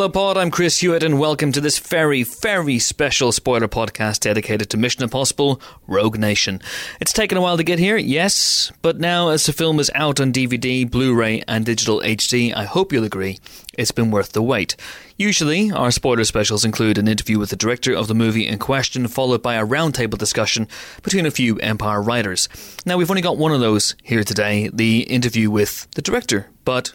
Hello, Pod. I'm Chris Hewitt, and welcome to this very, very special spoiler podcast dedicated to Mission Impossible Rogue Nation. It's taken a while to get here, yes, but now as the film is out on DVD, Blu ray, and digital HD, I hope you'll agree it's been worth the wait. Usually, our spoiler specials include an interview with the director of the movie in question, followed by a roundtable discussion between a few Empire writers. Now, we've only got one of those here today the interview with the director, but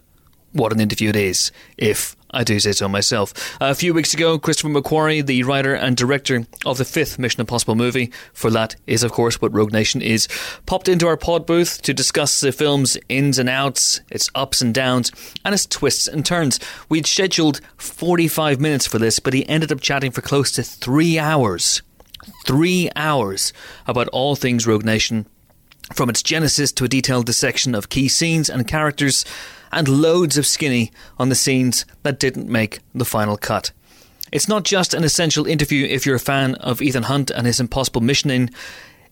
what an interview it is, if I do say so myself. A few weeks ago, Christopher McQuarrie, the writer and director of the fifth Mission Impossible movie, for that is, of course, what Rogue Nation is, popped into our pod booth to discuss the film's ins and outs, its ups and downs, and its twists and turns. We'd scheduled 45 minutes for this, but he ended up chatting for close to three hours. Three hours about all things Rogue Nation, from its genesis to a detailed dissection of key scenes and characters and loads of skinny on the scenes that didn't make the final cut. It's not just an essential interview if you're a fan of Ethan Hunt and his impossible missioning.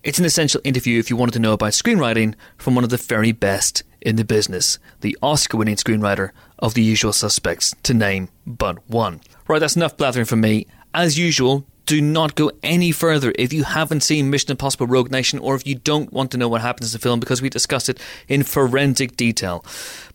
It's an essential interview if you wanted to know about screenwriting from one of the very best in the business, the Oscar winning screenwriter of The Usual Suspects, to name but one. Right, that's enough blathering from me. As usual, do not go any further if you haven't seen Mission Impossible Rogue Nation or if you don't want to know what happens in the film because we discussed it in forensic detail.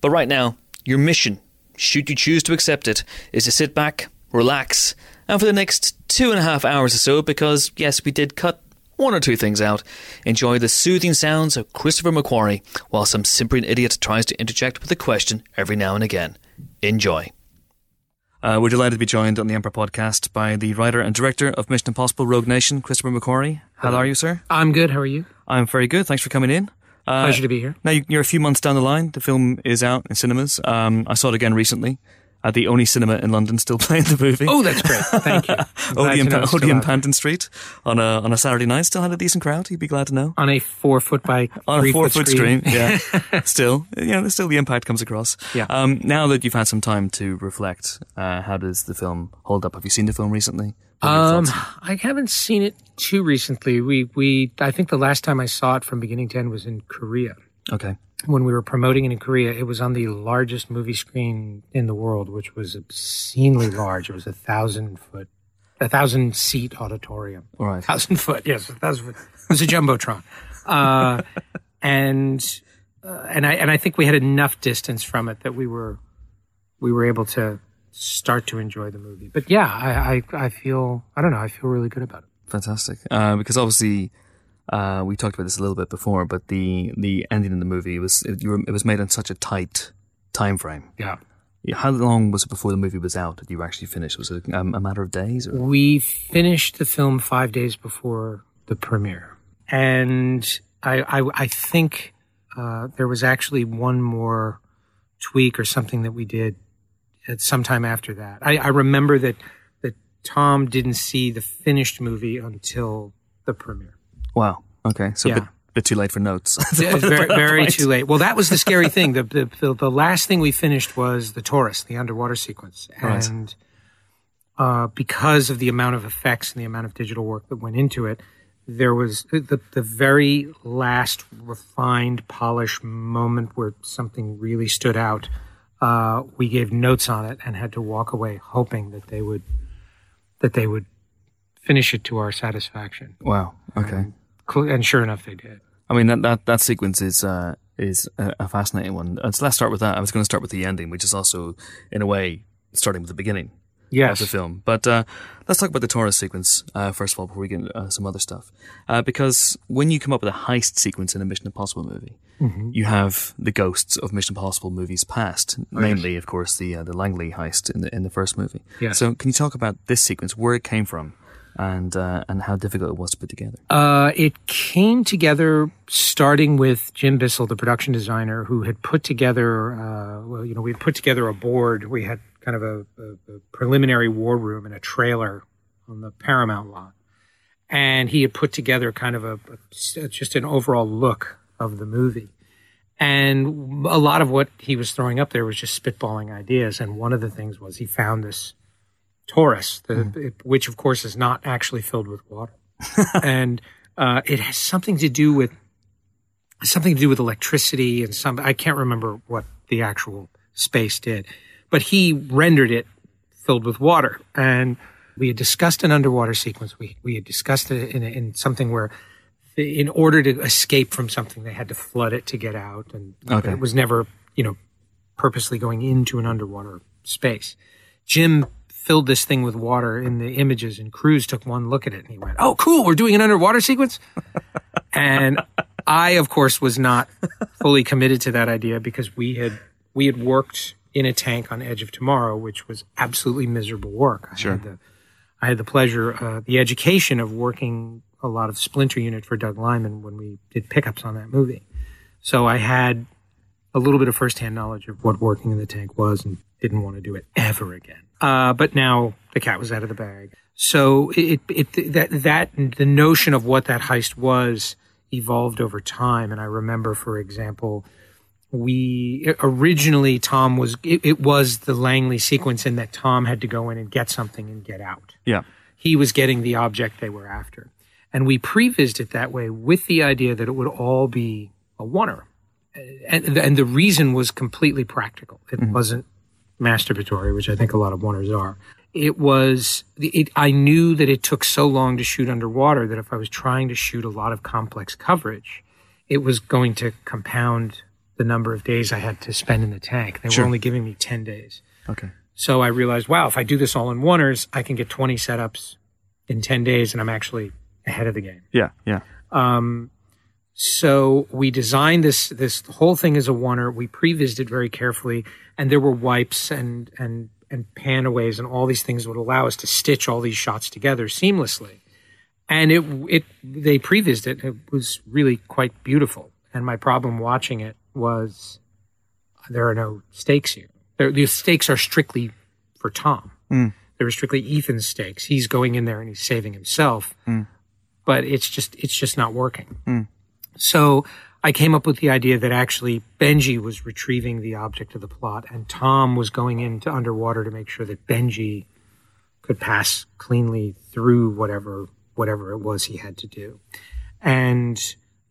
But right now, your mission, should you choose to accept it, is to sit back, relax, and for the next two and a half hours or so, because yes, we did cut one or two things out, enjoy the soothing sounds of Christopher McQuarrie while some simpering idiot tries to interject with a question every now and again. Enjoy. Uh, we're delighted to be joined on the Empire podcast by the writer and director of Mission Impossible Rogue Nation, Christopher McQuarrie. How are you, sir? I'm good. How are you? I'm very good. Thanks for coming in. Uh, Pleasure to be here. Now, you're a few months down the line. The film is out in cinemas. Um, I saw it again recently at the only cinema in London still playing the movie. Oh, that's great. Thank you. Odeon, pa- Odeon Panton Street on a on a Saturday night still had a decent crowd. You'd be glad to know. On a four foot by on a four foot, screen. screen. Yeah. still, you know, still the impact comes across. Yeah. Um, now that you've had some time to reflect, uh, how does the film hold up? Have you seen the film recently? Um, I haven't seen it too recently. We we I think the last time I saw it from beginning to end was in Korea. Okay when we were promoting it in Korea, it was on the largest movie screen in the world, which was obscenely large. It was a thousand foot, a thousand seat auditorium. All right. Thousand foot, yes, a thousand foot. It was a jumbotron. Uh, and, uh, and I, and I think we had enough distance from it that we were, we were able to start to enjoy the movie. But yeah, I, I, I feel, I don't know, I feel really good about it. Fantastic. Uh, because obviously, uh, we talked about this a little bit before, but the the ending in the movie was it, were, it was made on such a tight time frame. Yeah. How long was it before the movie was out that you actually finished? Was it um, a matter of days? Or? We finished the film five days before the premiere, and I I, I think uh, there was actually one more tweak or something that we did at some time after that. I, I remember that that Tom didn't see the finished movie until the premiere. Wow. Okay. So yeah. a bit, too late for notes. yeah, very, very too late. Well, that was the scary thing. The, the, the, the, last thing we finished was the Torus, the underwater sequence. And right. uh, because of the amount of effects and the amount of digital work that went into it, there was the, the very last refined, polish moment where something really stood out. Uh, we gave notes on it and had to walk away hoping that they would that they would finish it to our satisfaction. Wow. Okay and sure enough, they did. I mean that that, that sequence is uh, is a, fascinating one. Uh, so let's start with that. I was going to start with the ending, which is also in a way starting with the beginning yes. of the film. But uh, let's talk about the Torus sequence uh, first of all before we get into uh, some other stuff. Uh, because when you come up with a heist sequence in a Mission Impossible movie, mm-hmm. you have the ghosts of Mission Impossible movies past, oh, mainly, yes. of course, the the Langley heist in the in the first movie. Yes. So can you talk about this sequence, where it came from? And uh, and how difficult it was to put together? Uh, it came together starting with Jim Bissell, the production designer, who had put together. Uh, well, you know, we put together a board. We had kind of a, a, a preliminary war room and a trailer on the Paramount lot, and he had put together kind of a, a just an overall look of the movie. And a lot of what he was throwing up there was just spitballing ideas. And one of the things was he found this Torus, the, mm. it, which of course is not actually filled with water, and uh, it has something to do with something to do with electricity and some. I can't remember what the actual space did, but he rendered it filled with water. And we had discussed an underwater sequence. We, we had discussed it in, in something where in order to escape from something, they had to flood it to get out. And Okay. it was never, you know, purposely going into an underwater space. Jim filled this thing with water in the images and Cruise took one look at it and he went, Oh, cool. We're doing an underwater sequence. and I, of course, was not fully committed to that idea because we had, we had worked in a tank on Edge of Tomorrow, which was absolutely miserable work. I Sure. had the, I had the pleasure, uh, the education of working a lot of splinter unit for Doug Liman when we did pickups on that movie. So I had a little bit of firsthand knowledge of what working in the tank was and didn't want to do it ever again. Uh, but now the cat was out of the bag. So it, it, that, that, the notion of what that heist was evolved over time. And I remember, for example, we originally Tom was, it, it was the Langley sequence in that Tom had to go in and get something and get out Yeah. he was getting the object they were after. And we prevised it that way with the idea that it would all be a oneer. And, and the reason was completely practical. It wasn't masturbatory, which I think a lot of oneers are. It was, it, I knew that it took so long to shoot underwater that if I was trying to shoot a lot of complex coverage, it was going to compound the number of days I had to spend in the tank. They Sure. were only giving me 10 days. Okay. So I realized, wow, if I do this all in oneers, I can get 20 setups in 10 days and I'm actually ahead of the game. Yeah. Yeah. Um, so we designed this, this whole thing as a oneer. We prevised it very carefully and there were wipes and, and, and panaways and all these things would allow us to stitch all these shots together seamlessly. And it, it, they prevised it. It was really quite beautiful. And my problem watching it was there are no stakes here. There, the stakes are strictly for Tom. Mm. They were strictly Ethan's stakes. He's going in there and he's saving himself, but it's just it's just not working. So I came up with the idea that actually Benji was retrieving the object of the plot, and Tom was going into underwater to make sure that Benji could pass cleanly through whatever whatever it was he had to do. And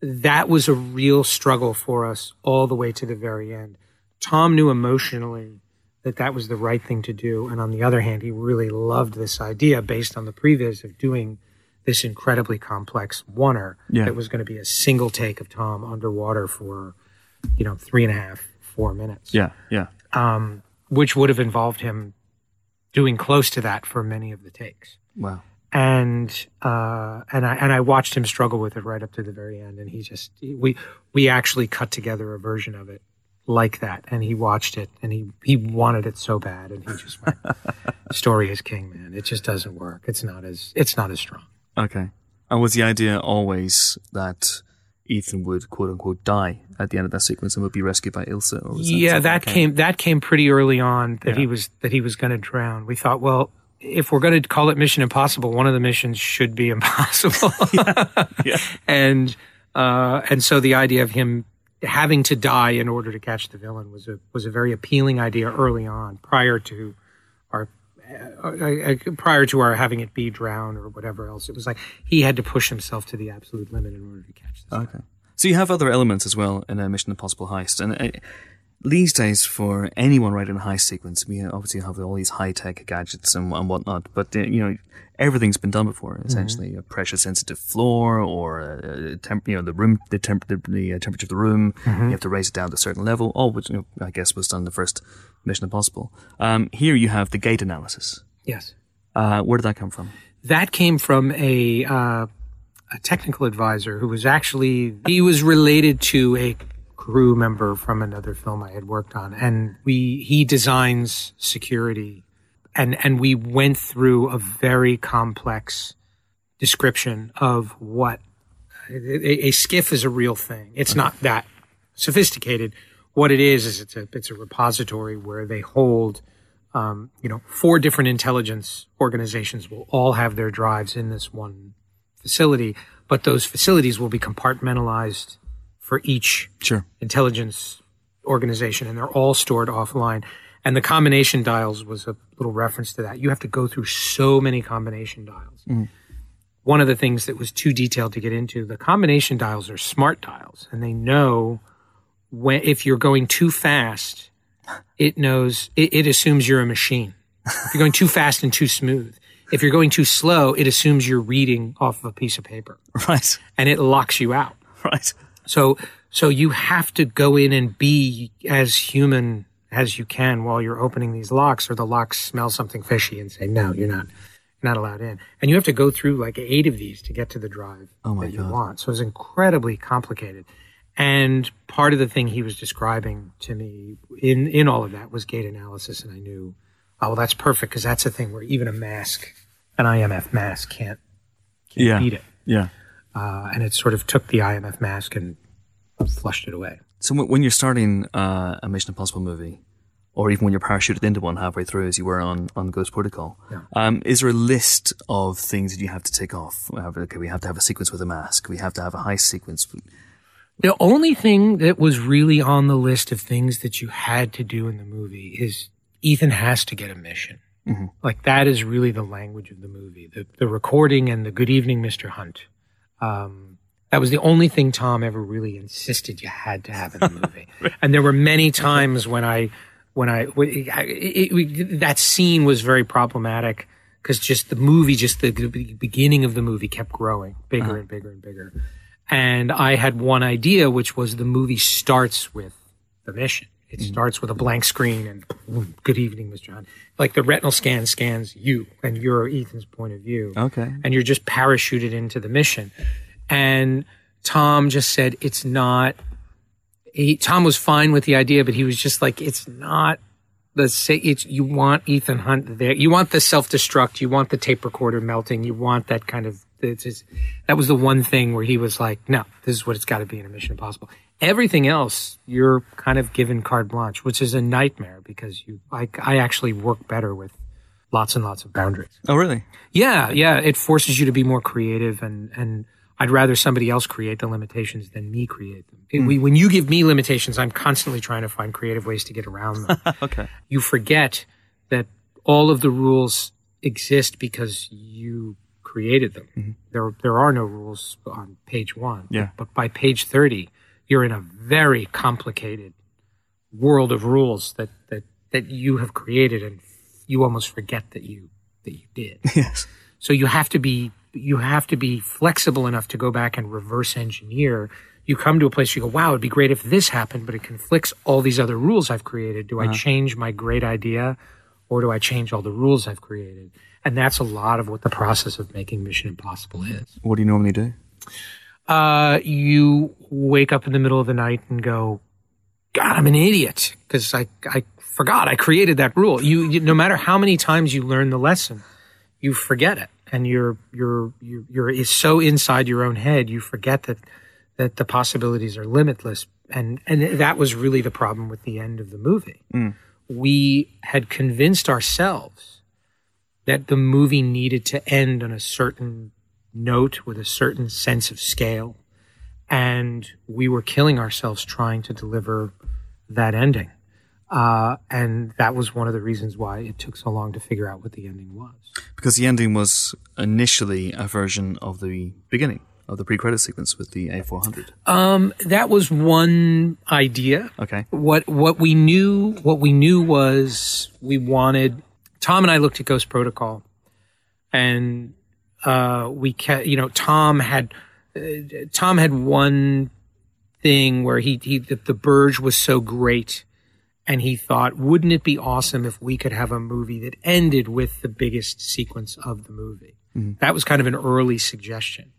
that was a real struggle for us all the way to the very end. Tom knew emotionally that that was the right thing to do. And on the other hand, he really loved this idea based on the previous of doing this incredibly complex oneer Yeah. that was going to be a single take of Tom underwater for, you know, three and a half, four minutes Yeah. Yeah. um, which would have involved him doing close to that for many of the takes. Wow. And uh, and I and I watched him struggle with it right up to the very end. And he just we we actually cut together a version of it like that. And he watched it and he he wanted it so bad. And he just went, "Story is king, man. It just doesn't work. It's not as it's not as strong." Okay. And was the idea always that Ethan would quote unquote die at the end of that sequence and would be rescued by Ilsa? Or was yeah, something that came- that came pretty early on that Yeah. he was that he was going to drown. We thought, well, if we're going to call it Mission Impossible, one of the missions should be impossible. Yeah. and uh, and so the idea of him having to die in order to catch the villain was a was a very appealing idea early on, prior to Uh, prior to our having it be drown or whatever else, it was like he had to push himself to the absolute limit in order to catch this. Okay. So you have other elements as well in a Mission Impossible heist, and uh, these days, for anyone writing a heist sequence, we obviously have all these high tech gadgets and, and whatnot. But uh, you know, everything's been done before. Essentially, a pressure sensitive floor or a, a temp, you know, the room, the temp, the, the temperature of the room. You have to raise it down to a certain level. All which you know, I guess was done in the first Mission Impossible. Um, here you have the gait analysis. Yes. Uh, where did that come from? that came from a uh, a technical advisor who was actually he was related to a crew member from another film I had worked on, and we he designs security, and and we went through a very complex description of what a, a SCIF is a real thing. It's not that sophisticated. What it is is it's a it's a repository where they hold um, you know, four different intelligence organizations will all have their drives in this one facility, but those facilities will be compartmentalized for each Sure. intelligence organization and they're all stored offline. And the combination dials was a little reference to that. You have to go through so many combination dials. One of the things that was too detailed to get into, the combination dials are smart dials and they know when, if you're going too fast, it knows, it, it assumes you're a machine. If you're going too fast and too smooth. If you're going too slow, it assumes you're reading off of a piece of paper Right. and it locks you out. Right. So, so you have to go in and be as human as you can while you're opening these locks, or the locks smell something fishy and say, "No, you're not, you're not allowed in." And you have to go through like eight of these to get to the drive Oh my that you want. So it's incredibly complicated. And part of the thing he was describing to me in in all of that was gait analysis, and I knew, oh, well, that's perfect because that's a thing where even a mask, an IMF mask, can't Yeah. beat it. Yeah. Uh, and it sort of took the IMF mask and flushed it away. So when when you're starting uh, a Mission Impossible movie, or even when you're parachuted into one halfway through, as you were on, on Ghost Protocol, Yeah. um, is there a list of things that you have to take off? Okay, we have to have a sequence with a mask. We have to have a heist sequence. The only thing that was really on the list of things that you had to do in the movie is Ethan has to get a mission. Like that is really the language of the movie. The the recording and the Good Evening, Mr. Hunt. Um, that was the only thing Tom ever really insisted you had to have in the movie. And there were many times when I when I it, it, it, that scene was very problematic because just the movie, just the, the beginning of the movie kept growing bigger and bigger and bigger. And I had one idea, which was the movie starts with the mission. It mm. starts with a blank screen and boom, good evening, Mr. Hunt. Like the retinal scan scans you and your Ethan's point of view. Okay. And you're just parachuted into the mission. And Tom just said, it's not, he, Tom was fine with the idea, but he was just like, it's not the say it's you want Ethan Hunt there. You want the self destruct. You want the tape recorder melting. You want that kind of. It's just, that was the one thing where he was like, "No, this is what it's got to be in a Mission Impossible." Everything else, you're kind of given carte blanche, which is a nightmare because you. I, I actually work better with lots and lots of boundaries. Oh, really? Yeah, yeah, it forces you to be more creative, and and I'd rather somebody else create the limitations than me create them. It- we, hmm. when you give me limitations, I'm constantly trying to find creative ways to get around them Okay. you forget that all of the rules exist because you created them. Mm-hmm. There, there are no rules on page one. Yeah. But by page 30, you're in a very complicated world of rules that, that, that you have created and you almost forget that you, that you did. Yes. So you have to be you have to be flexible enough to go back and reverse engineer. You come to a place you go, wow, it'd be great if this happened, but it conflicts all these other rules I've created. Do I uh-huh. change my great idea or do I change all the rules I've created? And that's a lot of what the process of making Mission Impossible is. What do you normally do? Uh, you wake up in the middle of the night and go, God, I'm an idiot because I, I forgot I created that rule. You, you, no matter how many times you learn the lesson, you forget it, and you're you're you're, you're is so inside your own head, you forget that that the possibilities are limitless. And and that was really the problem with the end of the movie. We had convinced ourselves that the movie needed to end on a certain note with a certain sense of scale. And we were killing ourselves trying to deliver that ending. Uh, and that was one of the reasons why it took so long to figure out what the ending was. Because the ending was initially a version of the beginning of the pre-credit sequence with the A400. Um, that was one idea. Okay. What what we knew what we knew was we wanted Tom and I looked at Ghost Protocol, and uh, we ca- you know Tom had uh, Tom had one thing where he he the, the Burj was so great, and he thought, wouldn't it be awesome if we could have a movie that ended with the biggest sequence of the movie? That was kind of an early suggestion.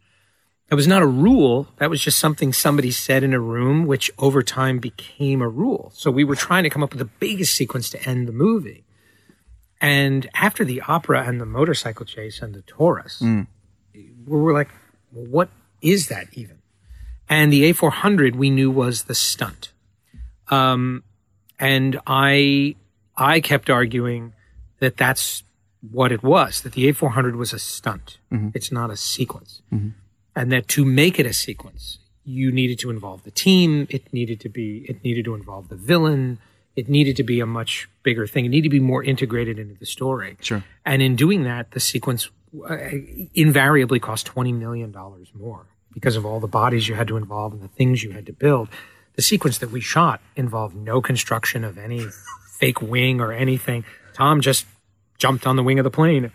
That was not a rule. That was just something somebody said in a room, which over time became a rule. So we were trying to come up with the biggest sequence to end the movie. And after the opera and the motorcycle chase and the Torus, mm. we were like, well, what is that even? And the A400 we knew was the stunt. Um, and I, I kept arguing that that's what it was, that the A400 was a stunt. Mm-hmm. It's not a sequence mm-hmm. and that to make it a sequence, you needed to involve the team. It needed to be, it needed to involve the villain. It needed to be a much bigger thing. It needed to be more integrated into the story. Sure. And in doing that, the sequence uh, invariably cost $20 million more because of all the bodies you had to involve and the things you had to build. The sequence that we shot involved no construction of any fake wing or anything. Tom just jumped on the wing of the plane,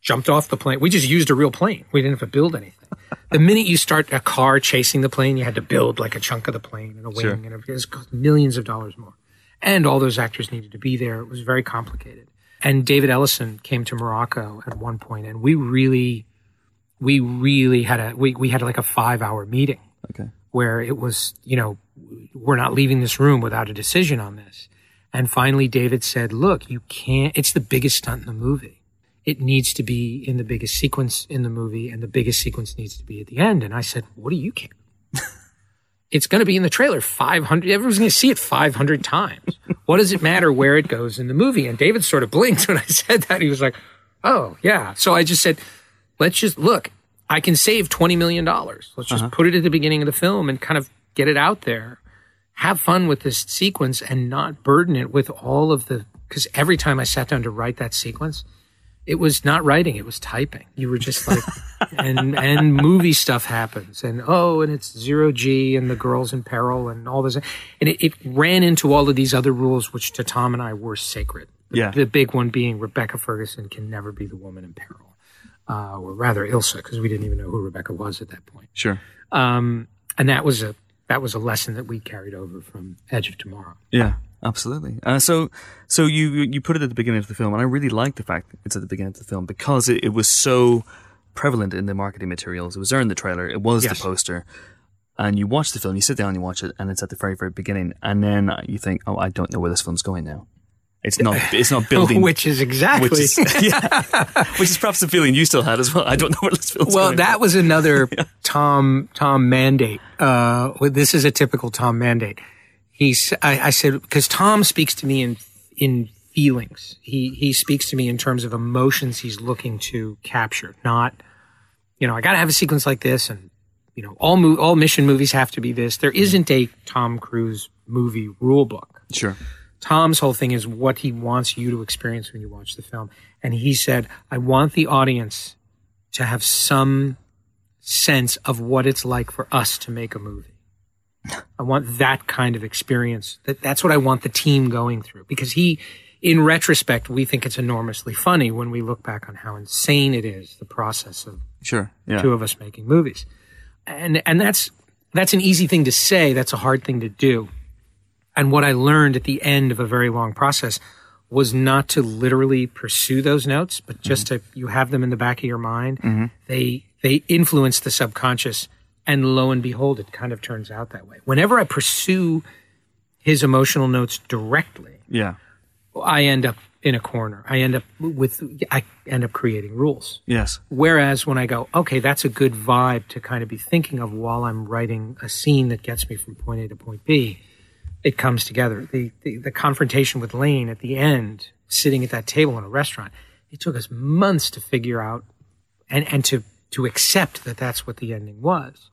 jumped off the plane. We just used a real plane. We didn't have to build anything. the minute you start a car chasing the plane, you had to build like a chunk of the plane and a wing, Sure. and it was cost millions of dollars more. And all those actors needed to be there. It was very complicated. And David Ellison came to Morocco at one point, and we really, we really had a we we had like a five hour meeting Okay. where it was, you know, we're not leaving this room without a decision on this. And finally, David said, look, you can't, it's the biggest stunt in the movie. It needs to be in the biggest sequence in the movie, and the biggest sequence needs to be at the end. And I said, what do you care? it's going to be in the trailer 500, everyone's going to see it 500 times. What does it matter where it goes in the movie? And David sort of blinked when I said that. He was like, oh, yeah. So I just said, let's just look, I can save $20 million. Let's just uh-huh. put it at the beginning of the film and kind of get it out there. Have fun with this sequence and not burden it with all of the, because every time I sat down to write that sequence, it was not writing, it was typing. You were just like, and, and movie stuff happens and oh, and it's zero G and the girl's in peril and all this. And it, it ran into all of these other rules, which to Tom and I were sacred. The- Yeah. The big one being Rebecca Ferguson can never be the woman in peril uh, or rather Ilsa, because we didn't even know who Rebecca was at that point. Sure. Um, and that was a that was a lesson that we carried over from Edge of Tomorrow. Yeah, absolutely. Uh, so, so you you put it at the beginning of the film, and I really like the fact it's at the beginning of the film because it, it was so prevalent in the marketing materials. It was there in the trailer. It was Yes. the poster. And you watch the film, you sit down, you watch it, and it's at the very, very beginning. And then you think, "Oh, I don't know where this film's going now." It's not. It's not building. Which is exactly. which is yeah, which is perhaps the feeling you still had as well. I don't know where this film's well, that was another Tom Tom mandate. Uh, this is a typical Tom mandate. He's I, I said because Tom speaks to me in in feelings. He he speaks to me in terms of emotions he's looking to capture, not you know I got to have a sequence like this, and you know all mo- all mission movies have to be this. There isn't a Tom Cruise movie rule book. sure. Tom's whole thing is what he wants you to experience when you watch the film. And he said, I want the audience to have some sense of what it's like for us to make a movie. I want that kind of experience. That that's what I want the team going through because he in retrospect we think it's enormously funny when we look back on how insane it is the process of Sure. Yeah. two of us making movies. And and that's that's an easy thing to say, that's a hard thing to do. And what I learned at the end of a very long process was not to literally pursue those notes, but just mm-hmm. to you have them in the back of your mind. Mm-hmm. They they influence the subconscious and lo and behold it kind of turns out that way. Whenever I pursue his emotional notes directly, Yeah. I end up in a corner. I end up with I end up creating rules. Yes. Whereas when I go, okay, that's a good vibe to kind of be thinking of while I'm writing a scene that gets me from point A to point B, it comes together. The, the, the confrontation with Lane at the end, sitting at that table in a restaurant, it took us months to figure out and, and to, to accept that that's what the ending was.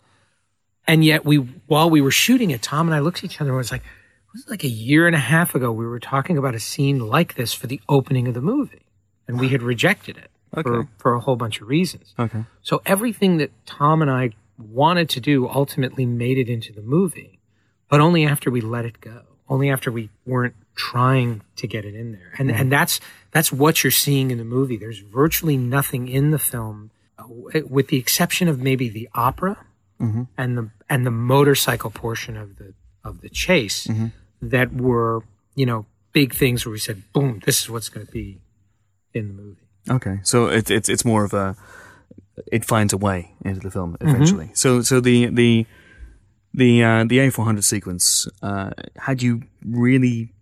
And yet we, while we were shooting it, Tom and I looked at each other and was like, it was like a year and a half ago we were talking about a scene like this for the opening of the movie and we had rejected it for, Okay. for a whole bunch of reasons. Okay. So everything that Tom and I wanted to do ultimately made it into the movie, but only after we let it go. Only after we weren't trying to get it in there. And and that's that's what you're seeing in the movie. There's virtually nothing in the film uh, with the exception of maybe the opera and the and the motorcycle portion of the of the chase that were, you know, big things where we said, boom, this is what's going to be in the movie. Okay, so it's it's it's more of a it finds a way into the film eventually. So so the the the uh, the A four hundred sequence uh, had you really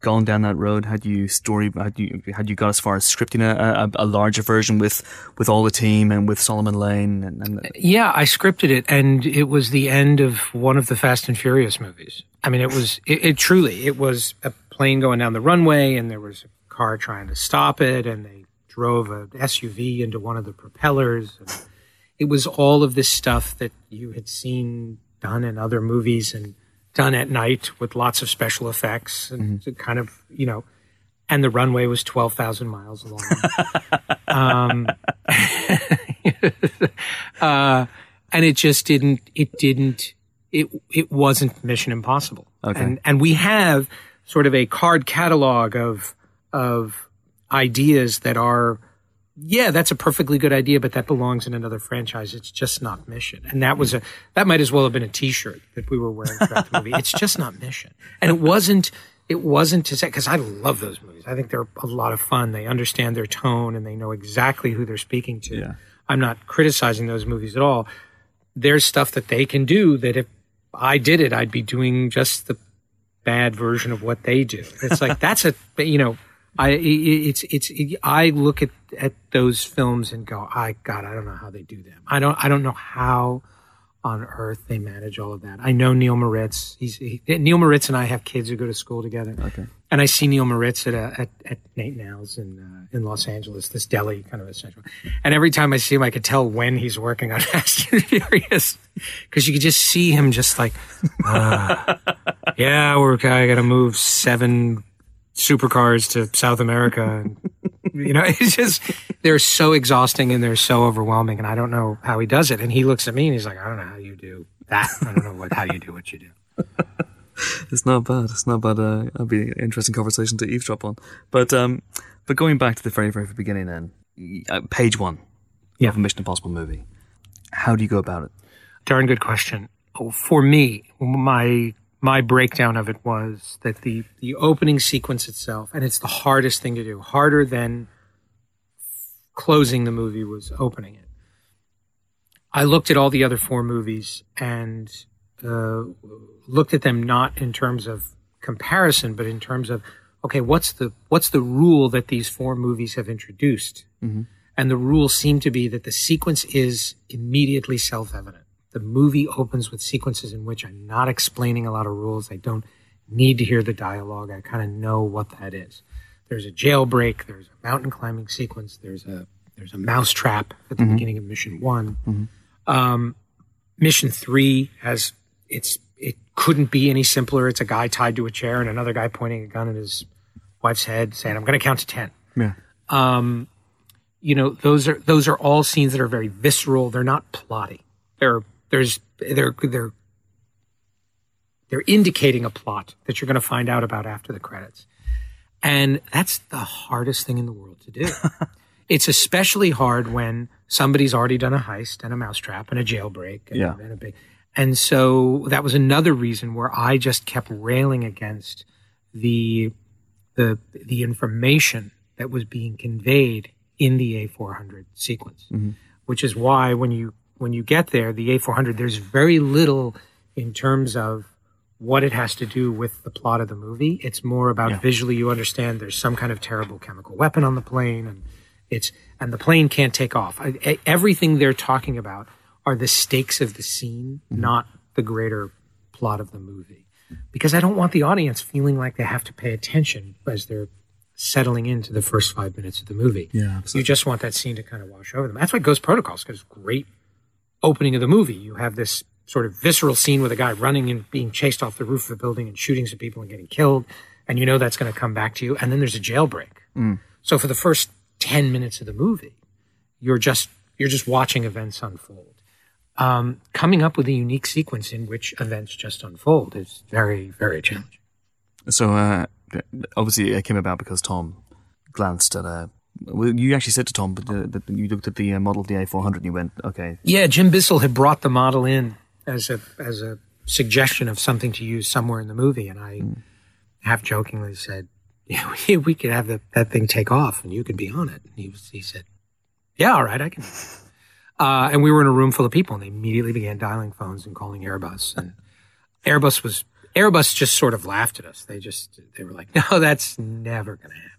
gone down that road? Had you story? Had you had you got as far as scripting a, a, a larger version with with all the team and with Solomon Lane and, and Yeah, I scripted it, and it was the end of one of the Fast and Furious movies. I mean, it was it, it truly it was a plane going down the runway, and there was a car trying to stop it, and they drove a SUV into one of the propellers. It was all of this stuff that you had seen done in other movies and done at night with lots of special effects and to kind of you know. And the runway was twelve thousand miles long. um, uh, and it just didn't it didn't it it wasn't mission impossible Okay. and and we have sort of a card catalog of of ideas that are, yeah, that's a perfectly good idea, but that belongs in another franchise. It's just not mission. And that was a, that might as well have been a t-shirt that we were wearing throughout the movie. It's just not mission. And it wasn't, it wasn't to say, because I love those movies. I think they're a lot of fun. They understand their tone and they know exactly who they're speaking to. Yeah. I'm not criticizing those movies at all. There's stuff that they can do that if I did it, I'd be doing just the bad version of what they do. It's like that's a you know, I it's it's it, I look at at those films and go, I God, I don't know how they do them. I don't I don't know how on earth they manage all of that. I know Neil Moritz. He's he, Neil Moritz and I have kids who go to school together. Okay. And I see Neil Moritz at a, at, at Nate 'n Al's in uh, in Los Angeles, this deli kind of essential. And every time I see him, I could tell when he's working on Fast and Furious because you could just see him just like, uh, yeah, we're I got to move seven supercars to South America. And, you know, it's just they're so exhausting and they're so overwhelming, and I don't know how he does it. And he looks at me and he's like, I don't know how you do that. I don't know what how you do what you do. It's not bad. It's not bad. Uh, that'd be an interesting conversation to eavesdrop on. But um, but going back to the very very beginning, then uh, page one Yeah. of a Mission Impossible movie. How do you go about it? Darn good question. Oh, For me, my my breakdown of it was that the the opening sequence itself, and it's the hardest thing to do, harder than closing the movie was opening it. I looked at all the other four movies and uh, looked at them not in terms of comparison, but in terms of okay, what's the what's the rule that these four movies have introduced? And the rule seemed to be that the sequence is immediately self-evident. The movie opens with sequences in which I'm not explaining a lot of rules. I don't need to hear the dialogue. I kind of know what that is. There's a jailbreak. There's a mountain climbing sequence. There's a there's a mouse trap at the beginning of mission one. Um, mission three has it's it couldn't be any simpler. It's a guy tied to a chair and another guy pointing a gun at his wife's head, saying, "I'm going to count to 10. Yeah. Um, you know, those are those are all scenes that are very visceral. They're not plotty. They're there's they're they're they're indicating a plot that you're going to find out about after the credits. And that's the hardest thing in the world to do. it's especially hard when somebody's already done a heist and a mousetrap and a jailbreak and, Yeah. and a big and so that was another reason where I just kept railing against the the the information that was being conveyed in the A400 sequence, mm-hmm. which is why when you when you get there, the A400, there's very little in terms of what it has to do with the plot of the movie. It's more about visually you understand there's some kind of terrible chemical weapon on the plane and it's and the plane can't take off. I, e- everything they're talking about are the stakes of the scene, mm-hmm. not the greater plot of the movie. Because I don't want the audience feeling like they have to pay attention as they're settling into the first five minutes of the movie. Yeah, You just want that scene to kind of wash over them. That's why Ghost Protocols because great opening of the movie. You have this sort of visceral scene with a guy running and being chased off the roof of a building and shooting some people and getting killed, and you know that's going to come back to you. And then there's a jailbreak. So for the first ten minutes of the movie, you're just you're just watching events unfold. Um, coming up with a unique sequence in which events just unfold is very very challenging. So uh, obviously it came about because Tom glanced at a. Well, you actually said to Tom, but uh, that you looked at the uh, model of the A400 and you went, okay, Yeah, Jim Bissell had brought the model in as a as a suggestion of something to use somewhere in the movie, and I half jokingly said, "Yeah, we, we could have the, that thing take off, and you could be on it." And he was, he said, "Yeah, all right, I can." Uh, and we were in a room full of people, and they immediately began dialing phones and calling Airbus, and Airbus was Airbus just sort of laughed at us. They just they were like, "No, that's never going to happen."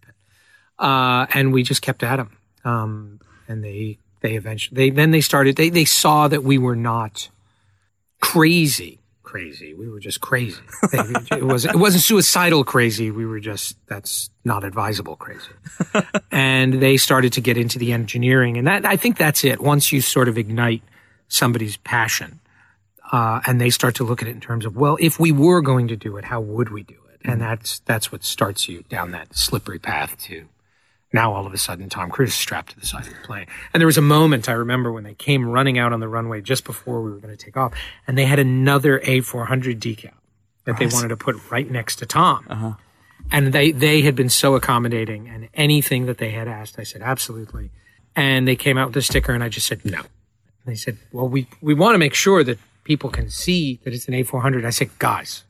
Uh, and we just kept at them. Um, and they they eventually they then they started they they saw that we were not crazy crazy. We were just crazy. They- it was it wasn't suicidal crazy. We were just that's not advisable crazy. and they started to get into the engineering, and that I think that's it. Once you sort of ignite somebody's passion, uh, and they start to look at it in terms of, well, if we were going to do it, how would we do it? And that's that's what starts you down that slippery path to now all of a sudden Tom Cruise is strapped to the side of the plane. And there was a moment I remember when they came running out on the runway just before we were going to take off, and they had another A400 decal that they wanted to put right next to Tom. Uh-huh. And they, they had been so accommodating and anything that they had asked, I said, absolutely. And they came out with a sticker and I just said, no. And they said, well, we, we want to make sure that people can see that it's an A400. I said, guys,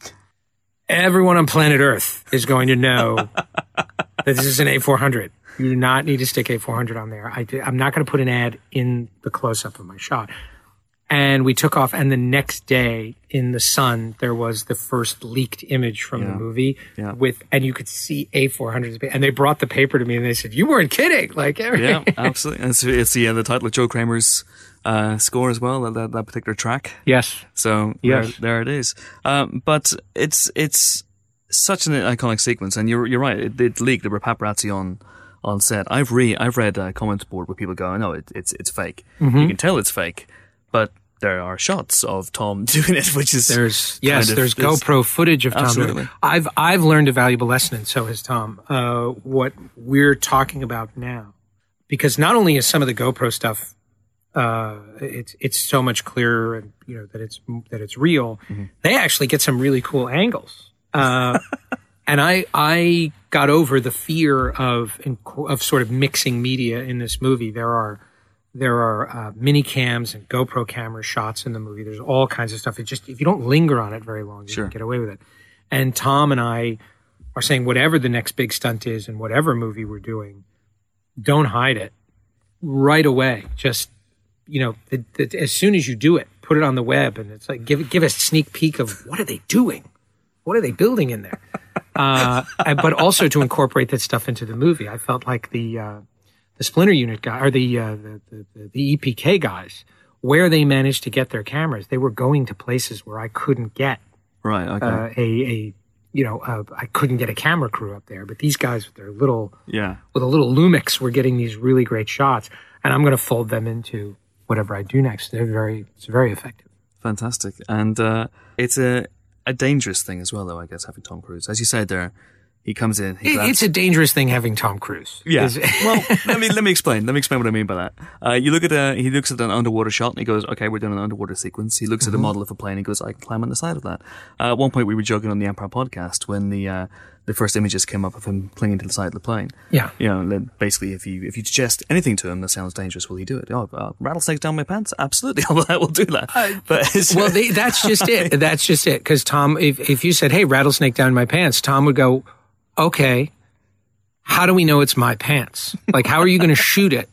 everyone on planet Earth is going to know that this is an A400. You do not need to stick A400 on there. I, am not going to put an ad in the close up of my shot. And we took off, and the next day in the sun, there was the first leaked image from Yeah. the movie Yeah. with, and you could see A400. And they brought the paper to me and they said, You weren't kidding. Like, Yeah, absolutely. And it's, it's the, uh, the title of Joe Kraemer's uh, score as well, that, that, that particular track. yes. So Yes. there, there it is. Um, but it's it's such an iconic sequence, and you're you're right. It, it leaked. There were paparazzi on on set. I've re I've read a comment board where people go, "No, it, it's it's fake. Mm-hmm. You can tell it's fake." But there are shots of Tom doing it, which is There's yes, of- there's GoPro footage of Tom. doing it. Absolutely. I've I've learned a valuable lesson, and so has Tom. Uh, what we're talking about now, because not only is some of the GoPro stuff, uh, it's it's so much clearer, and you know that it's that it's real. Mm-hmm. They actually get some really cool angles. Uh, and I I got over the fear of of sort of mixing media in this movie. There are there are uh, mini cams and GoPro camera shots in the movie. There's all kinds of stuff. It just if you don't linger on it very long, you Sure. can get away with it. And Tom and I are saying whatever the next big stunt is in whatever movie we're doing, don't hide it right away. Just you know, the, the, as soon as you do it, put it on the web, and it's like give give a sneak peek of what are they doing, what are they building in there, uh, but also to incorporate that stuff into the movie. I felt like the uh, the Splinter Unit guy or the, uh, the, the the EPK guys, where they managed to get their cameras, they were going to places where I couldn't get right. Okay, uh, a a you know uh, I couldn't get a camera crew up there, but these guys with their little yeah. with a little Lumix were getting these really great shots, and I'm going to fold them into whatever I do next. They're very it's very effective. Fantastic. And uh, it's a, a dangerous thing as well, though, I guess, having Tom Cruise. As you said there, he comes in, he It- it's a dangerous thing having Tom Cruise. Yeah. Well, let me let me explain. Let me explain what I mean by that. Uh, you look at a he looks at an underwater shot and he goes, "Okay, we're doing an underwater sequence." He looks at a model of a plane. And he goes, "I can climb on the side of that." Uh, at one point, we were joking on the Empire podcast when the uh, the first images came up of him clinging to the side of the plane. yeah. You know, basically, if you if you suggest anything to him that sounds dangerous, will he do it? Oh, uh, rattlesnakes down my pants? Absolutely, I will do that. but Well, they, that's just it. That's just it. Because Tom, if if you said, "Hey, rattlesnake down my pants," Tom would go, "Okay, how do we know it's my pants? Like, how are you going to shoot it?"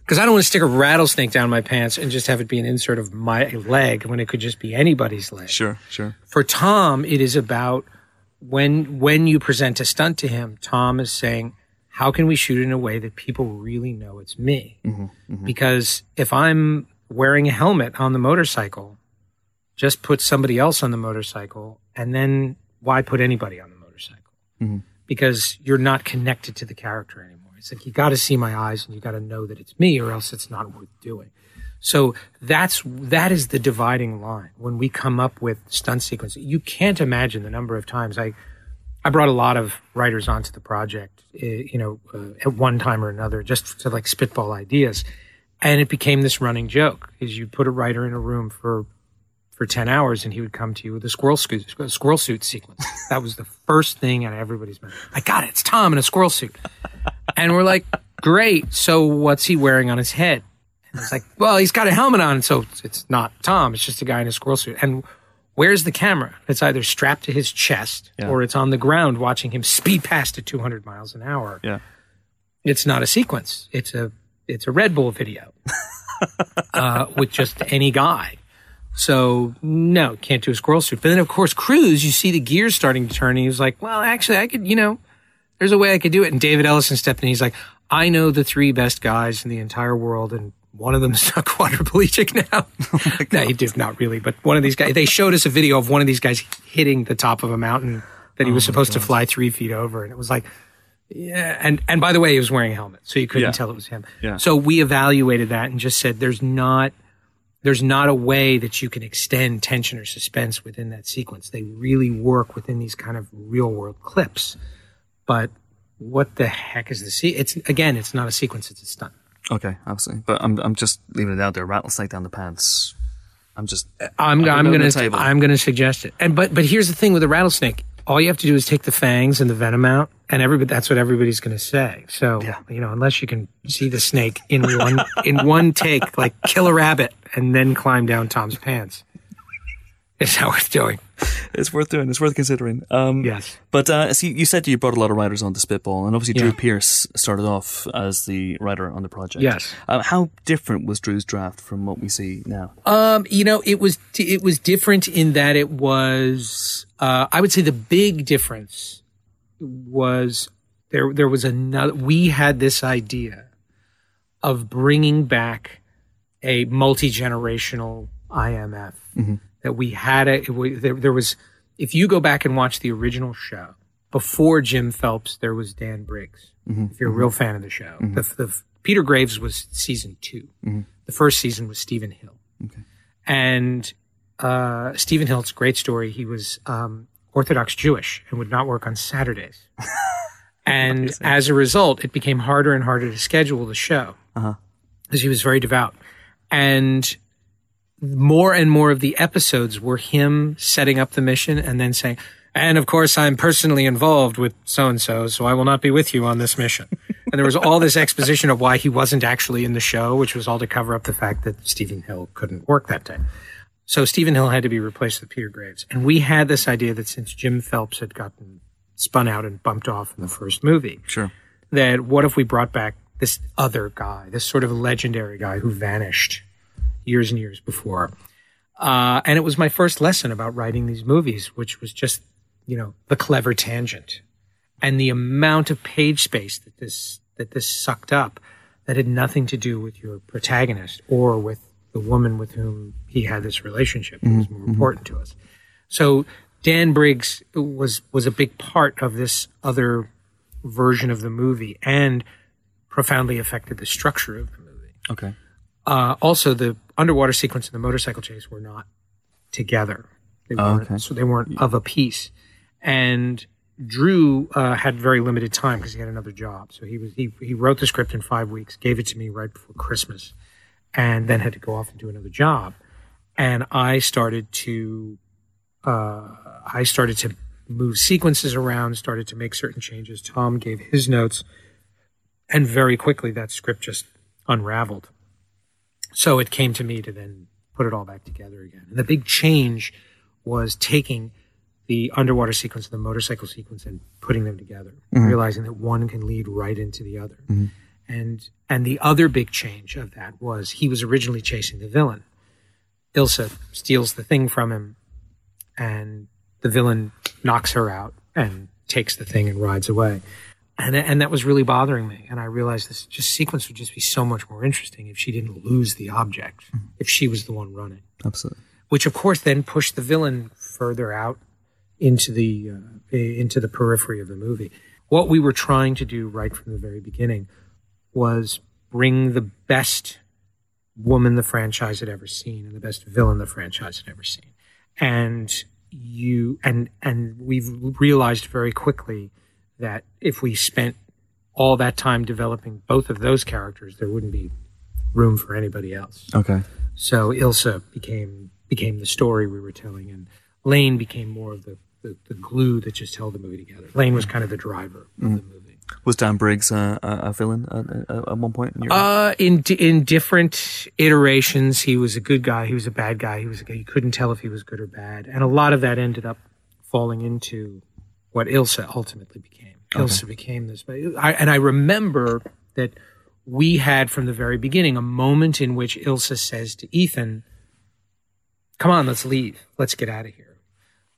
Because I don't want to stick a rattlesnake down my pants and just have it be an insert of my leg when it could just be anybody's leg. sure, sure, for Tom, it is about when when you present a stunt to him. Tom is saying, "How can we shoot in a way that people really know it's me?" Mm-hmm, mm-hmm. Because if I'm wearing a helmet on the motorcycle, just put somebody else on the motorcycle, and then why put anybody on the motorcycle? Mm-hmm. Because you're not connected to the character anymore. It's like you got to see my eyes, and you got to know that it's me, or else it's not worth doing. So that's that is the dividing line when we come up with stunt sequences. You can't imagine the number of times I I brought a lot of writers onto the project, uh, you know, uh, at one time or another, just to like spitball ideas, and it became this running joke: is you put a writer in a room for for ten hours, and he would come to you with a squirrel suit, squirrel suit sequence. That was the first thing on everybody's mind. I got it. It's Tom in a squirrel suit, and we're like, great. So what's he wearing on his head? And it's like, well, he's got a helmet on, so it's not Tom. It's just a guy in a squirrel suit. And where's the camera? It's either strapped to his chest Yeah. or it's on the ground watching him speed past at 200 miles an hour. yeah, It's not a sequence. It's a it's a Red Bull video uh, with just any guy. So no, can't do a squirrel suit. But then of course, Cruise, you see the gears starting to turn, and he was like, "Well, actually, I could, you know, there's a way I could do it." And David Ellison stepped in. He's like, "I know the three best guys in the entire world, and one of them's a quadriplegic now." no, he did not really, but one of these guys. They showed us a video of one of these guys hitting the top of a mountain that he was supposed to fly three feet over, and it was like. Yeah, and and by the way, he was wearing a helmet, so you couldn't Yeah. tell it was him. Yeah. So we evaluated that and just said, "There's not, there's not a way that you can extend tension or suspense within that sequence. They really work within these kind of real world clips. But what the heck is the se- It's again, it's not a sequence; it's a stunt. Okay, absolutely. But I'm I'm just leaving it out there. Rattlesnake down the pants. I'm just I'm I'm gonna. I'm gonna suggest it. And but but here's the thing with the rattlesnake. all you have to do is take the fangs and the venom out, and everybody that's what everybody's to say. So Yeah. you know, unless you can see the snake in one in one take, like kill a rabbit and then climb down Tom's pants, it's not worth doing. It's worth doing. It's worth considering. Um, Yes. But uh, see, you said you brought a lot of writers onto Spitball, and obviously Drew Pearce started off as the writer on the project. Yes. Uh, how different was Drew's draft from what we see now? Um, you know, it was it was different in that it was. Uh, I would say the big difference was there. There was another. We had this idea of bringing back a multi generational IMF. That we had a. It, wa- there, there was. If you go back and watch the original show before Jim Phelps, there was Dan Briggs. If you're a real fan of the show, the, the Peter Graves was season 2 The first season was Steven Hill. And uh, Steven Hill's great story. He was um, Orthodox Jewish and would not work on Saturdays. and as a result, it became harder and harder to schedule the show because he was very devout. And more and more of the episodes were him setting up the mission and then saying, and of course, I'm personally involved with so and so, so I will not be with you on this mission. and there was all this exposition of why he wasn't actually in the show, which was all to cover up the fact that Steven Hill couldn't work that day. So Steven Hill had to be replaced with Peter Graves. And we had this idea that since Jim Phelps had gotten spun out and bumped off in the first movie, Sure. that what if we brought back this other guy, this sort of legendary guy who vanished years and years before. Uh, and it was my first lesson about writing these movies, which was just, you know, the clever tangent and the amount of page space that this, that this sucked up that had nothing to do with your protagonist or with the woman with whom he had this relationship that was more important to us. So Dan Briggs was, was a big part of this other version of the movie and profoundly affected the structure of the movie. Okay. Uh, also, the underwater sequence and the motorcycle chase were not together. They Oh, weren't, okay. So they weren't of a piece. And Drew uh, had very limited time because he had another job. So he was he he wrote the script in five weeks, gave it to me right before Christmas, and then had to go off and do another job. And I started to uh, I started to move sequences around, started to make certain changes. Tom gave his notes, and very quickly that script just unraveled. So it came to me to then put it all back together again. And the big change was taking the underwater sequence and the motorcycle sequence and putting them together, mm-hmm. realizing that one can lead right into the other. Mm-hmm. And and the other big change of that was he was originally chasing the villain. Ilsa steals the thing from him, and the villain knocks her out and takes the thing and rides away. And and that was really bothering me. And I realized this just sequence would just be so much more interesting if she didn't lose the object, if she was the one running. Absolutely. Which of course then pushed the villain further out into the uh, into the periphery of the movie. What we were trying to do right from the very beginning was bring the best woman the franchise had ever seen and the best villain the franchise had ever seen. And you and and we've realized very quickly that if we spent all that time developing both of those characters, there wouldn't be room for anybody else. Okay. So Ilsa became became the story we were telling, and Lane became more of the, the, the glue that just held the movie together. Lane was kind of the driver of the movie. Was Dan Briggs uh, a, a villain at, at, at one point? In your Uh, in in different iterations, he was a good guy. He was a bad guy. He was a guy you couldn't tell if he was good or bad, and a lot of that ended up falling into what Ilsa ultimately became. Ilsa became this, I, and I remember that we had from the very beginning a moment in which Ilsa says to Ethan, "Come on, let's leave. Let's get out of here."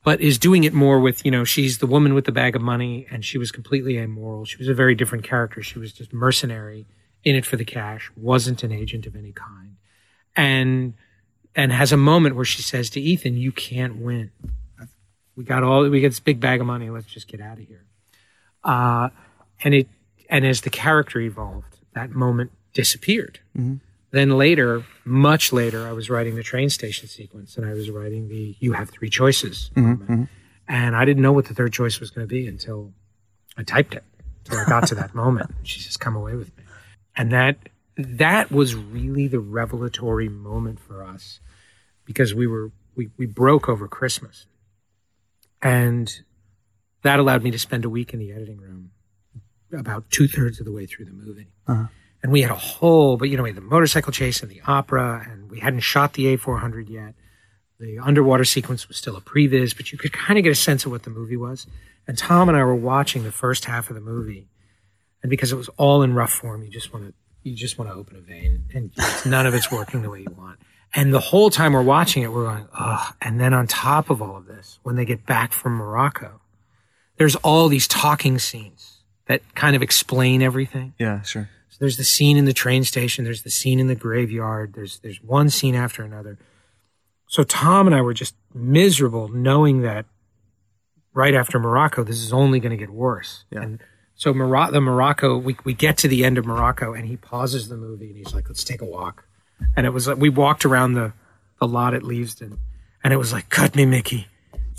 But is doing it more with, you know, she's the woman with the bag of money and she was completely amoral. She was a very different character. She was just mercenary in it for the cash, wasn't an agent of any kind. And and has a moment where she says to Ethan, "You can't win. We got all we got this big bag of money. Let's just get out of here." Uh, and it and as the character evolved, that moment disappeared. Mm-hmm. Then later, much later, I was writing the train station sequence, and I was writing the "You have three choices," mm-hmm, moment. Mm-hmm. and I didn't know what the third choice was going to be until I typed it. Until I got to that moment, she says, "Come away with me," and that that was really the revelatory moment for us because we were we, we broke over Christmas, and that allowed me to spend a week in the editing room about two thirds of the way through the movie. Uh-huh. And we had a whole, but you know, we had the motorcycle chase and the opera, and we hadn't shot the A400 yet. The underwater sequence was still a previs, but you could kind of get a sense of what the movie was. And Tom and I were watching the first half of the movie, and because it was all in rough form, you just want to you just want to open a vein, and none of it's working the way you want. And the whole time we're watching it, we're going, oh. And then on top of all of this, when they get back from Morocco, there's all these talking scenes that kind of explain everything. Yeah, sure. So there's the scene in the train station. There's the scene in the graveyard. There's there's one scene after another. So Tom and I were just miserable knowing that right after Morocco, this is only going to get worse. Yeah. And so Moro- the Morocco, we we get to the end of Morocco, and he pauses the movie and he's like, "Let's take a walk." And it was like we walked around the the lot at Leavesden, and it was like, "Cut me, Mickey."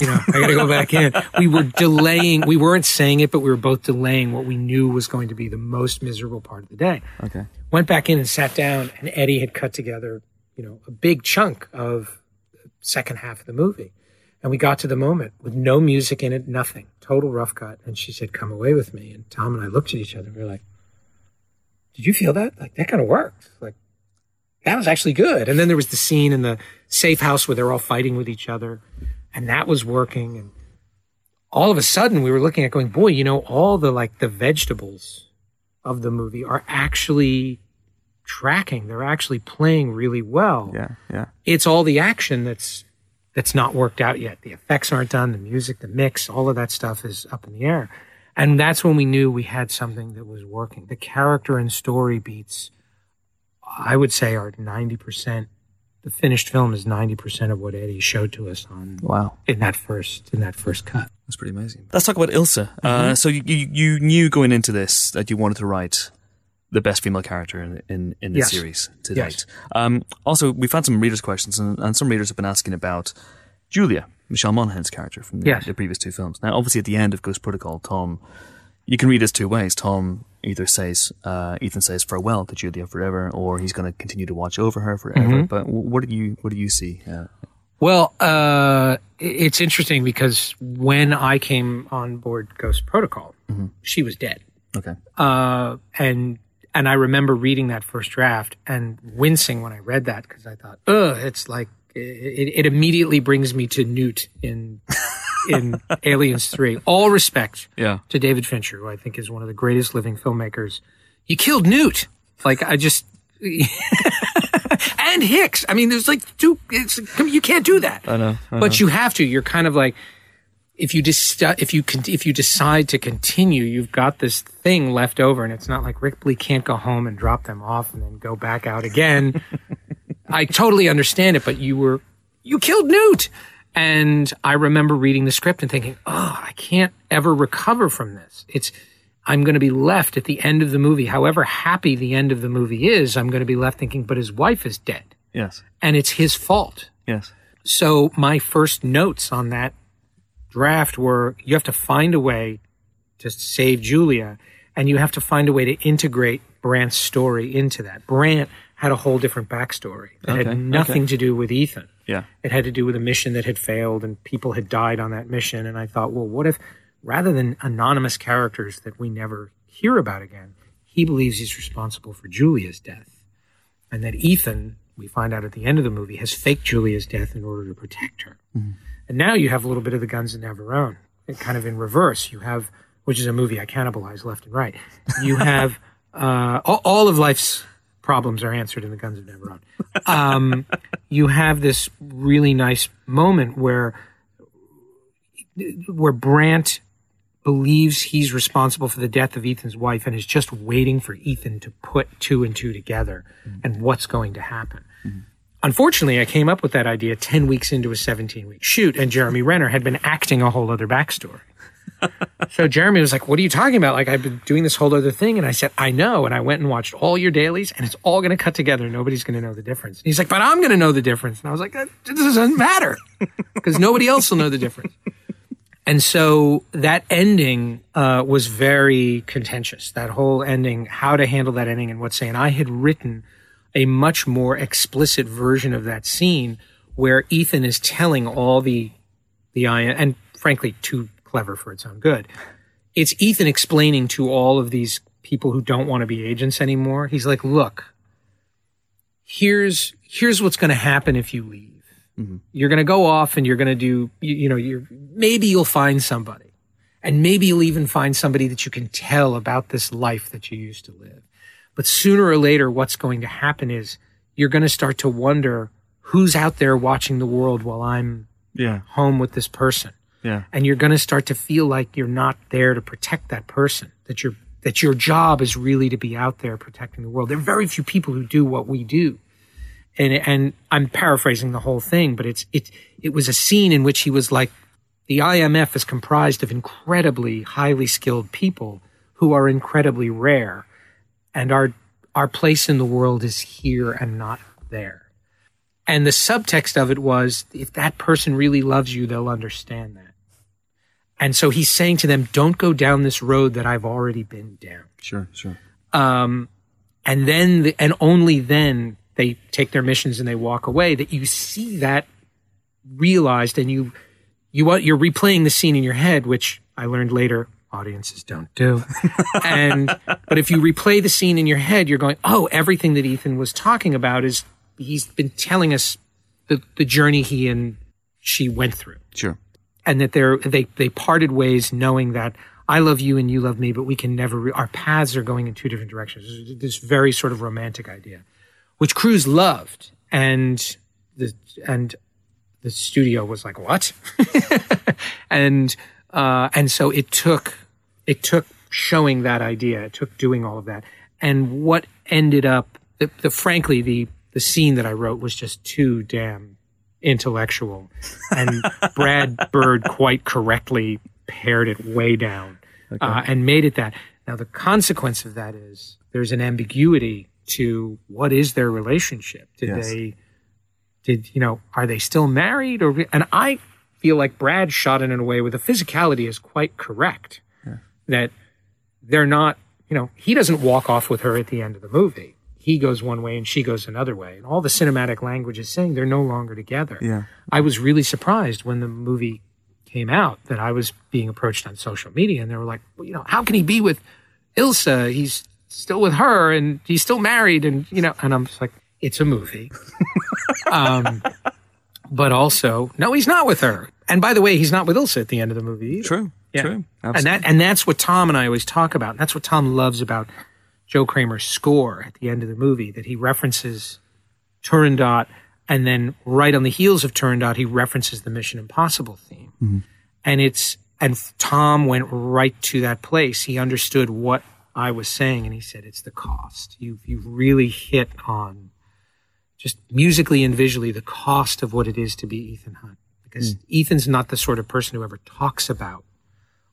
You know, I got to go back in. We were delaying. We weren't saying it, but we were both delaying what we knew was going to be the most miserable part of the day Okay. went back in and sat down and Eddie had cut together, you know, a big chunk of the second half of the movie. And we got to the moment with no music in it, nothing, total rough cut. And she said, come away with me. And Tom and I looked at each other and we were like, did you feel that? Like that kind of worked. Like that was actually good. And then there was the scene in the safe house where they're all fighting with each other and that was working. And all of a sudden we were looking at going, boy, you know, all the like the vegetables of the movie are actually tracking. They're actually playing really well. Yeah, yeah. It's all the action that's that's not worked out yet. The effects aren't done, the music, the mix, all of that stuff is up in the air. And that's when we knew we had something that was working. The character and story beats I would say are 90% the finished film is 90% of what Eddie showed to us on Wow. in that first in that first cut. That's pretty amazing. Let's talk about Ilsa. Uh, so you, you you knew going into this that you wanted to write the best female character in in, in the Yes. series to Yes. date. Um, also, we've had some readers' questions, and, and some readers have been asking about Julia, Michelle Monaghan's character from the, Yes. the previous two films. Now, obviously, at the end of Ghost Protocol, Tom, you can read this two ways. Tom either says, uh, Ethan says farewell to Julia forever, or he's going to continue to watch over her forever. Mm-hmm. But what do you what do you see? Uh, Well, uh, it's interesting because when I came on board Ghost Protocol, she was dead. okay. Uh, and and I remember reading that first draft and wincing when I read that because I thought, ugh, it's like it, it immediately brings me to Newt in in Aliens Three. All respect Yeah. to David Fincher, who I think is one of the greatest living filmmakers. You killed Newt. Like I just and Hicks. I mean, there's like two. It's you can't do that. I know. I But you have to. You're kind of like if you just if you con- if you decide to continue, you've got this thing left over, and it's not like Ripley can't go home and drop them off and then go back out again. I totally understand it, but you were you killed Newt, and I remember reading the script and thinking, oh, I can't ever recover from this. It's I'm going to be left at the end of the movie, however happy the end of the movie is. I'm going to be left thinking, but his wife is dead, Yes. and it's his fault. Yes. So my first notes on that draft were you have to find a way to save Julia and you have to find a way to integrate Brandt's story into that. Brandt had a whole different backstory that Okay, had nothing to do with Ethan. Yeah. It had to do with a mission that had failed and people had died on that mission. And I thought, well, what if rather than anonymous characters that we never hear about again, he believes he's responsible for Julia's death. And that Ethan, we find out at the end of the movie, has faked Julia's death in order to protect her. And now you have a little bit of the Guns of Navarone, kind of in reverse. You have, which is a movie I cannibalize left and right. You have uh, all, all of life's problems are answered in the Guns of Navarone. Um, you have this really nice moment where where Brandt believes he's responsible for the death of Ethan's wife and is just waiting for Ethan to put two and two together and what's going to happen. Unfortunately, I came up with that idea 10 weeks into a 17 week shoot, and Jeremy Renner had been acting a whole other backstory. So Jeremy was like, What are you talking about? Like, I've been doing this whole other thing. And I said, I know. And I went and watched all your dailies, and it's all going to cut together. Nobody's going to know the difference. And he's like, But I'm going to know the difference. And I was like, This doesn't matter because nobody else will know the difference. And so that ending uh, was very contentious. That whole ending, how to handle that ending and what say. And I had written a much more explicit version of that scene where Ethan is telling all the the and frankly two clever for its own good. It's Ethan explaining to all of these people who don't want to be agents anymore. He's like, look, here's here's what's going to happen if you leave. Mm-hmm. You're going to go off and you're going to do you, you know you're maybe you'll find somebody. And maybe you'll even find somebody that you can tell about this life that you used to live. But sooner or later what's going to happen is you're going to start to wonder who's out there watching the world while I'm Yeah. home with this person Yeah. and you're going to start to feel like you're not there to protect that person that your that your job is really to be out there protecting the world there are very few people who do what we do and and I'm paraphrasing the whole thing but it's it it was a scene in which he was like the IMF is comprised of incredibly highly skilled people who are incredibly rare and our our place in the world is here and not there and the subtext of it was if that person really loves you, they'll understand that. And so he's saying to them, don't go down this road that I've already been down. Sure. Sure. Um, and then, the, and only then they take their missions and they walk away that you see that realized and you, you, want- you're replaying the scene in your head, which I learned later audiences don't do. and, but if you replay the scene in your head, you're going, oh, everything that Ethan was talking about is he's been telling us the, the journey he and she went through Sure. And that they're they they parted ways knowing that I love you and you love me, but we can never. Re- our paths are going in two different directions. This- very sort of romantic idea, which Cruise loved, and the and the studio was like, "What?" and uh, and so it took it took showing that idea. It took doing all of that, and what ended up the, the frankly the the scene that I wrote was just too damn intellectual, and Brad Bird quite correctly pared it way down uh, and made it that. Now the consequence of that is there's an ambiguity to what is their relationship. Did Yes. they? Did you know? Are they still married? Or and I feel like Brad shot it in a way where the physicality is quite correct. That they're not. You know, he doesn't walk off with her at the end of the movie. He goes one way and she goes another way, and all the cinematic language is saying they're no longer together. Yeah. I was really surprised when the movie came out that I was being approached on social media, and they were like, well, you know, how can he be with Ilsa? He's still with her, and he's still married, and you know, and I'm just like, it's a movie. um, but also, no, he's not with her. And by the way, he's not with Ilsa at the end of the movie. Either. True. Yeah. True. And that and that's what Tom and I always talk about. And that's what Tom loves about Joe Kraemer's score at the end of the movie that he references Turandot and then right on the heels of Turandot he references the Mission Impossible theme. Mm-hmm. And it's and Tom went right to that place. He understood what I was saying and he said it's the cost. You you really hit on just musically and visually the cost of what it is to be Ethan Hunt. Because mm. Ethan's not the sort of person who ever talks about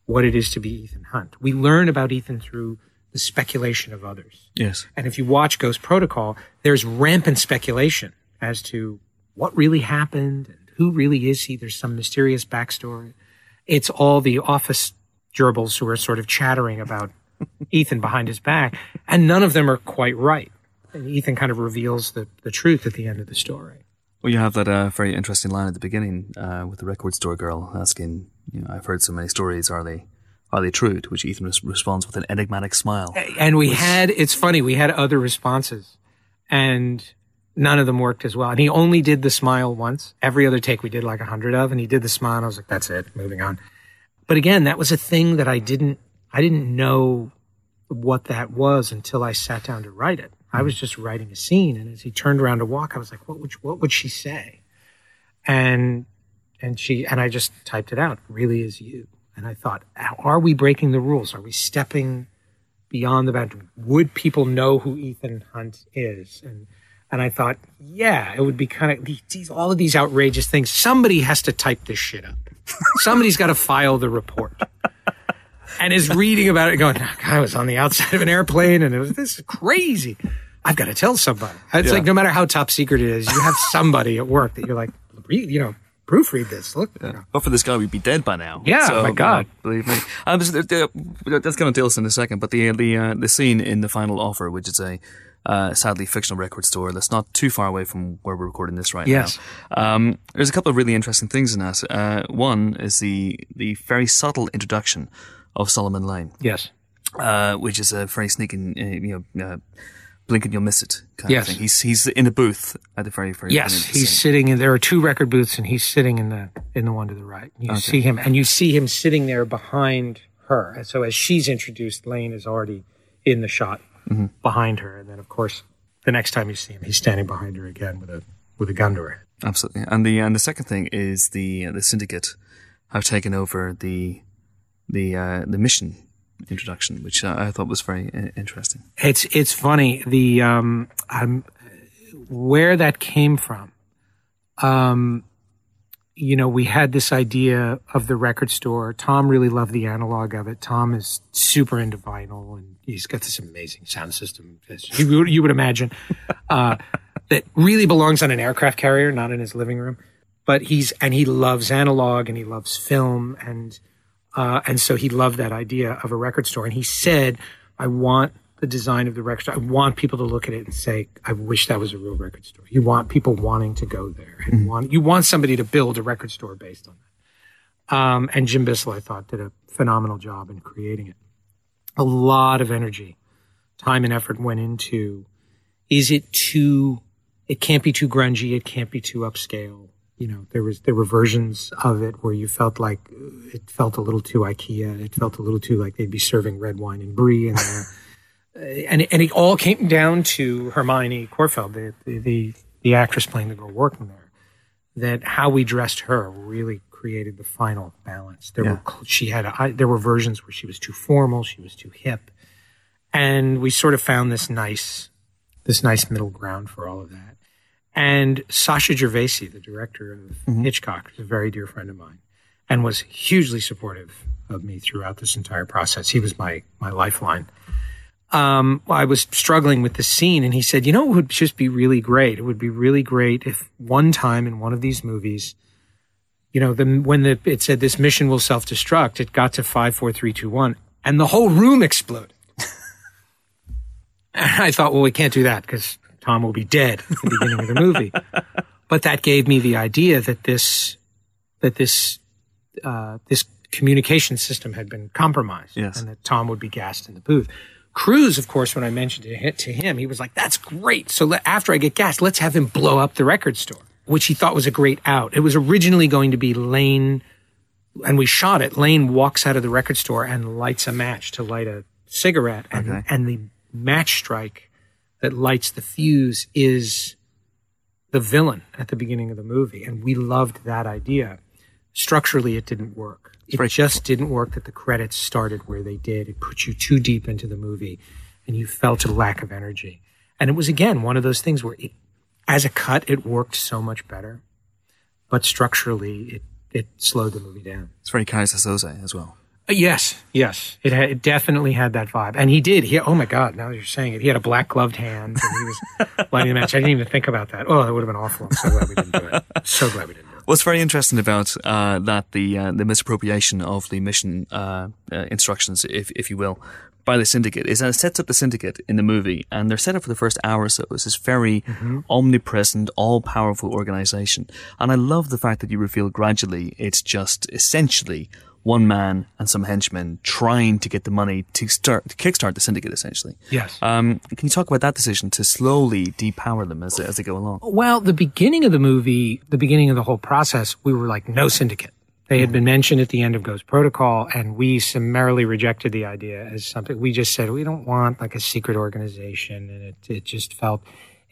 what it is to be Ethan Hunt. We learn about Ethan through the speculation of others. yes. And if you watch Ghost Protocol, there's rampant speculation as to what really happened and who really is he. There's some mysterious backstory. It's all the office gerbils who are sort of chattering about Ethan behind his back, and none of them are quite right. And Ethan kind of reveals the, the truth at the end of the story. Well, you have that uh, very interesting line at the beginning uh, with the record store girl asking, you know, I've heard so many stories. Are they, are they true? To which Ethan res- responds with an enigmatic smile. and we had it's funny we had other responses and none of them worked as well. And he only did the smile once. Every other take we did like a hundred of and he did the smile and i was like that's it moving on. But again that was a thing that i didn't i didn't know what that was until i sat down to write it. I was just writing a scene and as he turned around to walk i was like what would what would she say? And and she and i just typed it out really is you and i thought are we breaking the rules are we stepping beyond the boundary. Would people know who Ethan Hunt is? And and I thought, yeah, it would be kind of these, all of these outrageous things. Somebody has to type this shit up. Somebody's got to file the report. And is reading about it, going, I was on the outside of an airplane, and it was this is crazy. I've got to tell somebody. It's Yeah. like no matter how top secret it is, you have somebody at work that you're like, you know, proofread this. Look, you know. But for this guy, we'd be dead by now. Yeah, so, my you know, God. believe me. Um, the- the- that's going to tell us in a second. But the the uh, the scene in the final offer, which is a uh, sadly fictional record store that's not too far away from where we're recording this right Yes. now. Um, there's a couple of really interesting things in that. Uh, one is the the very subtle introduction of Solomon Lane, Yes. uh, which is a very sneaking, uh, you know, uh, blink and you'll miss it kind Yes. of thing. He's he's in a booth at the very very Yes, beginning of the he's sitting in. There are two record booths, and he's sitting in the in the one to the right. You see him, and you see him sitting there behind her. And so as she's introduced, Lane is already in the shot behind her, and then of course, the next time you see him, he's standing behind her again with a with a gun to her head. Absolutely. And the and the second thing is the the syndicate have taken over the the uh, the mission introduction, which uh, I thought was very uh, interesting. It's it's funny the um um where that came from. Um, you know, we had this idea of the record store. Tom really loved the analog of it. Tom is super into vinyl, and he's got this amazing sound system. You would, you would imagine uh, that really belongs on an aircraft carrier, not in his living room. But he's and he loves analog and he loves film and uh, and so he loved that idea of a record store. And he said, I want the design of the record store. I want people to look at it and say, I wish that was a real record store. You want people wanting to go there and want, you want somebody to build a record store based on that. Um, and Jim Bissell, I thought, did a phenomenal job in creating it. A lot of energy, time and effort went into, is it too, it can't be too grungy. It can't be too upscale you know there was there were versions of it where you felt like uh, it felt a little too IKEA. It felt a little too like they'd be serving red wine and brie in there, and and it all came down to Hermione Corfield, the the the, the actress playing the girl working there. That how we dressed her really created the final balance. There were she had I, there were versions where she was too formal, she was too hip, and we sort of found this nice this nice middle ground for all of that. And Sacha Gervasi, the director of Hitchcock, is a very dear friend of mine and was hugely supportive of me throughout this entire process. He was my, my lifeline. Um, I was struggling with the scene and he said, you know, it would just be really great. It would be really great if one time in one of these movies, you know, the, when the, it said this mission will self-destruct, it got to five, four, three, two, one, and the whole room exploded. and I thought, well, we can't do that because Tom will be dead at the beginning of the movie. But that gave me the idea that this that this uh, this communication system had been compromised, Yes. and that Tom would be gassed in the booth. Cruise, of course, when I mentioned it to him, he was like, "That's great." So let, after I get gassed, let's have him blow up the record store, which he thought was a great out. It was originally going to be Lane, and we shot it. Lane walks out of the record store and lights a match to light a cigarette, and Okay. and the match strike that lights the fuse is the villain at the beginning of the movie. And we loved that idea. Structurally, it didn't work. It very- just didn't work that the credits started where they did. It put you too deep into the movie and you felt a lack of energy. And it was, again, one of those things where it, as a cut, it worked so much better. But structurally, it, it slowed the movie down. It's very Keyser Söze as well. Uh, Yes, yes, it, had, it definitely had that vibe, and he did. He, oh my God! Now that you're saying it, he had a black gloved hand, and he was lighting the match. I didn't even think about that. Oh, that would have been awful. I'm so glad we didn't do it. So glad we didn't do it. What's very interesting about uh, that the uh, the misappropriation of the mission uh, uh, instructions, if if you will, by the syndicate is that it sets up the syndicate in the movie, and they're set up for the first hour or so as this very omnipresent, all powerful organization. And I love the fact that you reveal gradually it's just essentially one man and some henchmen trying to get the money to start to kickstart the syndicate, essentially. Yes. Um, can you talk about that decision to slowly depower them as they, as they go along? Well, the beginning of the movie, the beginning of the whole process, we were like, no syndicate. They had been mentioned at the end of Ghost Protocol, and we summarily rejected the idea as something. We just said we don't want like a secret organization, and it it just felt.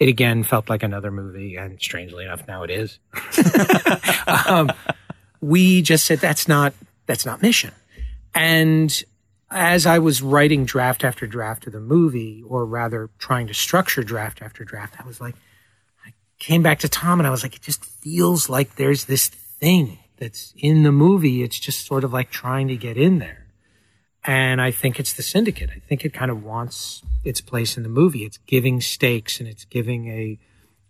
It again felt like another movie, and strangely enough, now it is. um, we just said that's not that's not mission. And as I was writing draft after draft of the movie, or rather trying to structure draft after draft, I was like, I came back to Tom and I was like, it just feels like there's this thing that's in the movie. It's just sort of like trying to get in there. And I think it's the syndicate. I think it kind of wants its place in the movie. It's giving stakes and it's giving a,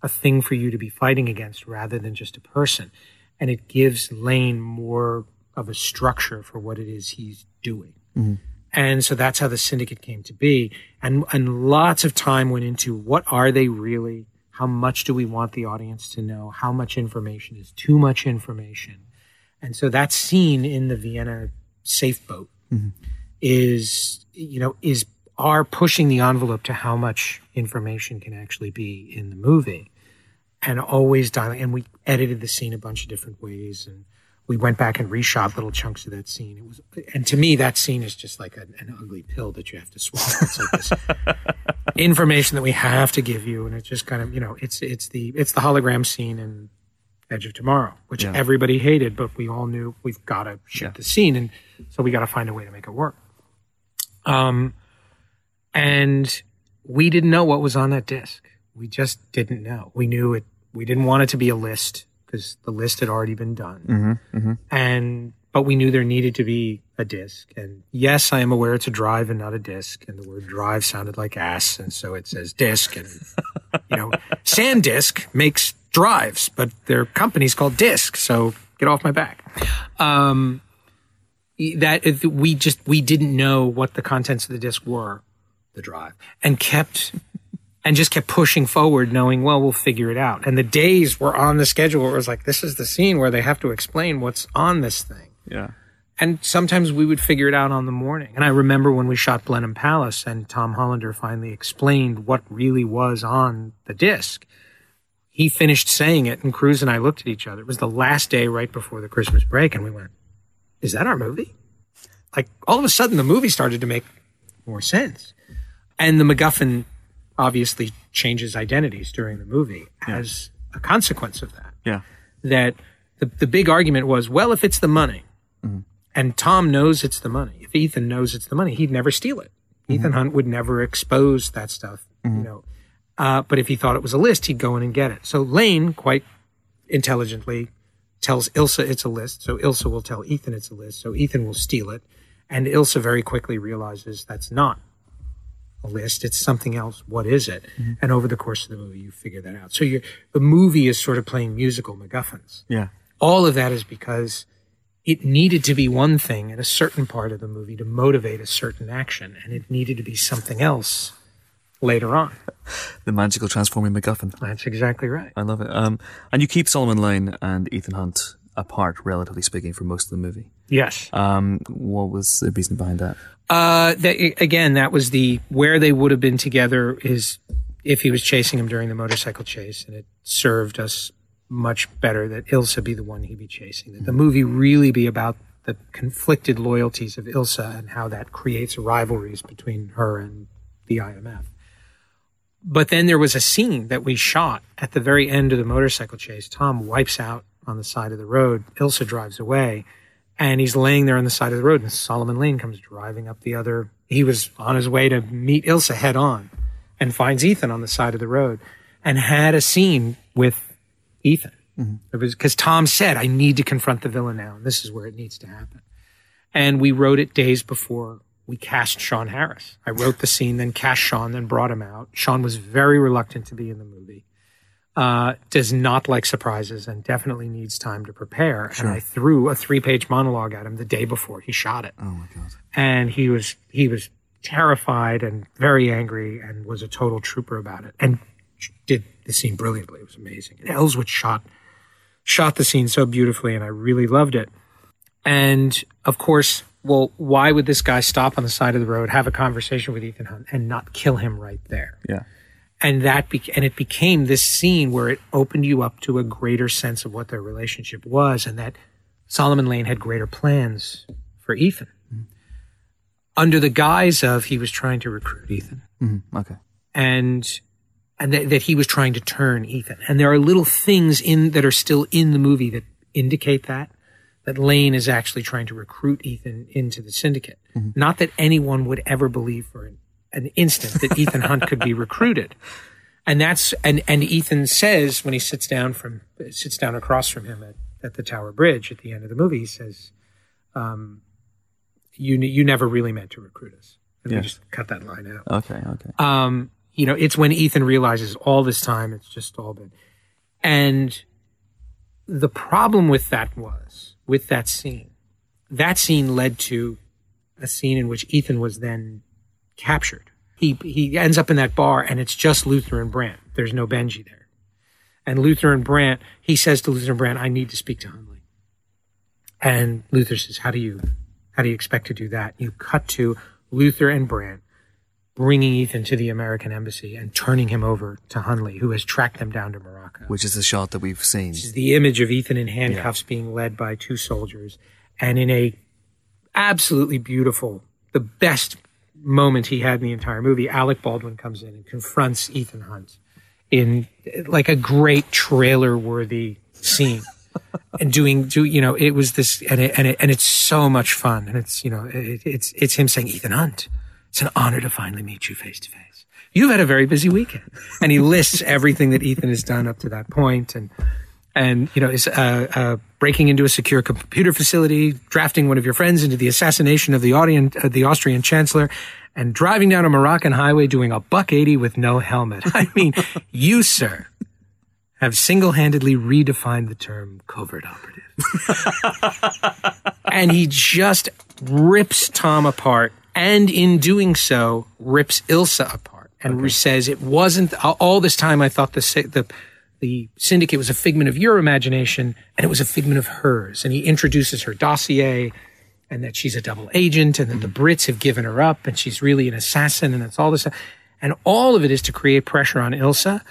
a thing for you to be fighting against rather than just a person. And it gives Lane more of a structure for what it is he's doing. Mm-hmm. And so that's how the syndicate came to be. And, and lots of time went into what are they really? How much do we want the audience to know? How much information is too much information? And so that scene in the Vienna safe boat mm-hmm. is, you know, is are pushing the envelope to how much information can actually be in the movie and always dialing. And we edited the scene a bunch of different ways and we went back and reshot little chunks of that scene. It was, and to me, that scene is just like an, an ugly pill that you have to swallow. It's like this information that we have to give you, and it's just kind of, you know, it's it's the it's the hologram scene in Edge of Tomorrow, which Yeah. everybody hated, but we all knew we've got to shoot the scene, and so we got to find a way to make it work. Um, and we didn't know what was on that disc. We just didn't know. We knew it. We didn't want it to be a list because the list had already been done. And but we knew there needed to be a disc. And yes, I am aware it's a drive and not a disc. And the word drive sounded like ass, and so it says disc. And you know, SanDisk makes drives, but their company's called Disc. So get off my back. Um, that we just we didn't know what the contents of the disc were, the drive, and kept and just kept pushing forward, knowing well we'll figure it out. And the days were on the schedule where it was like this is the scene where they have to explain what's on this thing. Yeah. And sometimes we would figure it out on the morning. And I remember when we shot Blenheim Palace and Tom Hollander finally explained what really was on the disc. He finished saying it, and Cruise and I looked at each other. It was the last day right before the Christmas break, and we went, Is that our movie? Like, all of a sudden, the movie started to make more sense. And the MacGuffin obviously changes identities during the movie as a consequence of that Yeah. that the, the big argument was, well, if it's the money, mm-hmm. and Tom knows it's the money, if Ethan knows it's the money, he'd never steal it. Mm-hmm. Ethan Hunt would never expose that stuff, you mm-hmm. know. Uh, but if he thought it was a list, he'd go in and get it. So Lane, quite intelligently, tells Ilsa it's a list. So Ilsa will tell Ethan it's a list. So Ethan will steal it. And Ilsa very quickly realizes that's not a list. It's something else. What is it? And over the course of the movie, you figure that out. So you're, the movie is sort of playing musical MacGuffins. Yeah. All of that is because it needed to be one thing in a certain part of the movie to motivate a certain action, and it needed to be something else later on. The magical transforming MacGuffin. That's exactly right. I love it. Um, and you keep Solomon Lane and Ethan Hunt apart, relatively speaking, for most of the movie. Yes. Um, what was the reason behind that? Uh, that, again, that was the where they would have been together is if he was chasing him during the motorcycle chase, and it served us much better that Ilsa be the one he'd be chasing. That the movie really be about the conflicted loyalties of Ilsa and how that creates rivalries between her and the IMF. But then there was a scene that we shot at the very end of the motorcycle chase. Tom wipes out on the side of the road. Ilsa drives away and he's laying there on the side of the road and Solomon Lane comes driving up the other. He was on his way to meet Ilsa head on and finds Ethan on the side of the road and had a scene with Ethan. Mm-hmm. It was because Tom said, I need to confront the villain now. And this is where it needs to happen. And we wrote it days before we cast Sean Harris. I wrote the scene, then cast Sean, then brought him out. Sean was very reluctant to be in the movie. Uh, does not like surprises and definitely needs time to prepare. Sure. And I threw a three-page monologue at him the day before he shot it, Oh my god. and he was he was terrified and very angry and was a total trooper about it and did the scene brilliantly. It was amazing. And Elswit shot shot the scene so beautifully, and I really loved it. And of course, well, why would this guy stop on the side of the road, have a conversation with Ethan Hunt, and not kill him right there? Yeah. And that be- and it became this scene where it opened you up to a greater sense of what their relationship was and that Solomon Lane had greater plans for Ethan. Under the guise of he was trying to recruit Ethan. Hmm Okay. and and that, that he was trying to turn Ethan. And there are little things in that are still in the movie that indicate that that Lane is actually trying to recruit Ethan into the syndicate. Not that anyone would ever believe for an, an instant that Ethan Hunt could be recruited and that's and and Ethan says when he sits down from sits down across from him at, at the Tower Bridge at the end of the movie he says um, you you never really meant to recruit us and we Yes. just cut that line out Okay. Okay. um, you know, it's when Ethan realizes all this time it's just all been. And the problem with that was, with that scene, that scene led to a scene in which Ethan was then captured. He he ends up in that bar, and it's just Luther and Brandt. There's no Benji there. And Luther and Brandt, he says to Luther and Brandt, "I need to speak to Hunley." And Luther says, "How do you how do you expect to do that?" You cut to Luther and Brandt bringing Ethan to the American embassy and turning him over to Hunley, who has tracked them down to Morocco. Which is the shot that we've seen. Which is the image of Ethan in handcuffs yeah. being led by two soldiers, and in a absolutely beautiful, the best moment he had in the entire movie, Alec Baldwin comes in and confronts Ethan Hunt in like a great trailer worthy scene. and doing, do you know, it was this, and it, and it, and it's so much fun, and it's you know, it, it's it's him saying, Ethan Hunt, it's an honor to finally meet you face to face. You've had a very busy weekend, and he lists everything that Ethan has done up to that point, and and you know is uh, uh, breaking into a secure computer facility, drafting one of your friends into the assassination of the, audience, uh, the Austrian chancellor, and driving down a Moroccan highway doing a buck eighty with no helmet. I mean, you sir have single-handedly redefined the term covert operative, and he just rips Tom apart, and in doing so, rips Ilsa apart, and okay. says it wasn't all this time. I thought the the the syndicate was a figment of your imagination and it was a figment of hers. And he introduces her dossier and that she's a double agent and that the Brits have given her up and she's really an assassin and it's all this. And all of it is to create pressure on Ilsa.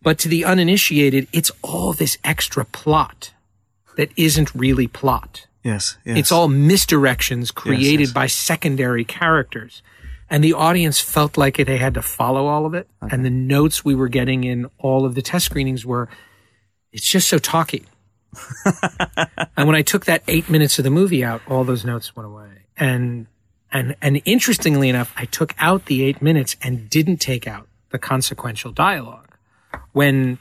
But to the uninitiated, it's all this extra plot that isn't really plot. Yes. yes. It's all misdirections created yes, yes. by secondary characters and the audience felt like they had to follow all of it. Okay. And the notes we were getting in all of the test screenings were, it's just so talky. and when I took that eight minutes of the movie out, all those notes went away. And, and, and interestingly enough, I took out the eight minutes and didn't take out the consequential dialogue. When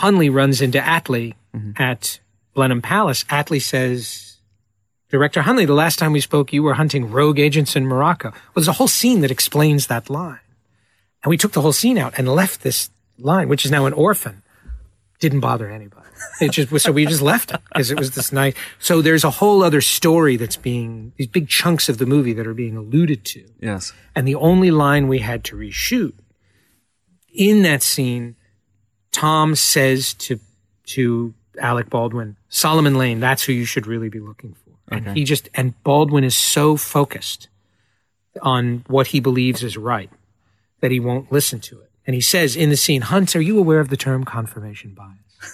Hunley runs into Attlee mm-hmm. at Blenheim Palace, Attlee says, Director Hunley, the last time we spoke, you were hunting rogue agents in Morocco. Well, there's a whole scene that explains that line. And we took the whole scene out and left this line, which is now an orphan. Didn't bother anybody. It just was, so we just left it because it was this night. So there's a whole other story that's being, these big chunks of the movie that are being alluded to. Yes. And the only line we had to reshoot in that scene, Tom says to, to Alec Baldwin, Solomon Lane, that's who you should really be looking for. And okay. he just, and Baldwin is so focused on what he believes is right that he won't listen to it. And he says in the scene, Hunt, are you aware of the term confirmation bias?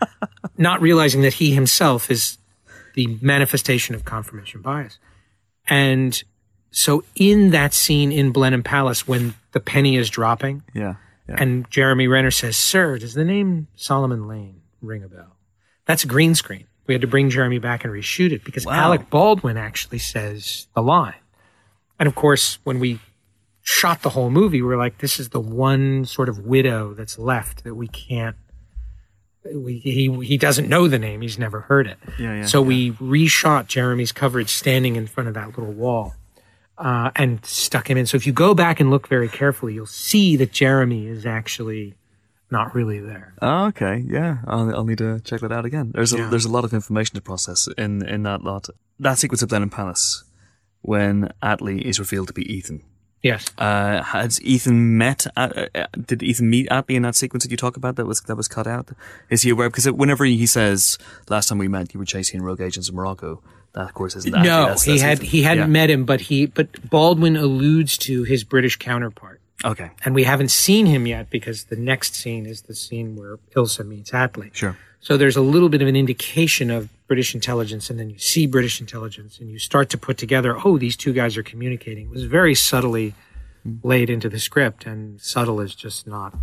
Not realizing that he himself is the manifestation of confirmation bias. And so in that scene in Blenheim Palace, when the penny is dropping, yeah, yeah. and Jeremy Renner says, Sir, does the name Solomon Lane ring a bell? That's green screen. We had to bring Jeremy back and reshoot it because wow. Alec Baldwin actually says the line. And of course, when we shot the whole movie, we are like, this is the one sort of widow that's left that we can't. We, he he doesn't know the name. He's never heard it. Yeah, yeah, so yeah. we reshot Jeremy's coverage standing in front of that little wall, uh, and stuck him in. So if you go back and look very carefully, you'll see that Jeremy is actually not really there. Oh, okay, yeah, I'll, I'll need to check that out again. There's a, yeah. there's a lot of information to process in in that lot. That sequence of Blenheim Palace when Attlee is revealed to be Ethan. Yes. Uh, has Ethan met? Uh, uh, did Ethan meet Attlee in that sequence that you talk about that was that was cut out? Is he aware? Because whenever he says, "Last time we met, you were chasing rogue agents in Morocco," that of course isn't. Attlee. No, that's, he had he hadn't yeah. met him, but he but Baldwin alludes to his British counterpart. Okay. And we haven't seen him yet because the next scene is the scene where Ilsa meets Attlee. Sure. So there's a little bit of an indication of British intelligence, and then you see British intelligence, and you start to put together, oh, these two guys are communicating. It was very subtly laid into the script, and subtle is just not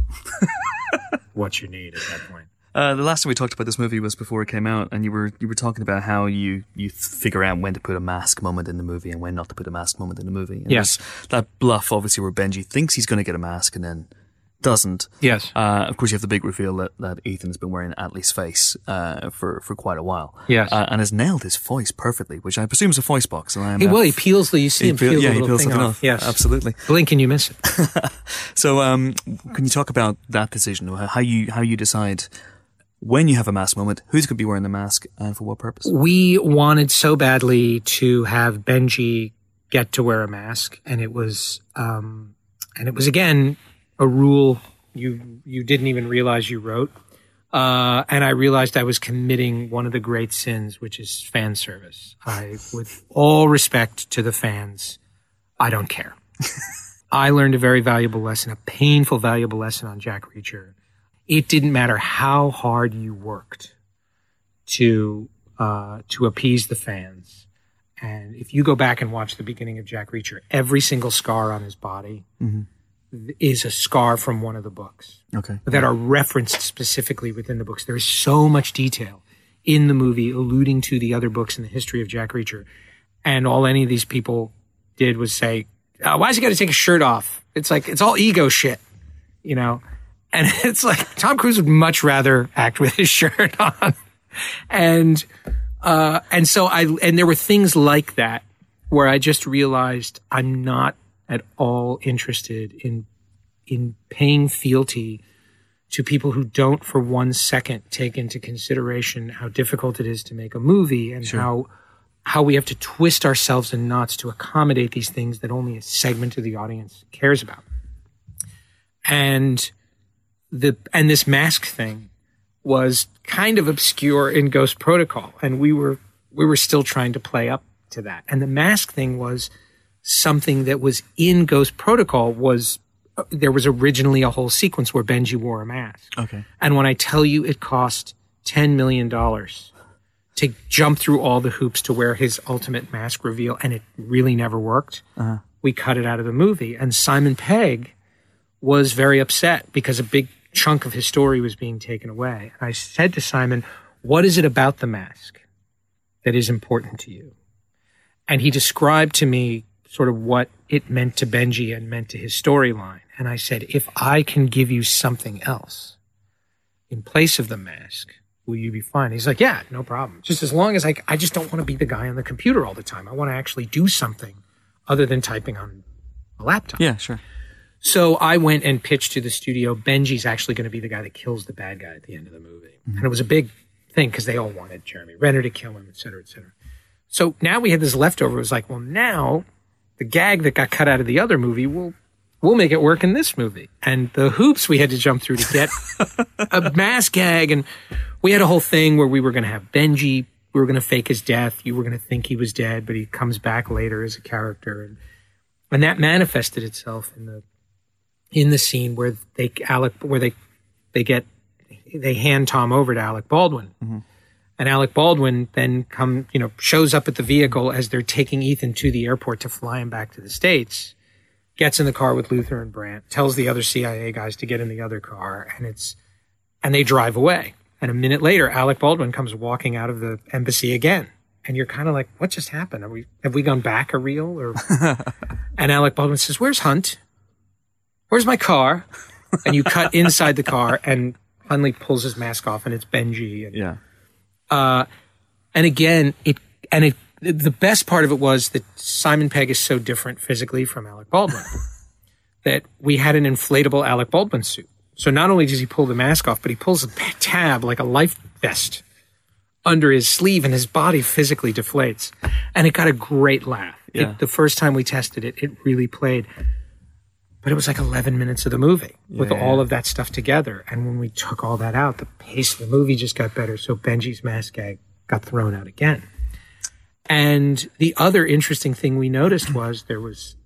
what you need at that point. Uh, the last time we talked about this movie was before it came out, and you were you were talking about how you you figure out when to put a mask moment in the movie and when not to put a mask moment in the movie. And yes, that bluff obviously where Benji thinks he's going to get a mask and then doesn't. Yes. Uh, of course, you have the big reveal that, that Ethan has been wearing Attlee's face uh, for for quite a while. Yes. Uh, and has nailed his voice perfectly, which I presume is a voice box. And I am, he, well, he peels the you see him peel, peel yeah, he peels thing off. off. Yes, absolutely. Blink and you miss it. so, um, can you talk about that decision? How you how you decide when you have a mask moment, who's going to be wearing the mask and for what purpose? We wanted so badly to have Benji get to wear a mask, and it was um, and it was again a rule you you didn't even realize you wrote. Uh, and I realized I was committing one of the great sins, which is fan service. I, with all respect to the fans, I don't care. I learned a very valuable lesson, a painful, valuable lesson on Jack Reacher. It didn't matter how hard you worked to uh, to appease the fans. And if you go back and watch the beginning of Jack Reacher, every single scar on his body is a scar from one of the books Okay. that are referenced specifically within the books. There is so much detail in the movie alluding to the other books in the history of Jack Reacher. And all any of these people did was say, uh, why is he got to take his shirt off? It's like, it's all ego shit, you know? And it's like, Tom Cruise would much rather act with his shirt on. and, uh, and so I, and there were things like that where I just realized I'm not at all interested in, in paying fealty to people who don't for one second take into consideration how difficult it is to make a movie and how how we have to twist ourselves in knots to accommodate these things that only a segment of the audience cares about. And the and this mask thing was kind of obscure in Ghost Protocol and we were we were still trying to play up to that. And the mask thing was something that was in Ghost Protocol was uh, there was originally a whole sequence where Benji wore a mask. Okay. And when I tell you it cost $10 million to jump through all the hoops to wear his ultimate mask reveal, and it really never worked, we cut it out of the movie. And Simon Pegg was very upset because a big chunk of his story was being taken away. And I said to Simon, What is it about the mask that is important to you? And he described to me sort of what it meant to Benji and meant to his storyline. And I said, If I can give you something else in place of the mask, will you be fine? He's like, Yeah, no problem. Just as long as I, I just don't want to be the guy on the computer all the time. I want to actually do something other than typing on a laptop. Yeah, sure. So I went and pitched to the studio. Benji's actually going to be the guy that kills the bad guy at the end of the movie, mm-hmm. and it was a big thing because they all wanted Jeremy Renner to kill him, et cetera, et cetera. So now we had this leftover. It was like, well, now the gag that got cut out of the other movie will we'll make it work in this movie, and the hoops we had to jump through to get a mass gag, and we had a whole thing where we were going to have Benji. We were going to fake his death. You were going to think he was dead, but he comes back later as a character, and and that manifested itself in the in the scene where they Alec where they they get they hand Tom over to Alec Baldwin. Mm-hmm. And Alec Baldwin then come, you know, shows up at the vehicle as they're taking Ethan to the airport to fly him back to the States. Gets in the car with Luther and Brandt, tells the other CIA guys to get in the other car, and it's and they drive away. And a minute later, Alec Baldwin comes walking out of the embassy again. And you're kind of like, what just happened? Are we have we gone back a reel? Or and Alec Baldwin says, Where's Hunt? Where's my car? And you cut inside the car, and Hunley pulls his mask off, and it's Benji. And, Yeah. uh, and again, it and it the best part of it was that Simon Pegg is so different physically from Alec Baldwin that we had an inflatable Alec Baldwin suit. So not only does he pull the mask off, but he pulls a tab like a life vest under his sleeve, and his body physically deflates. And it got a great laugh. It- Yeah. the first time we tested it, it really played. But it was like 11 minutes of the movie with Yeah. all of that stuff together. And when we took all that out, the pace of the movie just got better. So Benji's mask gag got thrown out again. And the other interesting thing we noticed was there was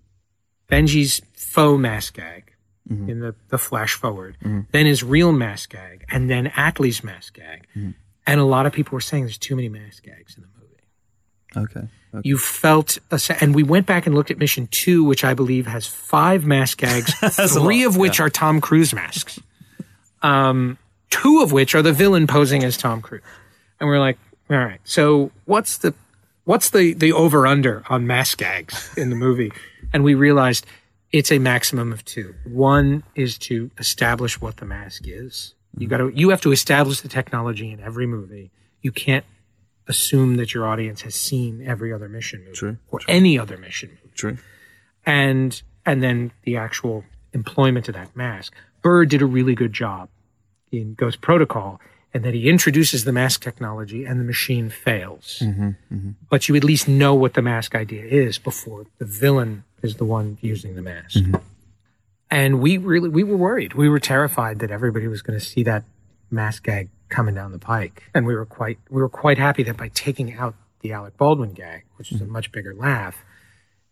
Benji's faux mask gag mm-hmm. in the, the flash forward, mm-hmm. then his real mask gag, and then Attlee's mask gag. Mm-hmm. And a lot of people were saying there's too many mask gags in the movie Okay. Okay. you felt a and we went back and looked at mission two which i believe has five mask gags three of which are tom cruise masks. Um, two of which are the villain posing as tom cruise. And we're like all right so what's the what's the the over under on mask gags in the movie? And we realized it's a maximum of two. One is to establish what the mask is. You got to you have to establish the technology in every movie. You can't assume that your audience has seen every other mission movie True, or any other mission movie True. and and then the actual employment of that mask. Bird did a really good job in Ghost Protocol and that he introduces the mask technology and the machine fails. Mm-hmm, mm-hmm. But you at least know what the mask idea is before the villain is the one using the mask. Mm-hmm. And we really we were worried. We were terrified that everybody was going to see that mask gag coming down the pike. And we were quite we were quite happy that by taking out the Alec Baldwin gag, which was a much bigger laugh,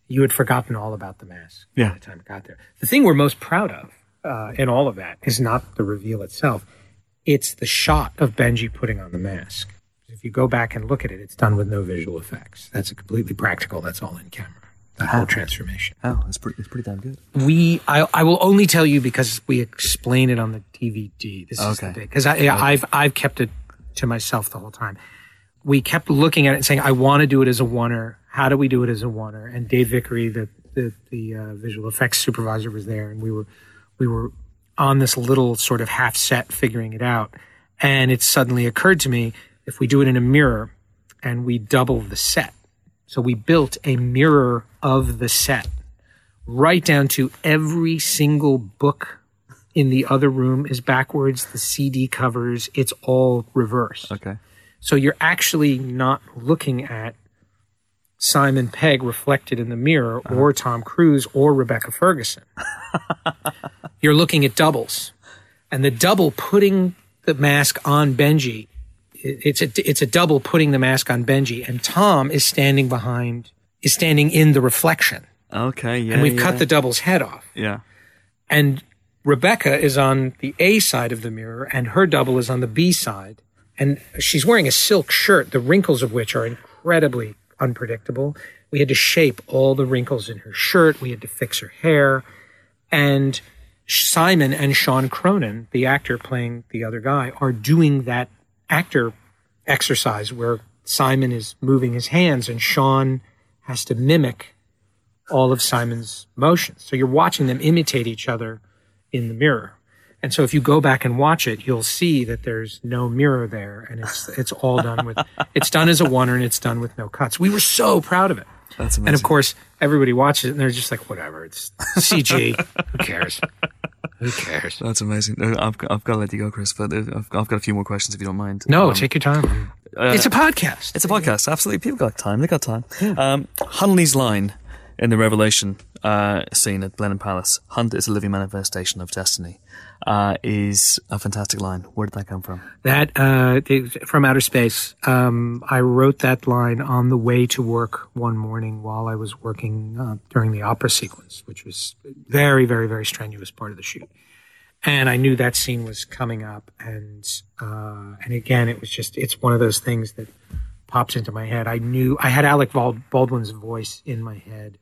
you had forgotten all about the mask Yeah. by the time it got there. The thing we're most proud of uh, in all of that is not the reveal itself; it's the shot of Benji putting on the mask. If you go back and look at it, it's done with no visual effects. That's a completely practical. That's all in camera. That whole transformation. Oh, it's pretty, it's pretty damn good. We, I, I will only tell you because we explain it on the DVD. This is Okay. the big because I, I've, I've kept it to myself the whole time. We kept looking at it and saying, "I want to do it as a oneer. How do we do it as a oneer?" And Dave Vickery, the the, the uh, visual effects supervisor, was there, and we were we were on this little sort of half set figuring it out. And it suddenly occurred to me if we do it in a mirror and we double the set. So we built a mirror of the set right down to every single book in the other room is backwards. The CD covers, it's all reversed. Okay. So you're actually not looking at Simon Pegg reflected in the mirror uh-huh. or Tom Cruise or Rebecca Ferguson. you're looking at doubles. And the double putting the mask on Benji, it's a, it's a double putting the mask on Benji. And Tom is standing behind, is standing in the reflection. Okay. Yeah. And we've yeah. cut the double's head off. Yeah. And Rebecca is on the A side of the mirror, and her double is on the B side. And she's wearing a silk shirt, the wrinkles of which are incredibly unpredictable. We had to shape all the wrinkles in her shirt. We had to fix her hair. And Simon and Sean Cronin, the actor playing the other guy, are doing that actor exercise where Simon is moving his hands and Sean has to mimic all of Simon's motions. So you're watching them imitate each other in the mirror. And so if you go back and watch it, you'll see that there's no mirror there and it's it's all done with it's done as a oneer and it's done with no cuts. We were so proud of it. That's amazing. And of course, everybody watches it and they're just like, whatever, it's CG. Who cares? Who cares? That's amazing. Uh, I've got, I've got to let you go, Chris, but uh, I've, I've got a few more questions if you don't mind. No, Um, take your time. it's a podcast. It's a podcast. Absolutely. People got time. They got time. Um, Hunley's line in the Revelation uh, scene at Blenheim Palace, Hunt is a living manifestation of destiny, uh, is a fantastic line. Where did that come from? That uh, from outer space. Um, I wrote that line on the way to work one morning while I was working uh, during the opera sequence, which was very, very, very strenuous part of the shoot. And I knew that scene was coming up, and uh, and again, it was just it's one of those things that pops into my head. I knew I had Alec Baldwin's voice in my head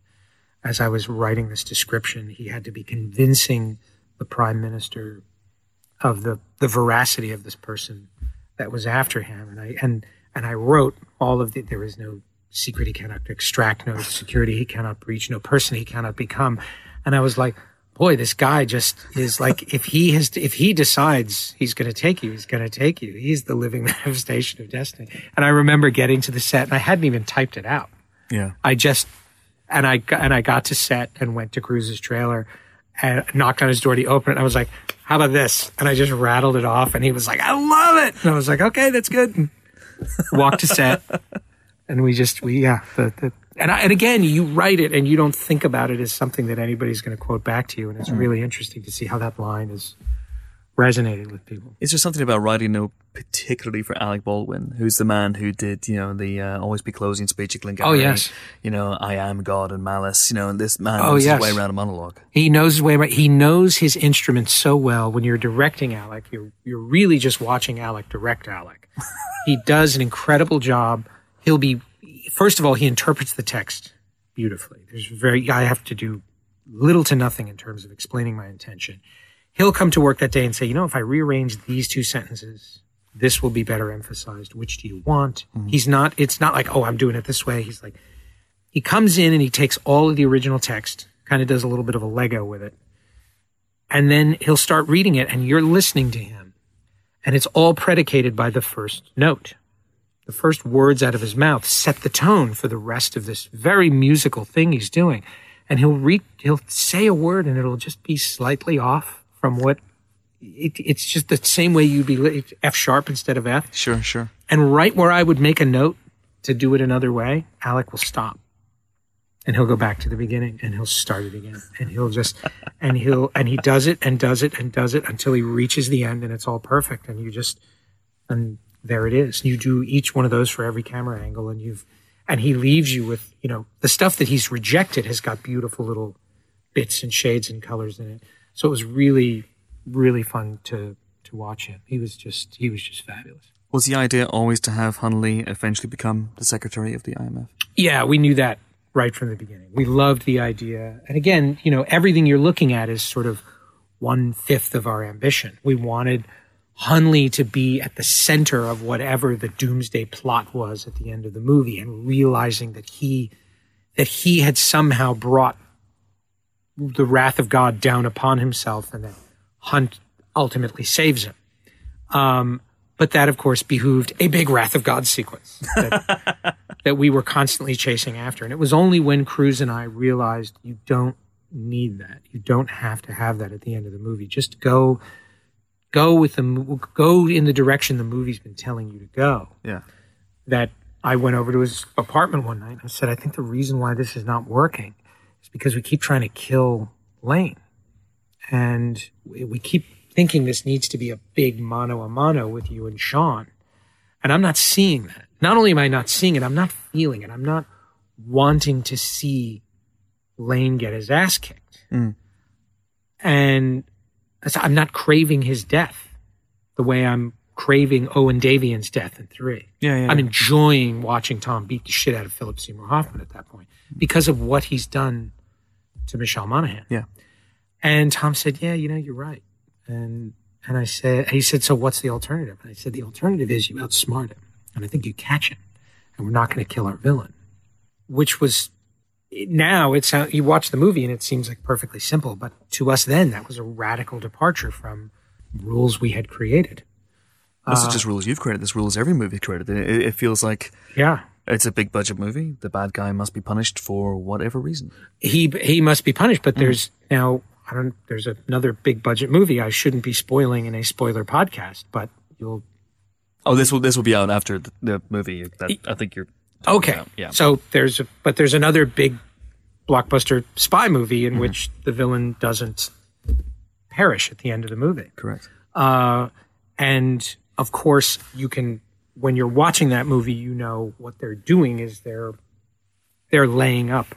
as I was writing this description. He had to be convincing the prime minister of the the veracity of this person that was after him. And i and and i wrote all of the there is no secret he cannot extract no security he cannot breach no person he cannot become. And i was like boy this guy just is like if he has if he decides he's going to take you he's going to take you. He's the living manifestation of destiny. And i remember getting to the set and i hadn't even typed it out. Yeah. I just and I and I got to set and went to Cruise's trailer and knocked on his door. He opened it. And I was like, "How about this?" And I just rattled it off. And he was like, "I love it." And I was like, "Okay, that's good." And walked to set, and we just we yeah the, the and I, and again you write it and you don't think about it as something that anybody's going to quote back to you. And it's mm. really interesting to see how that line is resonated with people. Is there something about writing, know, particularly for Alec Baldwin, who's the man who did, you know, the uh, always be closing speech at Glengarry? Oh, yes. You know, I am God and Malice. You know, and this man Oh, knows yes. his way around a monologue. He knows his way around. He knows his instrument so well. When you're directing Alec, you're you're really just watching Alec direct Alec. he does an incredible job. He'll be first of all, he interprets the text beautifully. There's very I have to do little to nothing in terms of explaining my intention. He'll come to work that day and say, you know, if I rearrange these two sentences, this will be better emphasized. Which do you want? Mm-hmm. He's not. It's not like, oh, I'm doing it this way. He's like, he comes in and he takes all of the original text, kind of does a little bit of a Lego with it. And then he'll start reading it and you're listening to him. And it's all predicated by the first note. The first words out of his mouth set the tone for the rest of this very musical thing he's doing. And he'll read, he'll say a word and it'll just be slightly off from what it, it's just the same way you'd be F sharp instead of F. Sure, sure. And right where I would make a note to do it another way, Alec will stop. And he'll go back to the beginning and he'll start it again. And he'll just, and he'll, and he does it and does it and does it until he reaches the end and it's all perfect. And you just, and there it is. You do each one of those for every camera angle and you've, and he leaves you with, you know, the stuff that he's rejected has got beautiful little bits and shades and colors in it. So it was really, really fun to, to watch him. He was just, he was just fabulous. Was the idea always to have Hunley eventually become the secretary of the IMF? Yeah, we knew that right from the beginning. We loved the idea. And again, you know, everything you're looking at is sort of one fifth of our ambition. We wanted Hunley to be at the center of whatever the doomsday plot was at the end of the movie and realizing that he that he had somehow brought the wrath of God down upon himself and that Hunt ultimately saves him. Um, but that, of course, behooved a big Wrath of God sequence that, that we were constantly chasing after. And it was only when Cruise and I realized you don't need that. You don't have to have that at the end of the movie. Just go, go with the, go in the direction the movie's been telling you to go. Yeah. That I went over to his apartment one night and I said, I think the reason why this is not working is because we keep trying to kill Lane. And we keep thinking this needs to be a big mano a mano with you and Sean. And I'm not seeing that. Not only am I not seeing it, I'm not feeling it. I'm not wanting to see Lane get his ass kicked. Mm. And I'm not craving his death the way I'm craving Owen Davian's death in three. Yeah, yeah. I'm enjoying watching Tom beat the shit out of Philip Seymour Hoffman at that point because of what he's done to Michelle Monaghan. Yeah. And Tom said, "Yeah, you know, you're right." And and I said, he said, "So what's the alternative?" And I said, "The alternative is you outsmart him, and I think you catch him, and we're not going to kill our villain." Which was now it's how you watch the movie and it seems like perfectly simple, but to us then that was a radical departure from rules we had created. This is uh, just rules you've created. This rules every movie created. It, it feels like Yeah, it's a big budget movie. The bad guy must be punished for whatever reason. he he must be punished. But hmm. there's now I don't. There's another big budget movie. I shouldn't be spoiling in a spoiler podcast, but you'll Oh, this will this will be out after the, the movie. That I think you're okay. about, yeah. So there's a, but there's another big blockbuster spy movie in hmm. which the villain doesn't perish at the end of the movie. correct. Uh, and of course, you can when you're watching that movie, you know what they're doing is they're they're laying up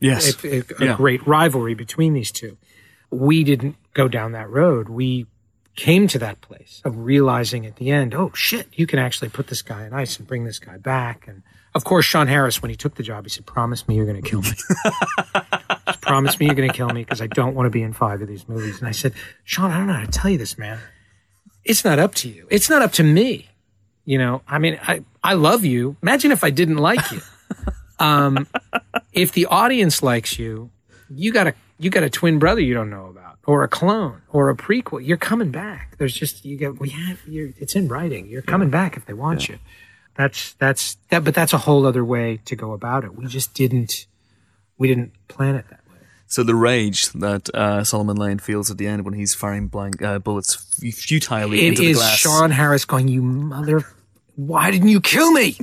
Yes. a, a, Yeah. great rivalry between these two. We didn't go down that road. We came to that place of realizing at the end, oh shit, you can actually put this guy in ice and bring this guy back. And of course, Sean Harris, when he took the job, he said, promise me you're going to kill me. Promise me you're going to kill me because I don't want to be in five of these movies. And I said, Sean, I don't know how to tell you this, man. It's not up to you. It's not up to me. You know, I mean, I, I love you. Imagine if I didn't like you. Um, if the audience likes you, you got a you got a twin brother you don't know about, or a clone, or a prequel. You're coming back. There's just you get we have you're, it's in writing. You're coming back if they want you. That's that's that, but that's a whole other way to go about it. We just didn't we didn't plan it that. So the rage that uh, Solomon Lane feels at the end when he's firing blank uh, bullets futilely It into the is glass. Sean Harris going, "You mother, why didn't you kill me?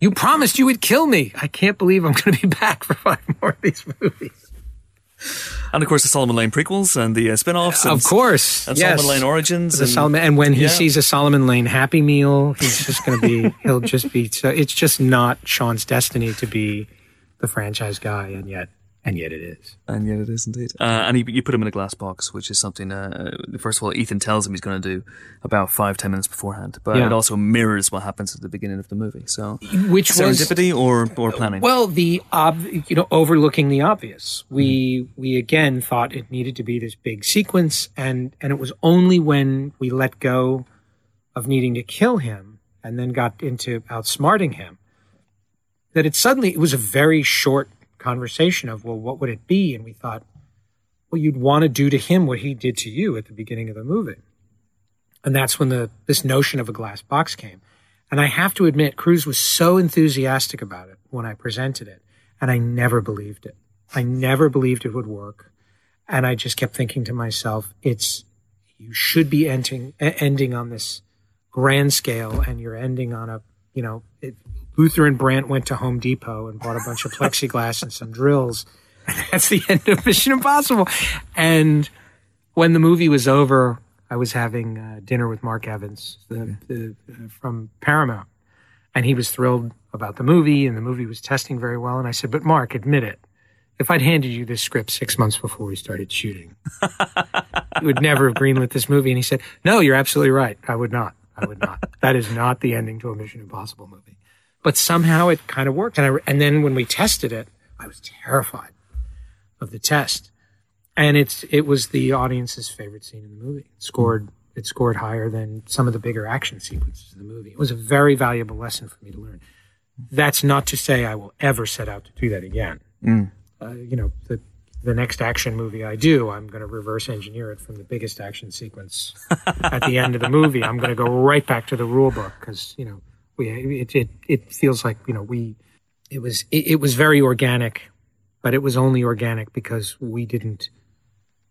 You promised you would kill me. I can't believe I'm going to be back for five more of these movies." and of course the Solomon Lane prequels and the uh, spin-offs. And, Of course, And yes. Solomon Lane Origins. and, Solomon, and when he Yeah. sees a Solomon Lane Happy Meal, he's just going to be, he'll just be, so it's just not Sean's destiny to be the franchise guy, and yet, and yet it is. And yet it is indeed. Uh, and he, you put him in a glass box, which is something, uh, first of all, Ethan tells him he's going to do about five, ten minutes beforehand. But Yeah. it also mirrors what happens at the beginning of the movie. So Which was, serendipity or, or planning? well, the, ob, you know, overlooking the obvious. We, we again thought it needed to be this big sequence, and, and it was only when we let go of needing to kill him and then got into outsmarting him that it suddenly, it was a very short conversation of, well, what would it be? And we thought, well, you'd want to do to him what he did to you at the beginning of the movie. And that's when the this notion of a glass box came. And I have to admit, Cruise was so enthusiastic about it when I presented it, and I never believed it. I never believed it would work. And I just kept thinking to myself, it's you should be ending ending on this grand scale, and you're ending on a you know it, Luther and Brandt went to Home Depot and bought a bunch of plexiglass and some drills. And that's the end of Mission Impossible. And when the movie was over, I was having uh, dinner with Marc Evans the, the, uh, from Paramount, and he was thrilled about the movie, and the movie was testing very well. And I said, "But Marc, admit it. If I'd handed you this script six months before we started shooting, you would never have greenlit this movie." And he said, "No, you're absolutely right. I would not. I would not. that is not the ending to a Mission Impossible movie." But somehow it kind of worked, and I and then when we tested it, I was terrified of the test and it's it was the audience's favorite scene in the movie. It scored it scored higher than some of the bigger action sequences of the movie. It was a very valuable lesson for me to learn. That's not to say I will ever set out to do that again. Mm. Uh, you know, the the next action movie I do, I'm going to reverse engineer it from the biggest action sequence at the end of the movie. I'm going to go right back to the rule book because you know we it, it it feels like you know we it was it, it was very organic, but it was only organic because we didn't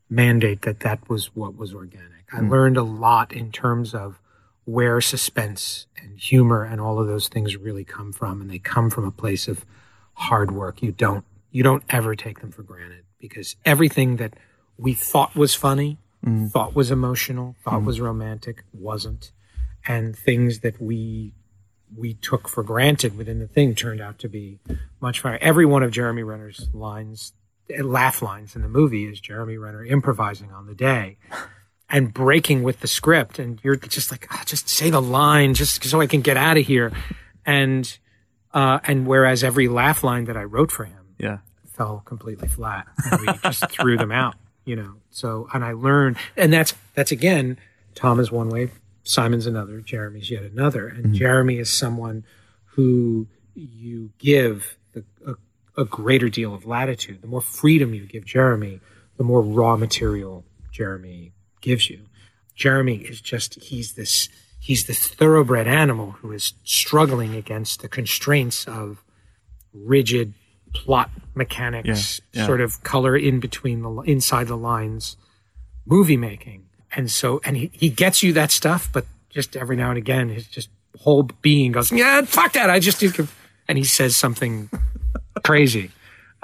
mandate that that was what was organic. I mm. learned a lot in terms of where suspense and humor and all of those things really come from, and they come from a place of hard work. You don't you don't ever take them for granted because everything that we thought was funny, mm. thought was emotional, thought mm. was romantic, wasn't, and things that we we took for granted within the thing turned out to be much funnier. Every one of Jeremy Renner's lines laugh lines in the movie is Jeremy Renner improvising on the day and breaking with the script. And you're just like, oh, just say the line just so I can get out of here. And, uh, and whereas every laugh line that I wrote for him yeah. fell completely flat and we just threw them out, you know? So, and I learned, and that's, that's again, Tom is one way, Simon's another, Jeremy's yet another. And mm-hmm. Jeremy is someone who you give the, a a greater deal of latitude. The more freedom you give Jeremy, the more raw material Jeremy gives you. Jeremy is just he's this he's this thoroughbred animal who is struggling against the constraints of rigid plot mechanics, yeah, yeah. sort of color in between the inside the lines movie making. And so and he, he gets you that stuff, but just every now and again his just whole being goes, Yeah, fuck that. I just and he says something crazy.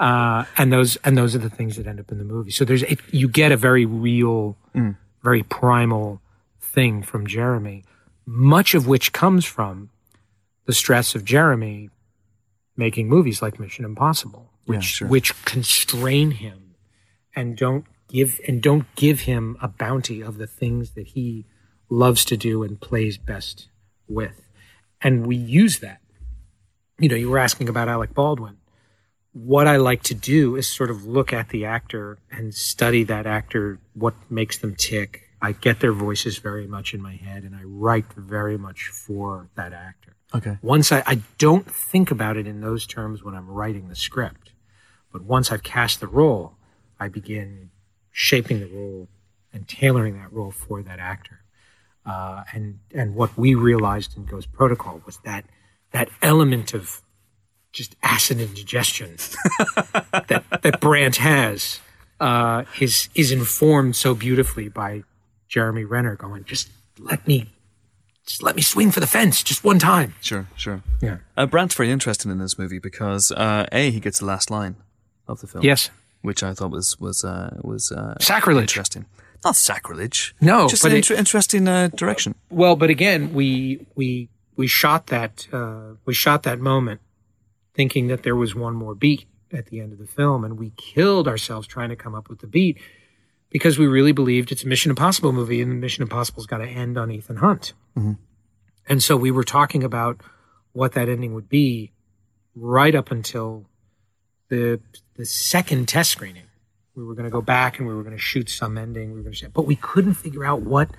Uh, and those and those are the things that end up in the movie. So there's it, you get a very real, mm. very primal thing from Jeremy, much of which comes from the stress of Jeremy making movies like Mission Impossible, which yeah, sure. which constrain him and don't give and don't give him a bounty of the things that he loves to do and plays best with. And we use that. You know, you were asking about Alec Baldwin what I like to do is sort of look at the actor and study that actor, what makes them tick. I get their voices very much in my head and I write very much for that actor. Okay. Once I, I don't think about it in those terms when I'm writing the script, but once I've cast the role, I begin shaping the role and tailoring that role for that actor. Uh, and and what we realized in Ghost Protocol was that that element of just acid indigestion that that Brandt has uh, is is informed so beautifully by Jeremy Renner going, just let me just let me swing for the fence just one time. Sure, sure. Yeah. Uh, Brandt's very interesting in this movie because uh, a he gets the last line of the film. Yes. Which I thought was was uh, was uh, sacrilege. Interesting. Not sacrilege. No, just an inter- interesting uh, direction. Well, but again, we we we shot that uh, we shot that moment thinking that there was one more beat at the end of the film. And we killed ourselves trying to come up with the beat because we really believed it's a Mission Impossible movie and the Mission Impossible's got to end on Ethan Hunt. Mm-hmm. And so we were talking about what that ending would be right up until the the second test screening. We were going to go back and we were going to shoot some ending. We were going to, but we couldn't figure out what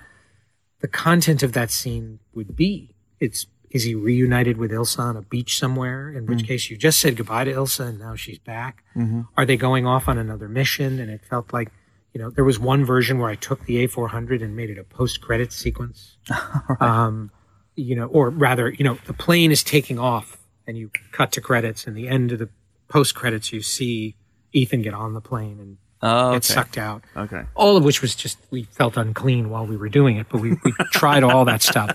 the content of that scene would be. It's is he reunited with Ilsa on a beach somewhere? In which mm case you just said goodbye to Ilsa and now she's back. Mm-hmm. Are they going off on another mission? And it felt like, you know, there was one version where I took the A400 and made it a post credit sequence. right. um, you know, or rather, you know, the plane is taking off and you cut to credits and the end of the post credits, you see Ethan get on the plane and Oh, get sucked out. Okay. All of which was just we felt unclean while we were doing it, but we, we tried all that stuff.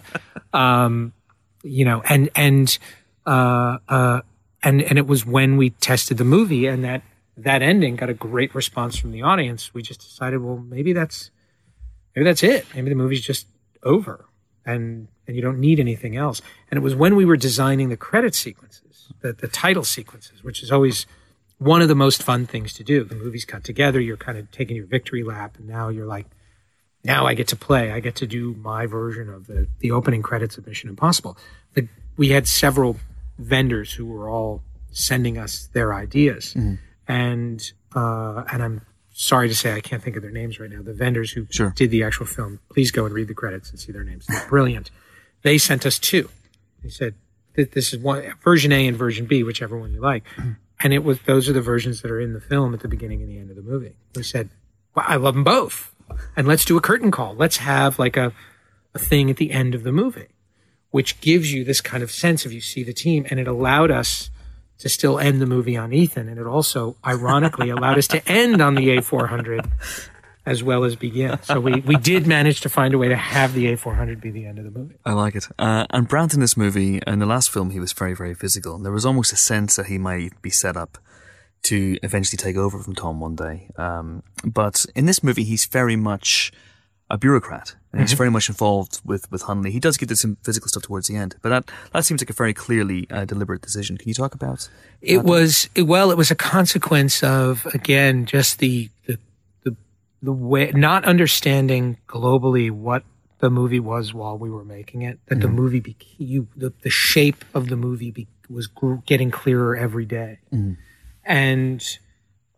Um, you know, and and uh, uh, and and it was when we tested the movie and that that ending got a great response from the audience. We just decided, well, maybe that's maybe that's it. Maybe the movie's just over, and and you don't need anything else. And it was when we were designing the credit sequences, the the title sequences, which is always one of the most fun things to do. The movie's cut together. You're kind of taking your victory lap, and now you're like, now I get to play. I get to do my version of the the opening credits of Mission Impossible. The, we had several vendors who were all sending us their ideas, and uh, and I'm sorry to say I can't think of their names right now. The vendors who Sure. did the actual film, please go and read the credits and see their names. They're brilliant. They sent us two. They said that this is one version A and version B, whichever one you like. And it was those are the versions that are in the film at the beginning and the end of the movie. We said, well, I love them both. And let's do a curtain call. Let's have like a, a thing at the end of the movie, which gives you this kind of sense of you see the team. And it allowed us to still end the movie on Ethan. And it also, ironically, allowed us to end on the A400 as well as begin. So we, we did manage to find a way to have the A400 be the end of the movie. I like it. Uh, and Brandt in this movie, in the last film, he was very, very physical. And there was almost a sense that he might be set up to eventually take over from Tom one day. Um, but in this movie, he's very much a bureaucrat. And he's very much involved with, with Hunley. He does get to some physical stuff towards the end, but that, that seems like a very clearly uh, deliberate decision. Can you talk about? It was it, well. It was a consequence of again just the the the, the way not understanding globally what the movie was while we were making it. That the movie be, you the, the shape of the movie be, was gr- getting clearer every day. and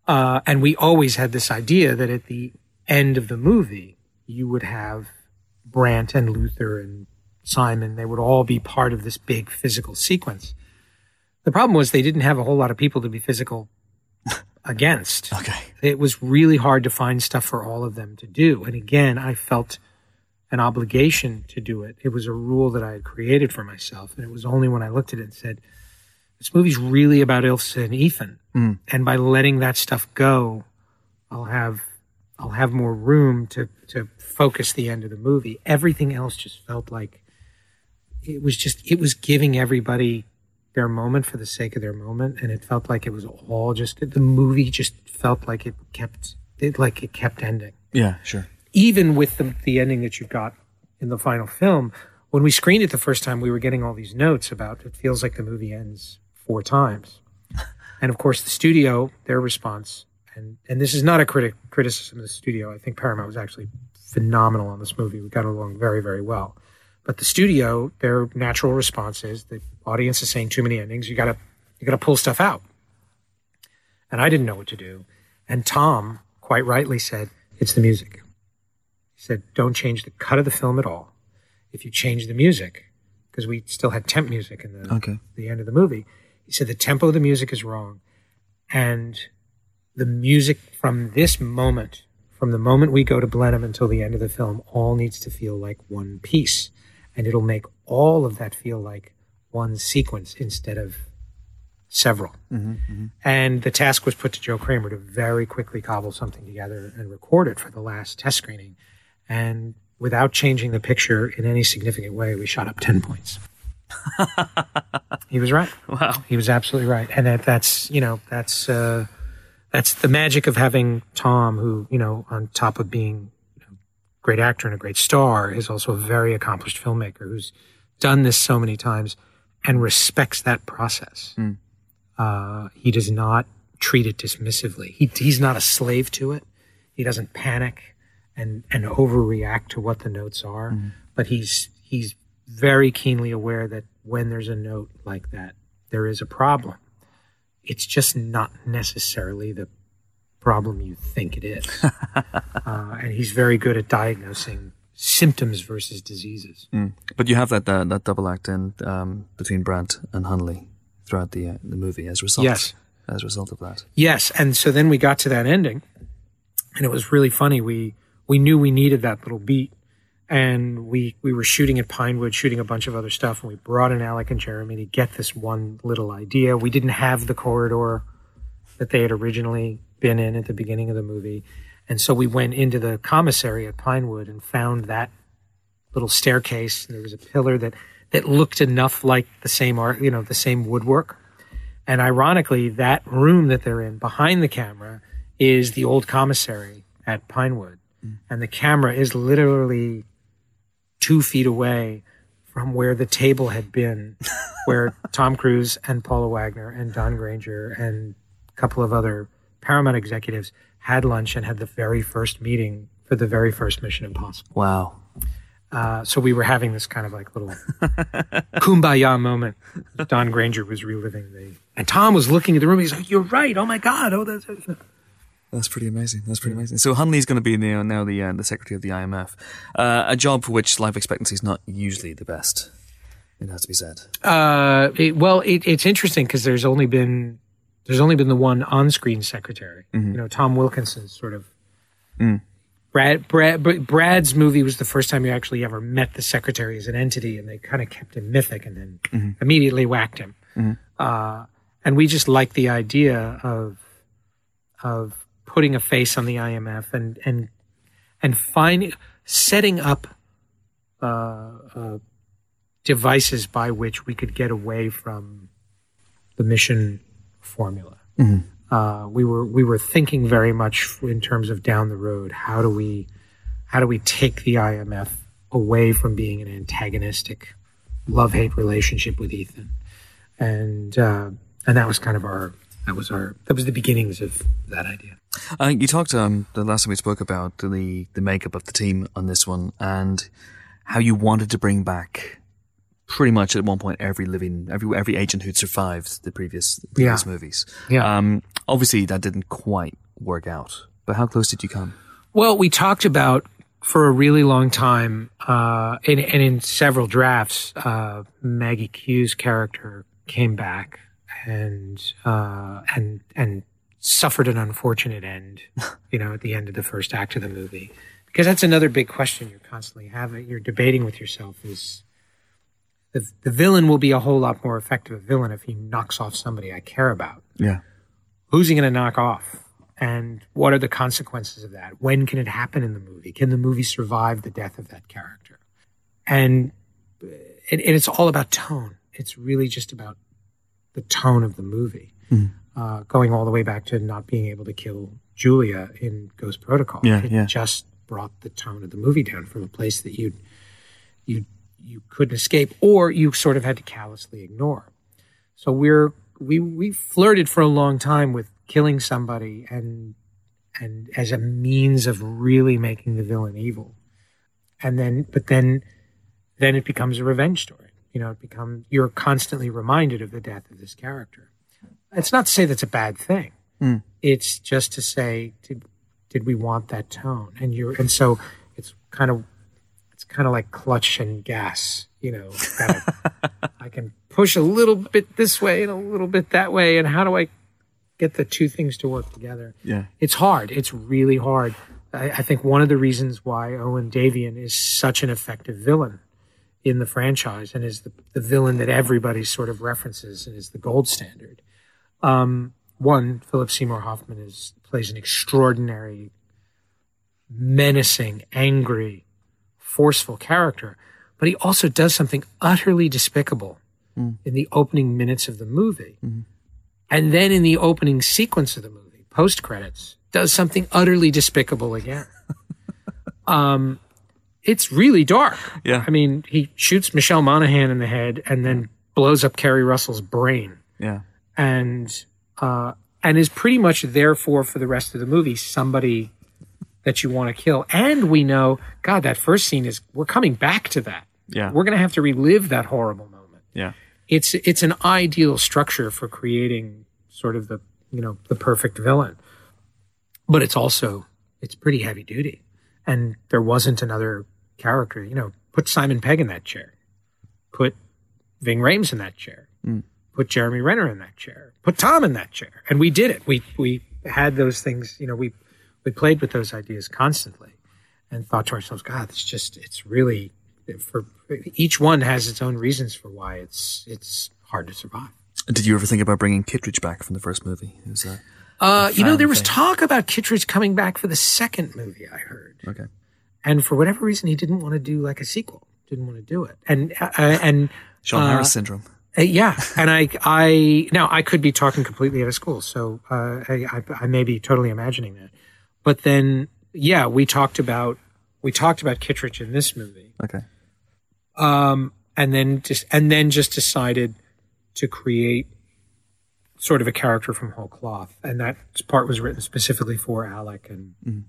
uh, and we always had this idea that at the end of the movie you would have Brandt and Luther and Simon. They would all be part of this big physical sequence. The problem was they didn't have a whole lot of people to be physical against. Okay. It was really hard to find stuff for all of them to do. And again, I felt an obligation to do it. It was a rule that I had created for myself. And it was only when I looked at it and said, this movie's really about Ilsa and Ethan. Hmm. And by letting that stuff go, I'll have I'll have more room to to focus the end of the movie. Everything else just felt like it was just it was giving everybody their moment for the sake of their moment, and it felt like it was all just the movie just felt like it kept it like it kept ending. Yeah, sure. Even with the the ending that you've got in the final film, when we screened it the first time, we were getting all these notes about it feels like the movie ends four times. And of course, the studio, their response, and and this is not a critic criticism of the studio. I think Paramount was actually phenomenal on this movie. We got along very very well. But the studio, their natural response is the audience is saying too many endings. You gotta you gotta pull stuff out. And I didn't know what to do. And Tom quite rightly said, "It's the music." He said, "Don't change the cut of the film at all. If you change the music, because we still had temp music in the Okay. the end of the movie. He said the tempo of the music is wrong, and the music from this moment, from the moment we go to Blenheim until the end of the film, all needs to feel like one piece, and it'll make all of that feel like one sequence instead of several. And the task was put to Joe Kraemer to very quickly cobble something together and record it for the last test screening. And without changing the picture in any significant way, we shot up 10 points. he was right. Wow. He was absolutely right. And that, that's, you know, that's, uh, that's the magic of having Tom, who, you know, on top of being a great actor and a great star, is also a very accomplished filmmaker who's done this so many times and respects that process. Uh, he does not treat it dismissively. He, he's not a slave to it. He doesn't panic and, and overreact to what the notes are, but he's, he's very keenly aware that when there's a note like that, there is a problem. It's just not necessarily the problem you think it is. uh, and he's very good at diagnosing symptoms versus diseases. But you have that uh, that double act in um, between Brandt and Hunley throughout the uh, the movie as a result. Yes. As a result of that. Yes, and so then we got to that ending, and it was really funny. We we knew we needed that little beat, and we we were shooting at Pinewood, shooting a bunch of other stuff, and we brought in Alec and Jeremy to get this one little idea. We didn't have the corridor that they had originally been in at the beginning of the movie. And so we went into the commissary at Pinewood and found that little staircase. There was a pillar that, that looked enough like the same art, you know, the same woodwork. And ironically, that room that they're in behind the camera is the old commissary at Pinewood. Hmm. And the camera is literally two feet away from where the table had been, where Tom Cruise and Paula Wagner and Don Granger and a couple of other Paramount executives had lunch and had the very first meeting for the very first Mission Impossible. Wow. Uh, so we were having this kind of like little kumbaya moment. Don Granger was reliving the, and Tom was looking at the room. He's like, "You're right. Oh my God. Oh, that's." That's pretty amazing. That's pretty amazing. So Hunley's going to be now, now the uh, the secretary of the IMF, uh, a job for which life expectancy is not usually the best. It has to be said. Uh, it, well, it, it's interesting because there's only been there's only been the one on-screen secretary. You know, Tom Wilkinson sort of. Brad, Brad, Br- Brad's movie was the first time you actually ever met the secretary as an entity, and they kind of kept him mythic, and then immediately whacked him. Uh, and we just like the idea of of putting a face on the IMF and and and finding setting up uh, uh, devices by which we could get away from the mission formula. Uh, we were we were thinking very much in terms of down the road. How do we how do we take the IMF away from being an antagonistic love hate relationship with Ethan? And uh, and that was kind of our that was our that was the beginnings of that idea. Uh, you talked um, the last time we spoke about the the makeup of the team on this one and how you wanted to bring back pretty much at one point every living every every agent who'd survived the previous the previous Yeah. movies. Yeah. Um, obviously that didn't quite work out. But how close did you come? Well, we talked about for a really long time, uh, and, and in several drafts, uh, Maggie Q's character came back and uh, and and suffered an unfortunate end. You know, at the end of the first act of the movie, because that's another big question you're constantly having. You're debating with yourself: is the the villain will be a whole lot more effective villain if he knocks off somebody I care about. Yeah. who's he going to knock off? And what are the consequences of that? When can it happen in the movie? Can the movie survive the death of that character? And uh, and, and it's all about tone. It's really just about the tone of the movie mm-hmm. Uh, going all the way back to not being able to kill julia in ghost protocol Yeah, it yeah. just brought the tone of the movie down from a place that you you you couldn't escape or you sort of had to callously ignore so we're we we flirted for a long time with killing somebody and and as a means of really making the villain evil. And then but then then it becomes a revenge story. You know, it becomes you're constantly reminded of the death of this character. It's not to say that's a bad thing. Hmm. It's just to say did did we want that tone? And you're and so it's kind of it's kind of like clutch and gas, you know. Gotta, I can push a little bit this way and a little bit that way, and how do I get the two things to work together? Yeah. It's hard. It's really hard. I, I think one of the reasons why Owen Davian is such an effective villain in the franchise and is the, the villain that everybody sort of references and is the gold standard. Um, one, Philip Seymour Hoffman is plays an extraordinary, menacing, angry, forceful character, but he also does something utterly despicable in the opening minutes of the movie. And then in the opening sequence of the movie, post credits, does something utterly despicable again. um, it's really dark. Yeah. I mean, he shoots Michelle Monaghan in the head and then blows up Keri Russell's brain Yeah. And uh, and is pretty much therefore for the rest of the movie somebody that you want to kill. And we know, God, that first scene is we're coming back to that. Yeah. We're going to have to relive that horrible moment. Yeah. It's it's an ideal structure for creating sort of the you know the perfect villain, but it's also it's pretty heavy duty. And there wasn't another character. You know, put Simon Pegg in that chair, put Ving Rhames in that chair, put Jeremy Renner in that chair, put Tom in that chair, and we did it. We we had those things. You know, we we played with those ideas constantly, and thought to ourselves, God, it's just it's really for each one has its own reasons for why it's it's hard to survive. Did you ever think about bringing Kittredge back from the first movie? Is that Uh, you know, there was thing. talk about Kittredge coming back for the second movie. I heard, Okay. and for whatever reason, he didn't want to do like a sequel. Didn't want to do it, and uh, and Sean Uh, Harris syndrome. Uh, yeah, and I, I now I could be talking completely out of school, so uh, I, I, I may be totally imagining that. But then, yeah, we talked about we talked about Kittredge in this movie, Okay. um, and then just and then just decided to create sort of a character from whole cloth, and that part was written specifically for Alec. And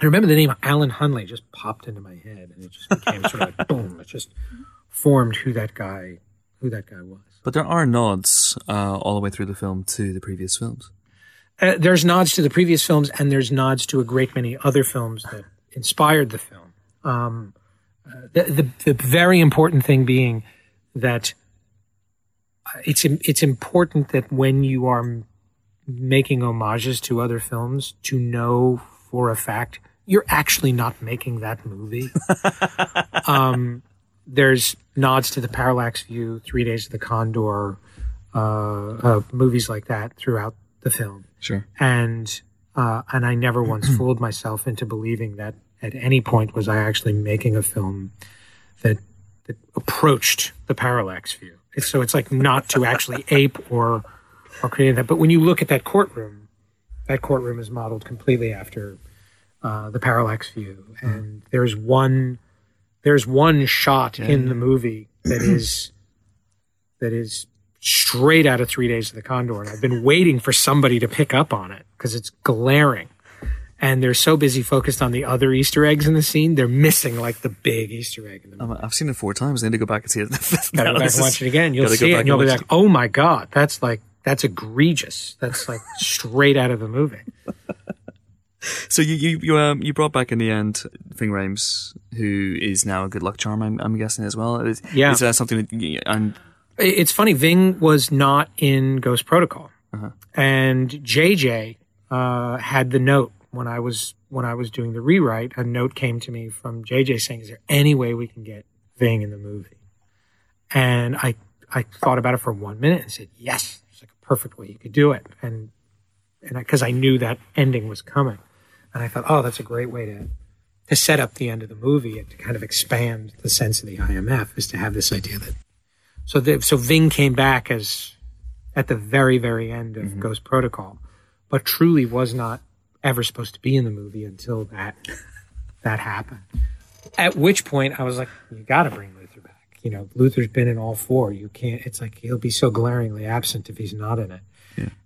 I remember the name Alan Hunley just popped into my head, and it just became sort of like boom, it just formed who that guy who that guy was. But there are nods uh, all the way through the film to the previous films. Uh, there's nods to the previous films, and there's nods to a great many other films that inspired the film. Um, uh, the, the the very important thing being that uh, it's it's important that when you are making homages to other films, to know for a fact you're actually not making that movie. um, there's nods to the Parallax View, Three Days of the Condor, uh, uh, movies like that throughout the film Sure. and uh, and I never once fooled myself into believing that at any point was I actually making a film that that approached the parallax view. It's, so it's like not to actually ape or or create that. But when you look at that courtroom, that courtroom is modeled completely after uh, the parallax view, and there's one there's one shot in the movie that is that is straight out of Three Days of the Condor, and I've been waiting for somebody to pick up on it because it's glaring. And they're so busy focused on the other Easter eggs in the scene, they're missing like the big Easter egg in the movie. Um, I've seen it four times. I need to go back and see it. Gotta go back and watch it again. You'll see it, and you'll be like, watch "Oh my god, that's like that's egregious. That's like straight out of the movie." So you you you, um, you brought back in the end Ving Rhames, who is now a good luck charm. I'm, I'm guessing as well. Is, Yeah. Is that something that and It's funny. Ving was not in Ghost Protocol, and JJ uh, had the note when I was when I was doing the rewrite. A note came to me from JJ saying, "Is there any way we can get Ving in the movie?" And I I thought about it for one minute and said, "Yes, it's like a perfect way you could do it." And and because I, knew that ending was coming, and I thought, "Oh, that's a great way to." To set up the end of the movie and to kind of expand the sense of the IMF is to have this idea that so the, so Ving came back as at the very very end of mm-hmm. Ghost Protocol, but truly was not ever supposed to be in the movie until that that happened. At which point I was like, you got to bring Luther back. You know, Luther's been in all four. You can't. It's like he'll be so glaringly absent if he's not in it.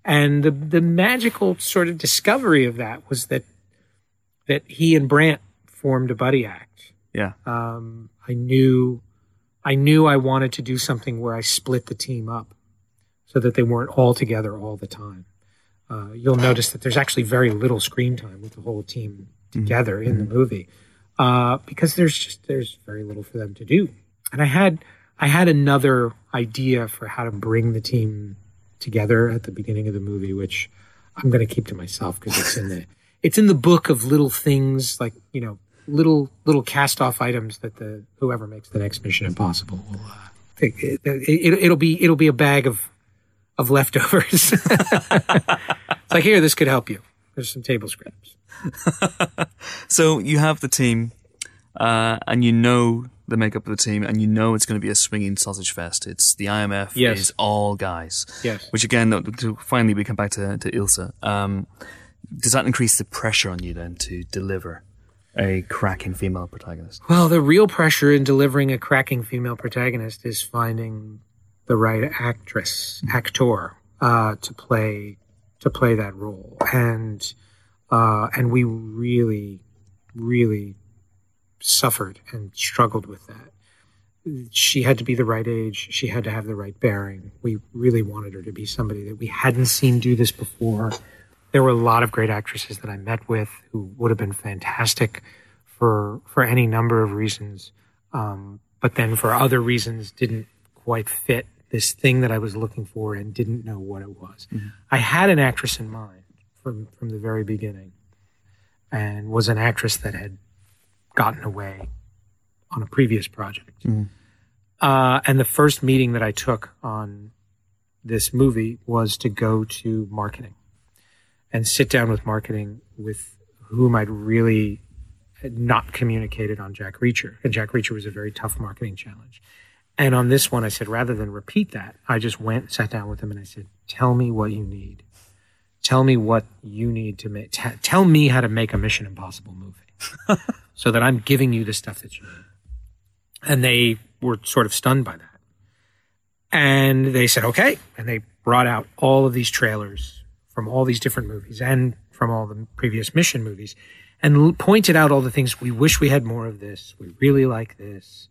And the the magical sort of discovery of that was that that he and Brandt formed a buddy act yeah, um, I knew I knew I wanted to do something where I split the team up so that they weren't all together all the time. Uh, you'll notice that there's actually very little screen time with the whole team together in the movie uh, because there's just there's very little for them to do. And I had I had another idea for how to bring the team together at the beginning of the movie, which I'm going to keep to myself because it's in the it's in the book of little things like you know little little cast off items that the whoever makes the next Mission Impossible will uh, it, it, it'll be it'll be a bag of of leftovers. it's like here, this could help you. There's some table scraps. So you have the team, uh, and you know the makeup of the team, and you know it's going to be a swinging sausage fest. It's the IMF Yes. is all guys. Yes. Which again, to finally we come back to to Ilsa. Um, does that increase the pressure on you then to deliver a cracking female protagonist? Well, the real pressure in delivering a cracking female protagonist is finding the right actress, actor, uh, to play to play that role, and uh, and we really, really suffered and struggled with that. She had to be the right age. She had to have the right bearing. We really wanted her to be somebody that we hadn't seen do this before. There were a lot of great actresses that I met with who would have been fantastic for for any number of reasons, um, but then for other reasons didn't quite fit this thing that I was looking for and didn't know what it was. I had an actress in mind from from the very beginning, and was an actress that had gotten away on a previous project. Uh, and the first meeting that I took on this movie was to go to marketing and sit down with marketing with whom I'd really not communicated on Jack Reacher. And Jack Reacher was a very tough marketing challenge. And on this one, I said, rather than repeat that, I just went, sat down with him, and I said, tell me what you need. Tell me what you need to make. T- tell me how to make a Mission Impossible movie so that I'm giving you the stuff that you need. And they were sort of stunned by that. And they said, okay. And they brought out all of these trailers from all these different movies and from all the previous mission movies and l- pointed out all the things we wish we had more of this. We really like this.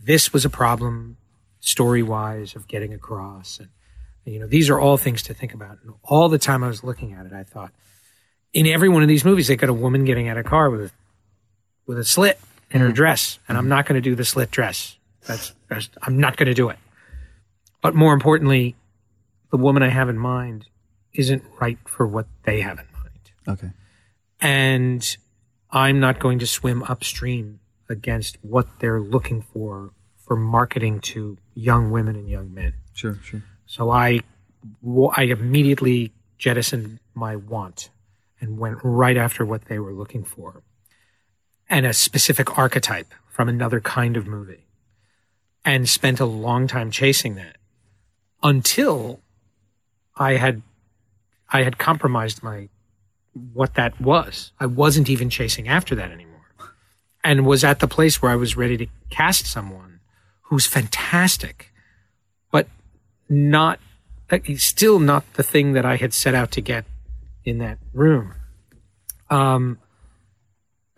This was a problem story wise of getting across. And, you know, these are all things to think about. And all the time I was looking at it, I thought, in every one of these movies, they got a woman getting out of a car with a, with a slit in her mm. dress. And I'm mm. not going to do the slit dress. That's, that's I'm not going to do it. But more importantly, the woman I have in mind isn't right for what they have in mind. Okay. And I'm not going to swim upstream against what they're looking for for marketing to young women and young men. Sure, sure. So I, I immediately jettisoned my want and went right after what they were looking for and a specific archetype from another kind of movie and spent a long time chasing that until I had, I had compromised my, what that was. I wasn't even chasing after that anymore and was at the place where I was ready to cast someone who's fantastic, but not still not the thing that I had set out to get in that room. Um,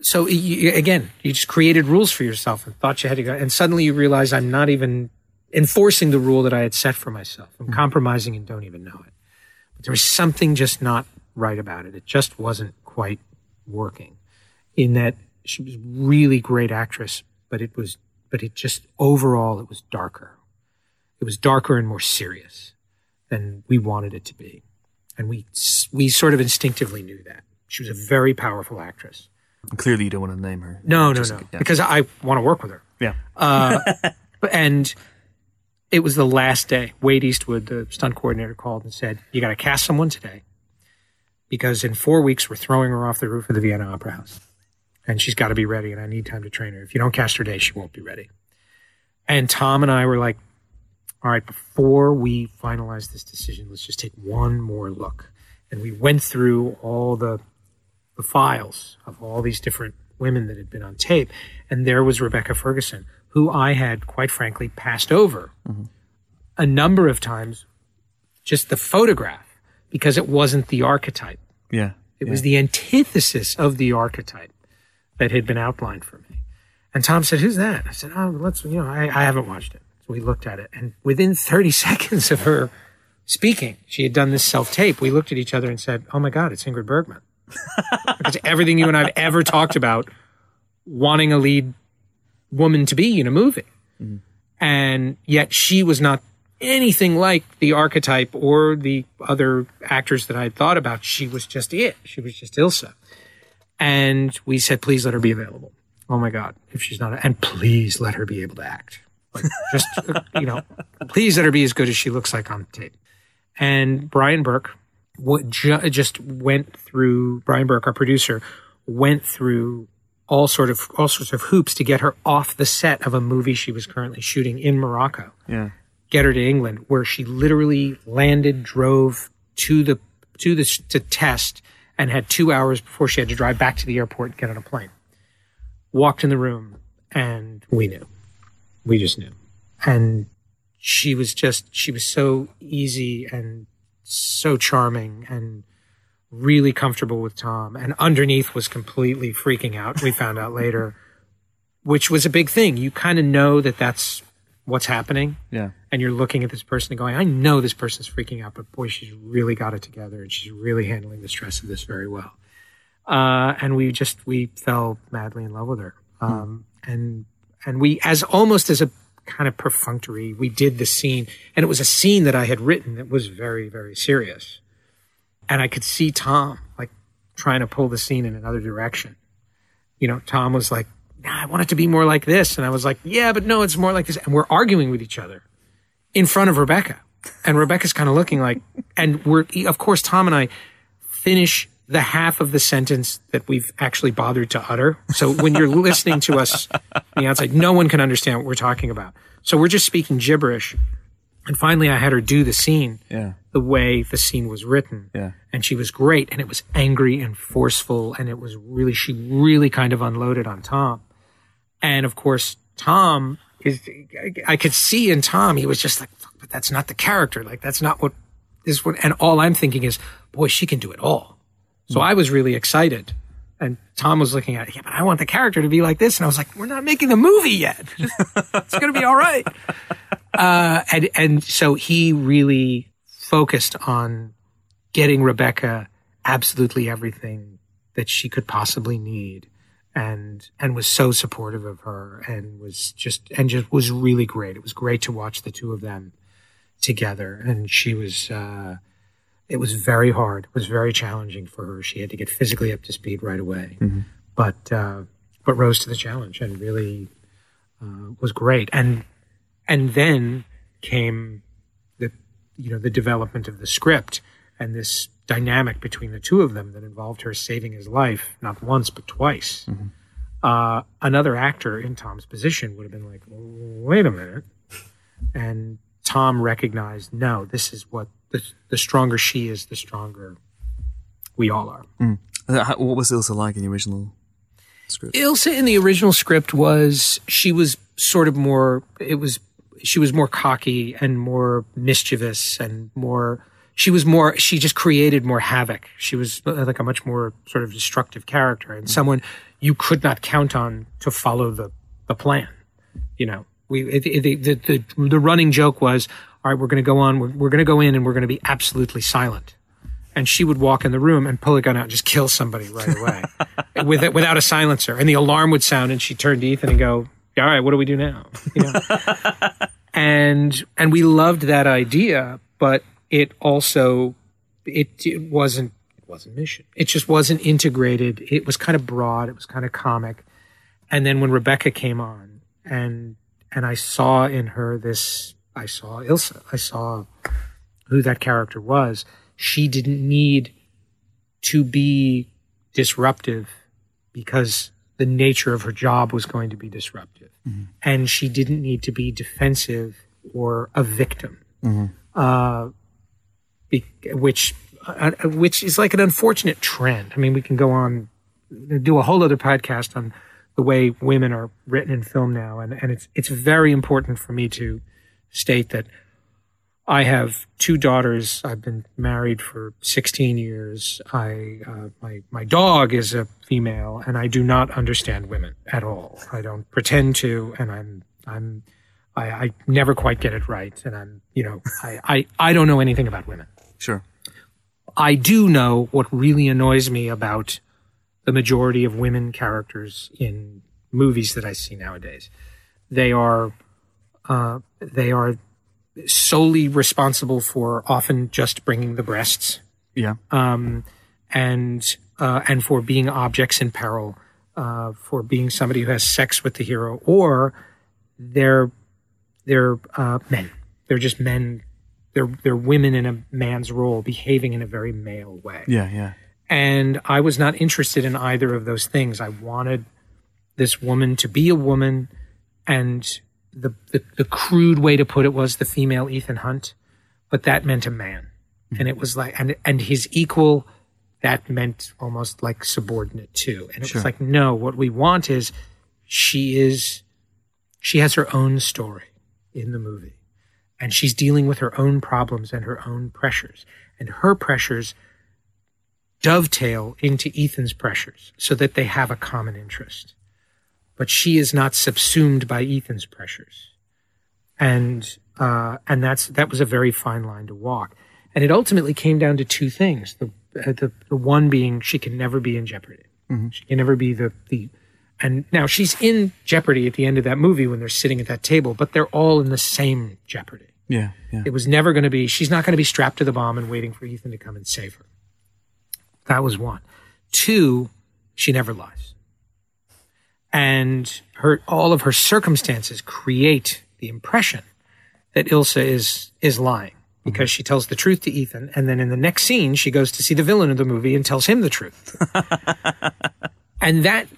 so you, again, you just created rules for yourself and thought you had to go, and suddenly you realize I'm not even enforcing the rule that I had set for myself. I'm compromising and don't even know it. There was something just not right about it. It just wasn't quite working. In that she was really great actress, but it was, but it just overall it was darker. It was darker and more serious than we wanted it to be, and we we sort of instinctively knew that she was a very powerful actress. And clearly, you don't want to name her. No, no, no, yeah. because I want to work with her. Yeah. Uh, but- and it was the last day. Wade Eastwood, the stunt coordinator, called and said, "You got to cast someone today, because in four weeks we're throwing her off the roof of the Vienna Opera House, and she's got to be ready. And I need time to train her. If you don't cast her today, she won't be ready." And Tom and I were like, "All right, before we finalize this decision, let's just take one more look." And we went through all the the files of all these different women that had been on tape. And there was Rebecca Ferguson, who I had, quite frankly, passed over a number of times, just the photograph, because it wasn't the archetype. Yeah. It was the antithesis of the archetype that had been outlined for me. And Tom said, Who's that? I said, Oh, let's, you know, I, I haven't watched it. So we looked at it. And within 30 seconds of her speaking, she had done this self tape. We looked at each other and said, Oh my God, it's Ingrid Bergman. because everything you and I have ever talked about wanting a lead woman to be in a movie. And yet she was not anything like the archetype or the other actors that I had thought about. She was just it. She was just Ilsa. And we said, please let her be available. Oh my God, if she's not, and please let her be able to act. Like just, you know, please let her be as good as she looks like on tape. And Bryan Burk just went through, Bryan Burk, our producer, went through all sort of, all sorts of hoops to get her off the set of a movie she was currently shooting in Morocco Yeah. get her to England, where she literally landed, drove to the to the to test, and had two hours before she had to drive back to the airport and get on a plane. Walked in the room, and we knew, we just knew, and she was just she was so easy and so charming and really comfortable with Tom, and underneath was completely freaking out. We found out later, which was a big thing. You kind of know that that's what's happening Yeah. and you're looking at this person and going, I know this person's freaking out, but boy, she's really got it together and she's really handling the stress of this very well. Uh, and we just, we fell madly in love with her. Um, and, and we, as almost as a kind of perfunctory, we did the scene and it was a scene that I had written that was very, very serious. And I could see Tom like trying to pull the scene in another direction. You know, Tom was like, nah, I want it to be more like this. And I was like, yeah, but no, it's more like this. And we're arguing with each other in front of Rebecca. And Rebecca's kind of looking like, and we're, of course, Tom and I finish the half of the sentence that we've actually bothered to utter. So when you're listening to us on the outside, no one can understand what we're talking about. So we're just speaking gibberish. And finally, I had her do the scene Yeah. the way the scene was written. Yeah. And she was great. And it was angry and forceful. And it was really, she really kind of unloaded on Tom. And of course, Tom is, I could see in Tom, he was just like, but that's not the character. Like, that's not what is what this one. And all I'm thinking is, boy, she can do it all. So hmm. I was really excited. And Tom was looking at it, yeah, but I want the character to be like this. And I was like, we're not making the movie yet. it's going to be all right. Uh, and, and so he really focused on getting Rebecca absolutely everything that she could possibly need and and was so supportive of her and was just and just was really great. It was great to watch the two of them together and she was uh it was very hard. It was very challenging for her. She had to get physically up to speed right away. But uh but rose to the challenge and really uh, was great. And and then came the you know the development of the script and this dynamic between the two of them that involved her saving his life not once but twice. Uh, another actor in Tom's position would have been like, "Wait a minute," and Tom recognized, "No, this is what the the stronger she is, the stronger we all are." Uh, how- What was Ilsa like in the original script? Ilsa in the original script was she was sort of more it was she was more cocky and more mischievous and more she was more she just created more havoc she was uh, like a much more sort of destructive character and someone you could not count on to follow the the plan you know we the, the the the running joke was all right we're going to go on we're, we're going to go in and we're going to be absolutely silent and she would walk in the room and pull a gun out and just kill somebody right away with it, without a silencer. And the alarm would sound, and she turned to Ethan and go, "All right, what do we do now?" You know? and and we loved that idea, but it also it, it wasn't it wasn't mission. It just wasn't integrated. It was kind of broad. It was kind of comic. And then when Rebecca came on, and and I saw in her this, I saw Ilsa. I saw who that character was. She didn't need to be disruptive because the nature of her job was going to be disruptive. And she didn't need to be defensive or a victim, uh, be, which, uh, which is like an unfortunate trend. I mean, we can go on, do a whole other podcast on the way women are written in film now. And, and it's, it's very important for me to state that I have two daughters. I've been married for 16 years. I uh, my my dog is a female, and I do not understand women at all. I don't pretend to, and I'm I'm I, I never quite get it right, and I'm you know I, I I don't know anything about women. Sure. I do know what really annoys me about the majority of women characters in movies that I see nowadays. They are uh, they are solely responsible for often just bringing the breasts Yeah. um, and uh, and for being objects in peril, uh, for being somebody who has sex with the hero, or they're they're uh, men. They're just men. They're they're women in a man's role, behaving in a very male way. Yeah. Yeah. And I was not interested in either of those things. I wanted this woman to be a woman, and the, the, the crude way to put it was the female Ethan Hunt, but that meant a man. Hmm. And it was like, and, and his equal, that meant almost like subordinate too. And it Sure. was like, no, what we want is she is, she has her own story in the movie and she's dealing with her own problems and her own pressures and her pressures dovetail into Ethan's pressures so that they have a common interest. But she is not subsumed by Ethan's pressures. And uh, and that's that was a very fine line to walk. And it ultimately came down to two things. The uh, the, the one being she can never be in jeopardy. She can never be the the and now she's in jeopardy at the end of that movie when they're sitting at that table, but they're all in the same jeopardy. Yeah. Yeah. It was never going to be, she's not going to be strapped to the bomb and waiting for Ethan to come and save her. That was one. Two, she never lies. And her, all of her circumstances create the impression that Ilsa is, is lying. because mm-hmm. she tells the truth to Ethan, and then in the next scene she goes to see the villain of the movie and tells him the truth. and that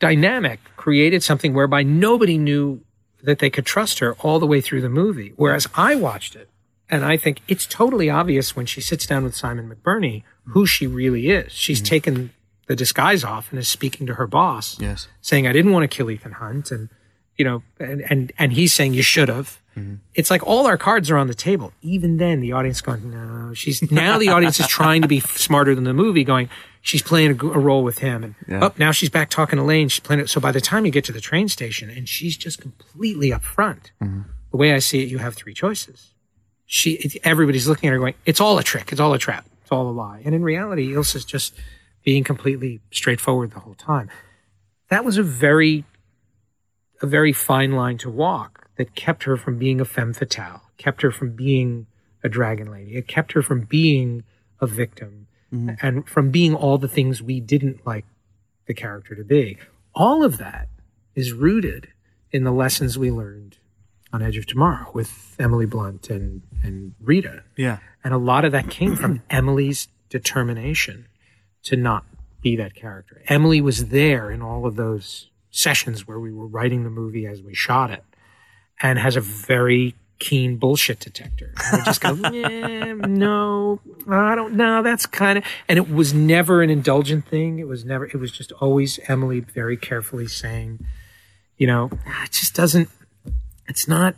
dynamic created something whereby nobody knew that they could trust her all the way through the movie. Whereas I watched it and I think it's totally obvious when she sits down with Simon McBurney who she really is. She's mm-hmm. taken the disguise off and is speaking to her boss, Yes. saying, I didn't want to kill Ethan Hunt. And, you know, and, and, and he's saying, you should have. Mm-hmm. It's like all our cards are on the table. Even then, the audience going, no, she's now the audience is trying to be smarter than the movie, going, she's playing a role with him. And Yeah. oh, now she's back talking to Lane. She's playing it. So by the time you get to the train station and she's just completely up front, mm-hmm. the way I see it, you have three choices. She, everybody's looking at her going, it's all a trick. It's all a trap. It's all a lie. And in reality, Ilsa's just being completely straightforward the whole time. That was a very, a very fine line to walk that kept her from being a femme fatale, kept her from being a dragon lady. It kept her from being a victim mm-hmm. and from being all the things we didn't like the character to be. All of that is rooted in the lessons we learned on Edge of Tomorrow with Emily Blunt and, and Rita. Yeah. And a lot of that came from Emily's determination to not be that character. Emily was there in all of those sessions where we were writing the movie as we shot it and has a very keen bullshit detector. And we just go, yeah, no, I don't know. That's kind of, and it was never an indulgent thing. It was never, it was just always Emily very carefully saying, you know, "Ah, it just doesn't, it's not,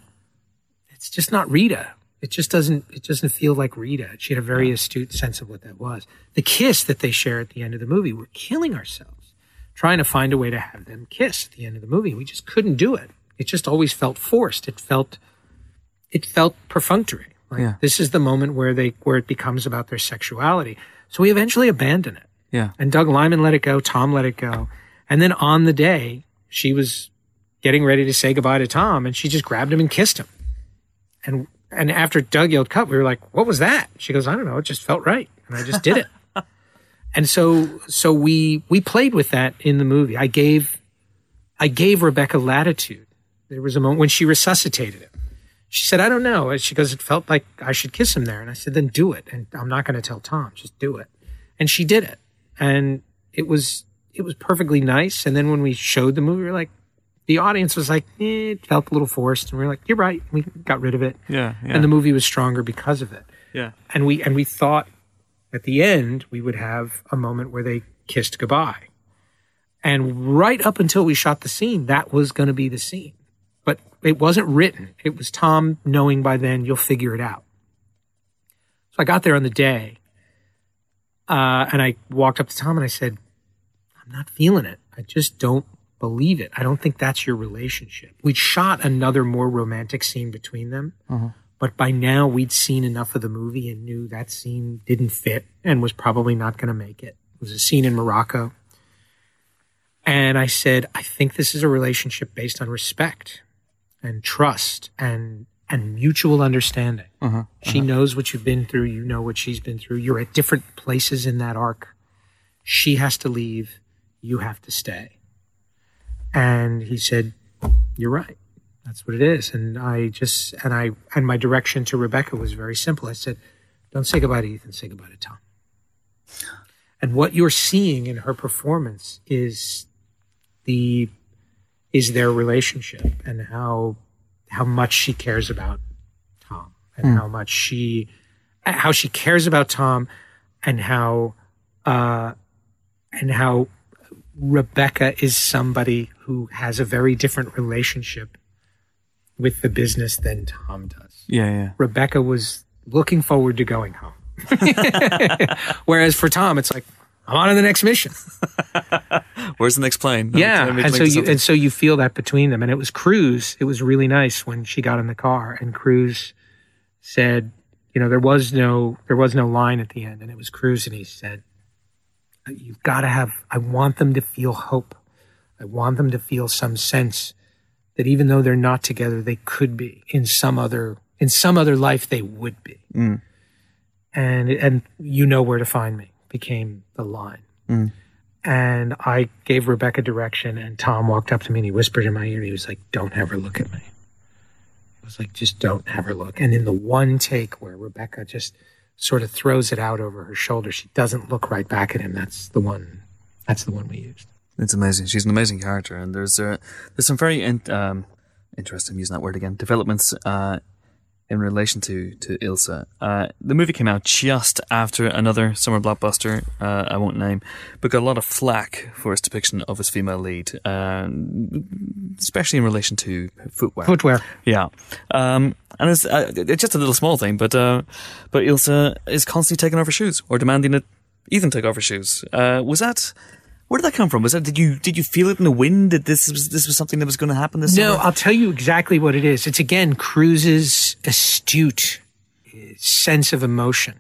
it's just not Rita. It just doesn't, it doesn't feel like Rita. She had a very astute sense of what that was. The kiss that they share at the end of the movie, we're killing ourselves trying to find a way to have them kiss at the end of the movie. We just couldn't do it. It just always felt forced. It felt, it felt perfunctory. Like Yeah. this is the moment where they, where it becomes about their sexuality. So we eventually abandon it. Yeah. And Doug Liman let it go. Tom let it go. And then on the day, she was getting ready to say goodbye to Tom, and she just grabbed him and kissed him. And and after Doug yelled cut, we were like, "What was that?" She goes, "I don't know. It just felt right, and I just did it." and so so we we played with that in the movie. I gave I gave Rebecca latitude. There was a moment when she resuscitated him. She said, "I don't know." And she goes, "It felt like I should kiss him there." And I said, "Then do it." And I'm not going to tell Tom. Just do it. And she did it, and it was it was perfectly nice. And then when we showed the movie, we were like, the audience was like, eh, it felt a little forced, and we are like, "You're right." We got rid of it, Yeah. Yeah. and the movie was stronger because of it. yeah. And we and we thought at the end we would have a moment where they kissed goodbye. And right up until we shot the scene, that was going to be the scene. But it wasn't written. It was Tom knowing by then you'll figure it out. So I got there on the day, uh, and I walked up to Tom and I said, "I'm not feeling it. I just don't believe it. I don't think that's your relationship." We'd shot another more romantic scene between them, uh-huh. but by now we'd seen enough of the movie and knew that scene didn't fit and was probably not going to make it. It was a scene in Morocco. And I said, I think this is a relationship based on respect and trust and and mutual understanding. Uh-huh. Uh-huh. She knows what you've been through, you know what she's been through. You're at different places in that arc. She has to leave, you have to stay. And he said, You're right. That's what it is. And I just and I and my direction to Rebecca was very simple. I said, Don't say goodbye to Ethan, say goodbye to Tom. And what you're seeing in her performance is the is their relationship and how how much she cares about Tom and how much she how she cares about Tom and how uh and how Rebecca is somebody who has a very different relationship with the business than Tom does. Yeah. Yeah. Rebecca was looking forward to going home. Whereas for Tom, it's like, I'm on to the next mission. Where's the next plane? Yeah. And so you something. and so you feel that between them. And it was Cruise. It was really nice when she got in the car and Cruise said, you know, there was no there was no line at the end. And it was Cruise and he said, You've got to have I want them to feel hope. I want them to feel some sense that even though they're not together, they could be in some other in some other life they would be. Mm. And and you know where to find me became the line. Mm. And I gave Rebecca direction, and Tom walked up to me and he whispered in my ear. He was like, "Don't ever look at me." I was like, just don't ever look. And in the one take where Rebecca just sort of throws it out over her shoulder, she doesn't look right back at him. That's the one. That's the one we used. It's amazing. She's an amazing character, and there's uh, there's some very in, um, interesting. Using that word again. Developments uh, in relation to to Ilsa. Uh, the movie came out just after another summer blockbuster. Uh, I won't name, but got a lot of flack for its depiction of its female lead, uh, especially in relation to footwear. Footwear. Yeah, um, and it's, uh, it's just a little small thing, but uh, but Ilsa is constantly taking off her shoes or demanding that Ethan take off her shoes. Uh, was that? Where did that come from? Was that did you did you feel it in the wind that this was this was something that was going to happen this No, summer? I'll tell you exactly what it is. It's again Cruise's astute uh, sense of emotion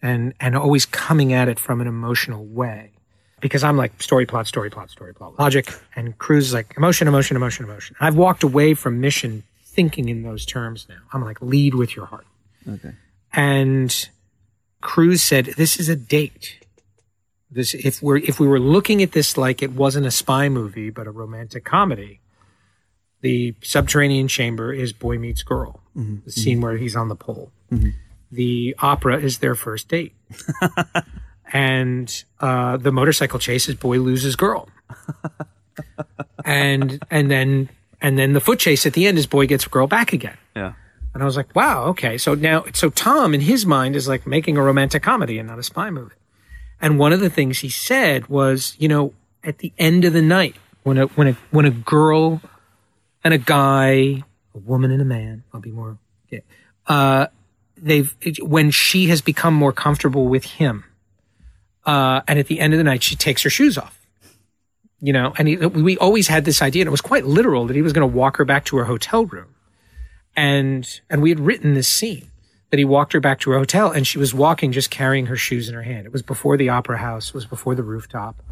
and and always coming at it from an emotional way. Because I'm like story plot, story plot, story plot, logic, and Cruise is like emotion, emotion, emotion, emotion. I've walked away from Mission thinking in those terms now. I'm like lead with your heart. Okay. And Cruise said, "This is a date. This if we're if we were looking at this like it wasn't a spy movie but a romantic comedy, the subterranean chamber is boy meets girl. The scene where he's on the pole. The opera is their first date, and uh, the motorcycle chase is boy loses girl, and and then and then the foot chase at the end is boy gets girl back again." Yeah. And I was like, wow, okay. So now, so Tom in his mind is like making a romantic comedy and not a spy movie. And one of the things he said was, you know, at the end of the night, when a, when a, when a girl and a guy, a woman and a man, I'll be more, yeah, uh, they've, when she has become more comfortable with him, uh, and at the end of the night, she takes her shoes off. You know, and he, we always had this idea, and it was quite literal that he was going to walk her back to her hotel room and and we had written this scene that he walked her back to her hotel and she was walking just carrying her shoes in her hand. It was before the opera house it was before the rooftop.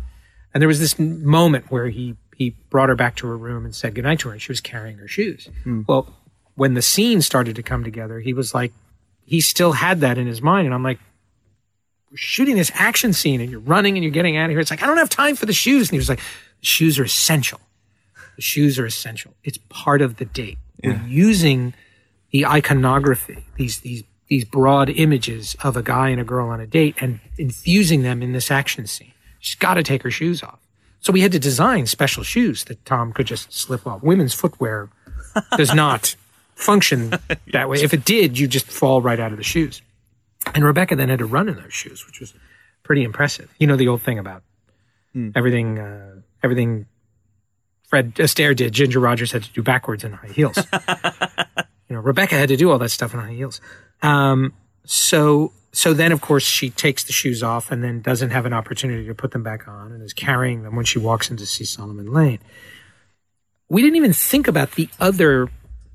And there was this moment where he he brought her back to her room and said goodnight to her and she was carrying her shoes. Hmm. Well when the scene started to come together he was like he still had that in his mind and i'm like we're shooting this action scene and you're running and you're getting out of here. It's like i don't have time for the shoes. And he was like the shoes are essential. The shoes are essential. It's part of the date. We're using the iconography, these these these broad images of a guy and a girl on a date, and infusing them in this action scene. She's got to take her shoes off. So we had to design special shoes that Tom could just slip off. Women's footwear does not function that way. If it did, you just fall right out of the shoes. And Rebecca then had to run in those shoes, which was pretty impressive. You know the old thing about everything, uh, everything Fred Astaire did, Ginger Rogers had to do backwards in high heels. you know, Rebecca had to do all that stuff in high heels. Um, so, so then of course she takes the shoes off and then doesn't have an opportunity to put them back on and is carrying them when she walks in to see Solomon Lane. We didn't even think about the other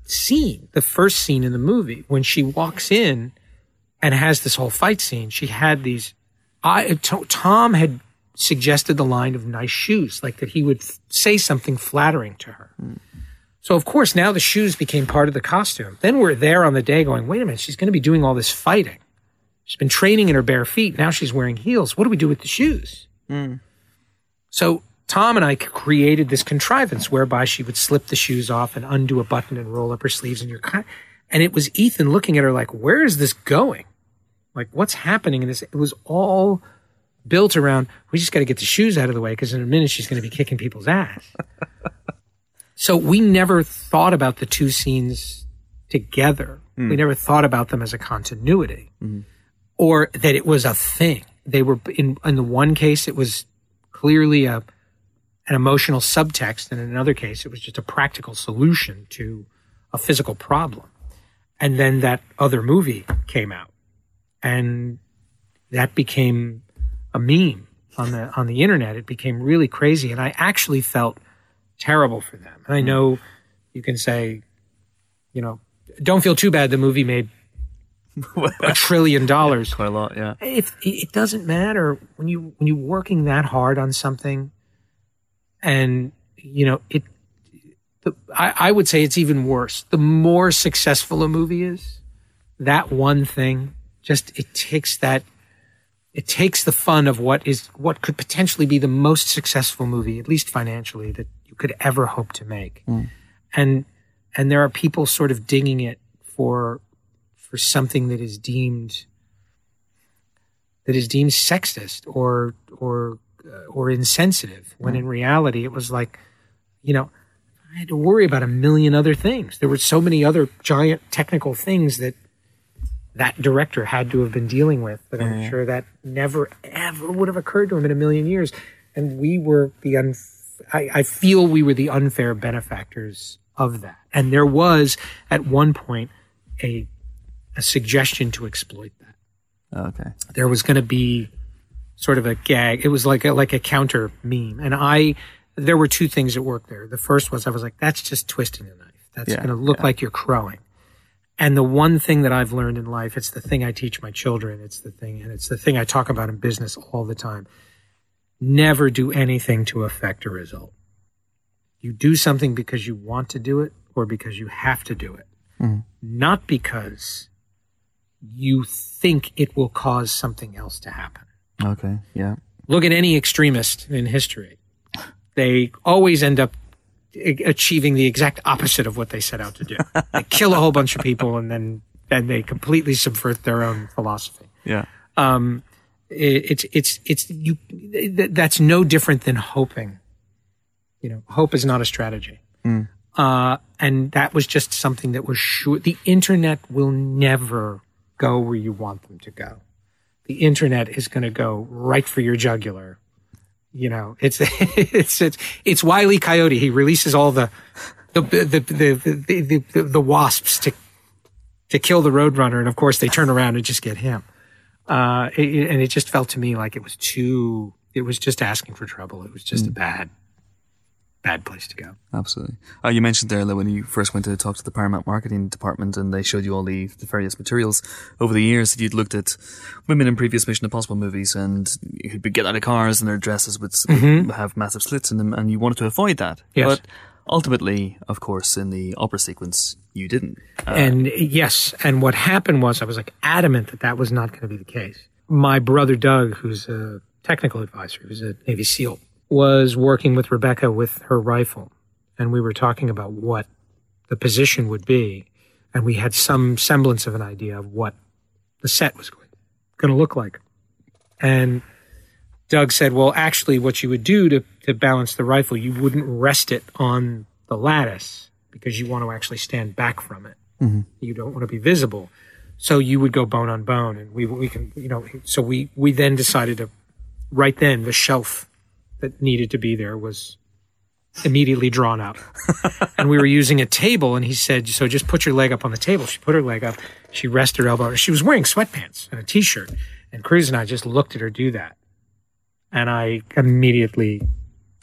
scene, the first scene in the movie when she walks in and has this whole fight scene. She had these. I Tom had suggested the line of nice shoes, like that he would f- say something flattering to her. So of course now the shoes became part of the costume. Then we're there on the day going, wait a minute, she's going to be doing all this fighting. She's been training in her bare feet. Now she's wearing heels. What do we do with the shoes? Mm. So Tom and I created this contrivance whereby she would slip the shoes off and undo a button and roll up her sleeves and you're kind and it was Ethan looking at her like, where is this going? Like, what's happening in this? It was all built around, we just got to get the shoes out of the way because in a minute she's going to be kicking people's ass. so we never thought about the two scenes together. Hmm. We never thought about them as a continuity mm-hmm. or that it was a thing. They were in, in the one case, it was clearly a, an emotional subtext. And in another case, it was just a practical solution to a physical problem. And then that other movie came out and that became a meme on the on the internet. It became really crazy, and I actually felt terrible for them. And I mm-hmm. know you can say, you know, don't feel too bad. The movie made a trillion dollars. Quite a lot, yeah. If it doesn't matter when you when you're working that hard on something, and you know it. The, I, I would say it's even worse. The more successful a movie is, that one thing just it takes that it takes the fun of what is what could potentially be the most successful movie, at least financially, that you could ever hope to make. Hmm. And and there are people sort of dinging it for for something that is deemed that is deemed sexist or or uh, or insensitive when hmm. in reality it was like you know I had to worry about a million other things. There were so many other giant technical things that that director had to have been dealing with that I'm hmm. sure that never ever would have occurred to him in a million years. And we were the un- I, I feel we were the unfair benefactors of that. And there was at one point a a suggestion to exploit that oh, Okay. there was going to be sort of a gag. It was like a, like a counter meme. And I, there were two things at work there. The first was I was like, that's just twisting the knife. That's Yeah, going to look like you're crowing. And the one thing that I've learned in life, it's the thing I teach my children. It's the thing, and it's the thing I talk about in business all the time. Never do anything to affect a result. You do something because you want to do it or because you have to do it, not because you think it will cause something else to happen. Okay. Yeah. Look at any extremist in history. They always end up achieving the exact opposite of what they set out to do. they kill a whole bunch of people and then, then they completely subvert their own philosophy. Yeah. Um, it's, it's, it's, you, that's no different than hoping. You know, hope is not a strategy. Uh, and that was just something that was sure. The internet will never go where you want them to go. The internet is going to go right for your jugular. You know, it's it's it's it's Wiley Coyote. He releases all the the the the the, the, the, the wasps to to kill the roadrunner, and of course they turn around and just get him. Uh, it, and it just felt to me like it was too. It was just asking for trouble. It was just a bad, bad place to go. Absolutely. Uh, you mentioned there that when you first went to talk to the Paramount marketing department and they showed you all the, the various materials over the years that you'd looked at women in previous Mission Impossible movies and who'd be get out of cars and their dresses would s- have massive slits in them and you wanted to avoid that. Yes. But ultimately, of course, in the opera sequence, you didn't. Uh, and yes, and what happened was I was like adamant that that was not going to be the case. My brother Doug, who's a technical advisor, who's a Navy SEAL, was working with Rebecca with her rifle, and we were talking about what the position would be, and we had some semblance of an idea of what the set was going, going to look like. And Doug said, "Well, actually, what you would do to to balance the rifle, you wouldn't rest it on the lattice because you want to actually stand back from it. Mm-hmm. You don't want to be visible, so you would go bone on bone, and we we can you know. So we we then decided to right then the shelf that needed to be there was immediately drawn up, and we were using a table, and he said, "So just put your leg up on the table." She put her leg up. She rested her elbow. She was wearing sweatpants and a t-shirt, and Cruise and I just looked at her do that. And I immediately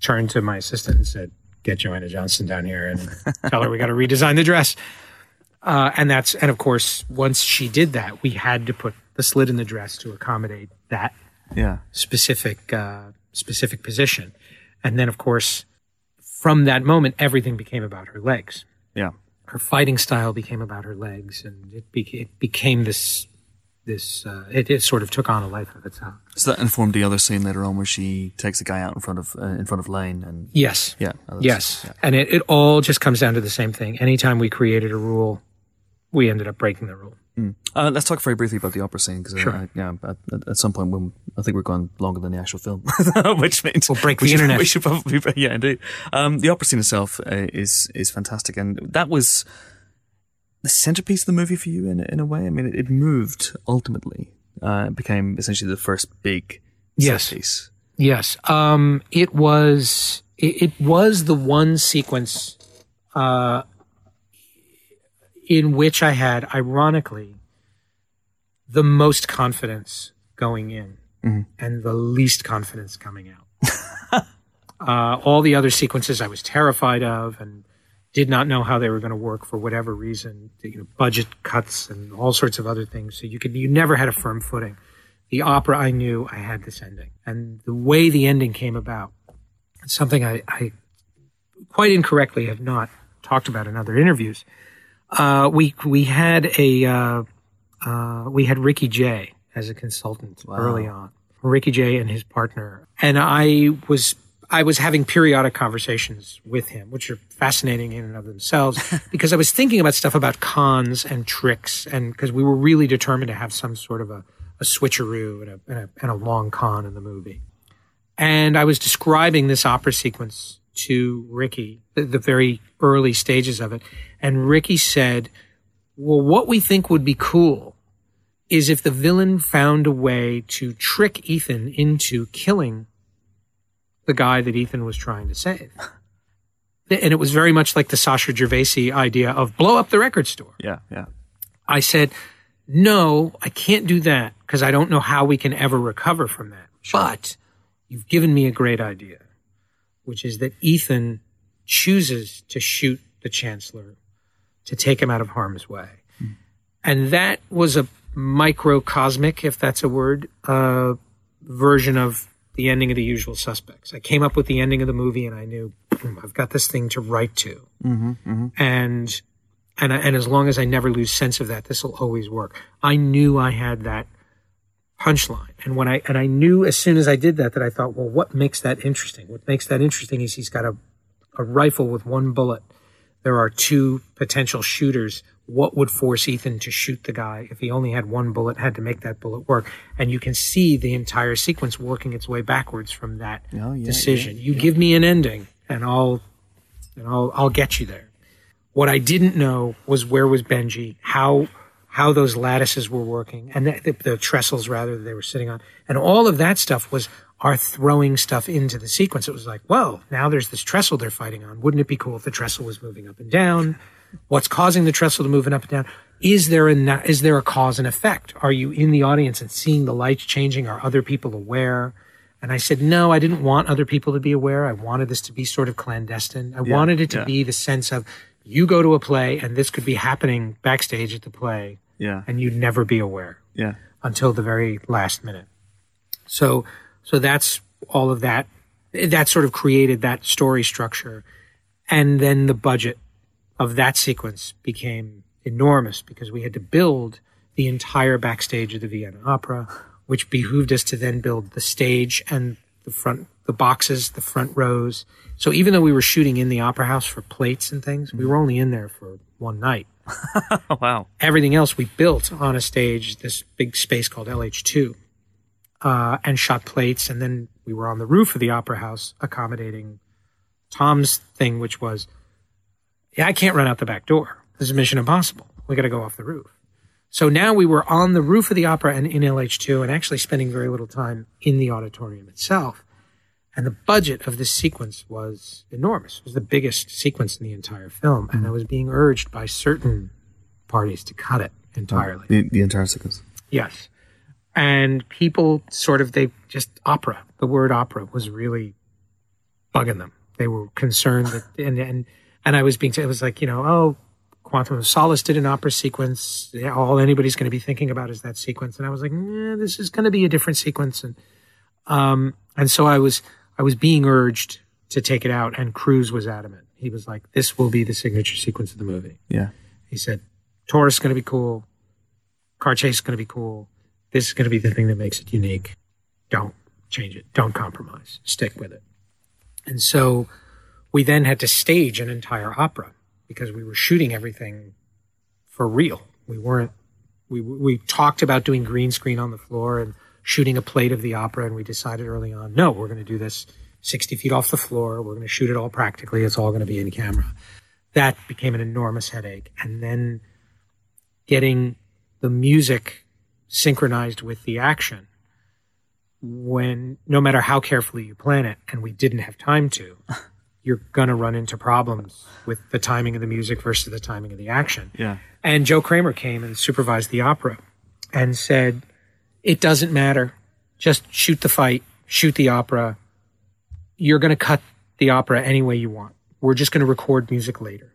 turned to my assistant and said, "Get Joanna Johnston down here and tell her we got to redesign the dress." Uh, and that's and of course, once she did that, we had to put the slit in the dress to accommodate that yeah. specific uh, specific position. And then, of course, from that moment, everything became about her legs. Yeah. Her fighting style became about her legs, and it, it became this this uh, it, it sort of took on a life of its own. So that informed the other scene later on where she takes a guy out in front of uh, in front of Lane and Yes. yeah. Yes. yeah. And it, it all just comes down to the same thing. Anytime we created a rule, we ended up breaking the rule. Uh, let's talk very briefly about the opera scene because Sure. uh, yeah, at, at- at some point when I think we're going longer than the actual film, which means We'll break we the should, internet. We should probably, yeah, indeed. Um, the opera scene itself uh, is is fantastic, and that was the centerpiece of the movie for you in in a way. I mean, it, it moved ultimately. Uh, it became essentially the first big Yes. piece. Yes. Um, it was it, it was the one sequence uh, in which I had, ironically, the most confidence going in and the least confidence coming out. uh, all the other sequences I was terrified of and did not know how they were going to work for whatever reason, you know, budget cuts and all sorts of other things. So you could you never had a firm footing. The opera I knew I had this ending, and the way the ending came about, it's something I, I quite incorrectly have not talked about in other interviews. Uh, we we had a uh, uh, we had Ricky Jay as a consultant early on. Ricky Jay and his partner, and I was I was having periodic conversations with him, which are fascinating in and of themselves, because I was thinking about stuff about cons and tricks, and because we were really determined to have some sort of a, a switcheroo and a, and a, and a long con in the movie. And I was describing this opera sequence to Ricky, the, the very early stages of it, and Ricky said, "Well, what we think would be cool." Is if the villain found a way to trick Ethan into killing the guy that Ethan was trying to save. And it was very much like the Sacha Gervasi idea of blow up the record store. Yeah, yeah. I said, no, I can't do that because I don't know how we can ever recover from that. But you've given me a great idea, which is that Ethan chooses to shoot the chancellor to take him out of harm's way. And that was a microcosmic, if that's a word, uh, version of the ending of The Usual Suspects. I came up with the ending of the movie, and I knew "Hmm, I've got this thing to write to, and and I, and as long as I never lose sense of that, this will always work. I knew I had that punchline, and when I and I knew as soon as I did that that I thought, well, what makes that interesting? What makes that interesting is he's got a a rifle with one bullet. There are two potential shooters. What would force Ethan to shoot the guy if he only had one bullet, had to make that bullet work? And you can see the entire sequence working its way backwards from that Oh, yeah, decision. you give me an ending and I'll and I'll I'll get you there. What I didn't know was where was Benji, how how those lattices were working, and the, the, the trestles rather that they were sitting on, and all of that stuff was our throwing stuff into the sequence. It was like, whoa, now there's this trestle they're fighting on. Wouldn't it be cool if the trestle was moving up and down? What's causing the trestle to move up and down? Is there a na- is there a cause and effect? Are you in the audience and seeing the lights changing? Are other people aware? And I said, no, I didn't want other people to be aware. I wanted this to be sort of clandestine. I wanted it to yeah. be the sense of you go to a play and this could be happening backstage at the play Yeah, and you'd never be aware yeah. until the very last minute. So, so that's all of that. That sort of created that story structure. And then the budget of that sequence became enormous because we had to build the entire backstage of the Vienna Opera, which behooved us to then build the stage and the front, the boxes, the front rows. So even though we were shooting in the opera house for plates and things, we were only in there for one night wow. everything else we built on a stage, this big space called LH2, uh, and shot plates. And then we were on the roof of the opera house accommodating Tom's thing, which was, yeah, I can't run out the back door. This is Mission Impossible. We got to go off the roof. So now we were on the roof of the opera and in LH2 and actually spending very little time in the auditorium itself. And the budget of this sequence was enormous. It was the biggest sequence in the entire film. And I was being urged by certain parties to cut it entirely. The the entire sequence. Yes. And people sort of, they just, opera, the word opera was really bugging them. They were concerned that, and, and, and I was being, it was like, you know, oh, Quantum of Solace did an opera sequence. All anybody's going to be thinking about is that sequence. And I was like, nah, this is going to be a different sequence. And, um, and so I was, I was being urged to take it out and Cruise was adamant. He was like, this will be the signature sequence of the movie. Yeah. He said, Torus is going to be cool. Car chase is going to be cool. This is going to be the thing that makes it unique. Don't change it. Don't compromise. Stick with it. And so we then had to stage an entire opera because we were shooting everything for real. We weren't, we, we talked about doing green screen on the floor and shooting a plate of the opera. And we decided early on, no, we're going to do this 60 feet off the floor. We're going to shoot it all practically. It's all going to be in camera. That became an enormous headache. And then getting the music synchronized with the action when no matter how carefully you plan it and we didn't have time to you're going to run into problems with the timing of the music versus the timing of the action Yeah. and Joe Kraemer came and supervised the opera and said it doesn't matter just shoot the fight shoot the opera you're going to cut the opera any way you want we're just going to record music later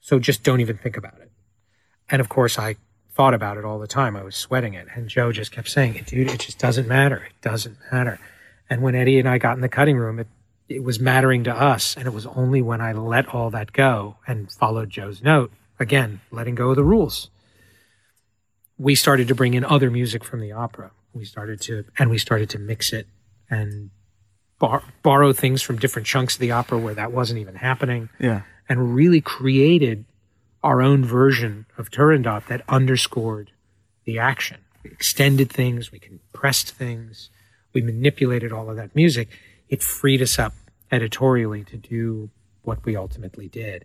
so just don't even think about it and of course, I thought about it all the time. I was sweating it. And Joe just kept saying, dude, it just doesn't matter. It doesn't matter. And when Eddie and I got in the cutting room, it, it was mattering to us. And it was only when I let all that go and followed Joe's note, again, letting go of the rules, we started to bring in other music from the opera. We started to, and we started to mix it and bar- borrow things from different chunks of the opera where that wasn't even happening, Yeah. and really created our own version of Turandot that underscored the action. We extended things, we compressed things, we manipulated all of that music. It freed us up editorially to do what we ultimately did.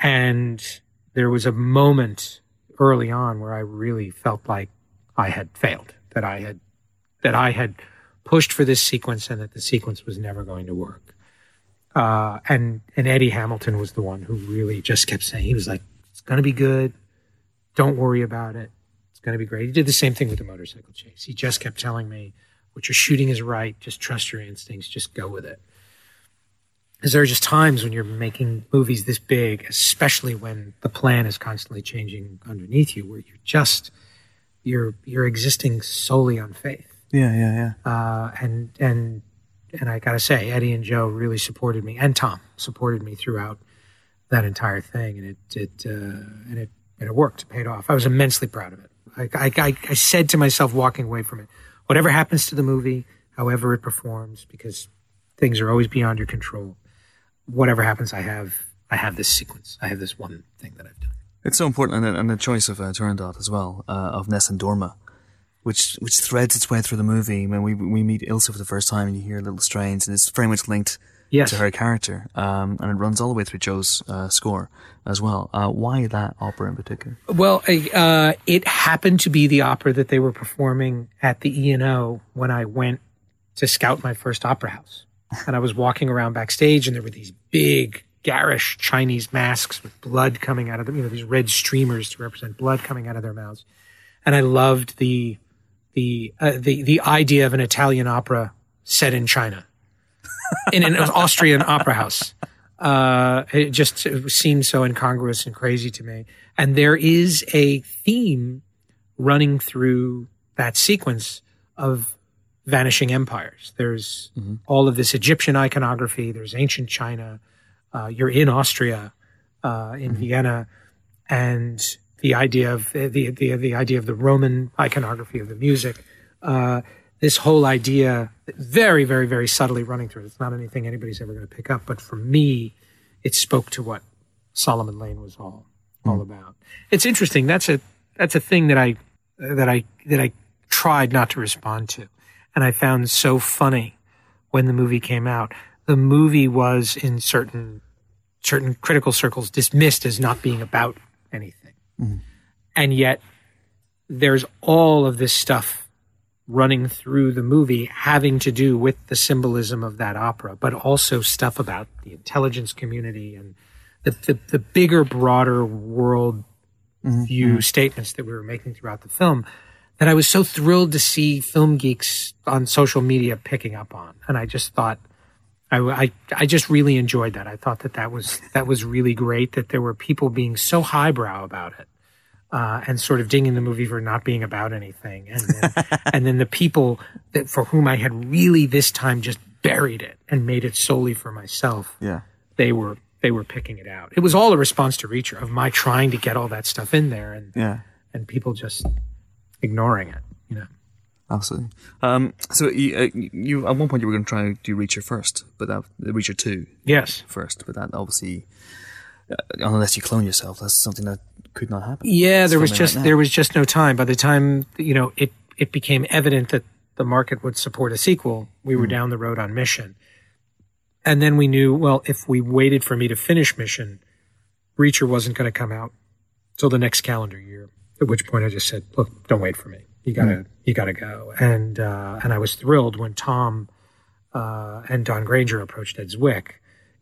And there was a moment early on where I really felt like I had failed, that I had that I had pushed for this sequence and that the sequence was never going to work. Uh, and and Eddie Hamilton was the one who really just kept saying he was like, "It's going to be good. Don't worry about it. It's going to be great." He did the same thing with the motorcycle chase. He just kept telling me, "What you're shooting is right. Just trust your instincts. Just go with it." Because there are just times when you're making movies this big, especially when the plan is constantly changing underneath you, where you're just you're you're existing solely on faith Yeah, yeah, yeah. uh, and and and I gotta say, Eddie and Joe really supported me, and Tom supported me throughout that entire thing, and it it uh, and it and it worked, it paid off. I was immensely proud of it. I, I I I said to myself, walking away from it, whatever happens to the movie, however it performs, because things are always beyond your control. Whatever happens, I have I have this sequence. I have this one thing that I've done. It's so important, and, and the choice of uh, Turandot as well, uh, of Nessun Dorma, which which threads its way through the movie. When we we meet Ilsa for the first time, and you hear little strains, and it's very much linked Yes. to her character, um, and it runs all the way through Joe's uh, score as well. Uh, why that opera in particular? Well, uh, it happened to be the opera that they were performing at the E and O when I went to scout my first opera house, and I was walking around backstage, and there were these big, garish Chinese masks with blood coming out of them. You know, these red streamers to represent blood coming out of their mouths, and I loved the the uh, the the idea of an Italian opera set in China, in an Austrian opera house uh, it just it seemed so incongruous and crazy to me. And there is a theme running through that sequence of vanishing empires. There's all of this Egyptian iconography. There's ancient China. Uh, you're in Austria, uh, in Vienna, and the idea of the, the the idea of the Roman iconography of the music. Uh, this whole idea, very, very, very subtly running through it. It's not anything anybody's ever going to pick up, but for me, it spoke to what Solomon Lane was all all hmm. about. It's interesting. That's a that's a thing that I that I that I tried not to respond to, and I found so funny when the movie came out. The movie was in certain certain critical circles dismissed as not being about anything, hmm. and yet there's all of this stuff running through the movie having to do with the symbolism of that opera, but also stuff about the intelligence community and the, the, the bigger, broader world mm-hmm. view mm-hmm. statements that we were making throughout the film that I was so thrilled to see film geeks on social media picking up on. And I just thought, I, I, I just really enjoyed that. I thought that that was, that was really great that there were people being so highbrow about it uh, and sort of dinging the movie for not being about anything. And then, and then the people that for whom I had really this time just buried it and made it solely for myself, Yeah. they were they were picking it out. It was all a response to Reacher of my trying to get all that stuff in there and Yeah. and people just ignoring it. You know. Absolutely. Um, so you, uh, you at one point you were going to try to do Reacher first, but that Reacher two Yes. first, but that obviously, unless you clone yourself, that's something that could not happen. Yeah, It's there was just right there was just no time. By the time you know it, it became evident that the market would support a sequel. We were down the road on Mission, and then we knew well if we waited for me to finish Mission, Reacher wasn't going to come out till the next calendar year. At which point I just said, "Look, don't wait for me. You gotta Hmm. you gotta go." And uh, and I was thrilled when Tom uh, and Don Granger approached Ed Zwick.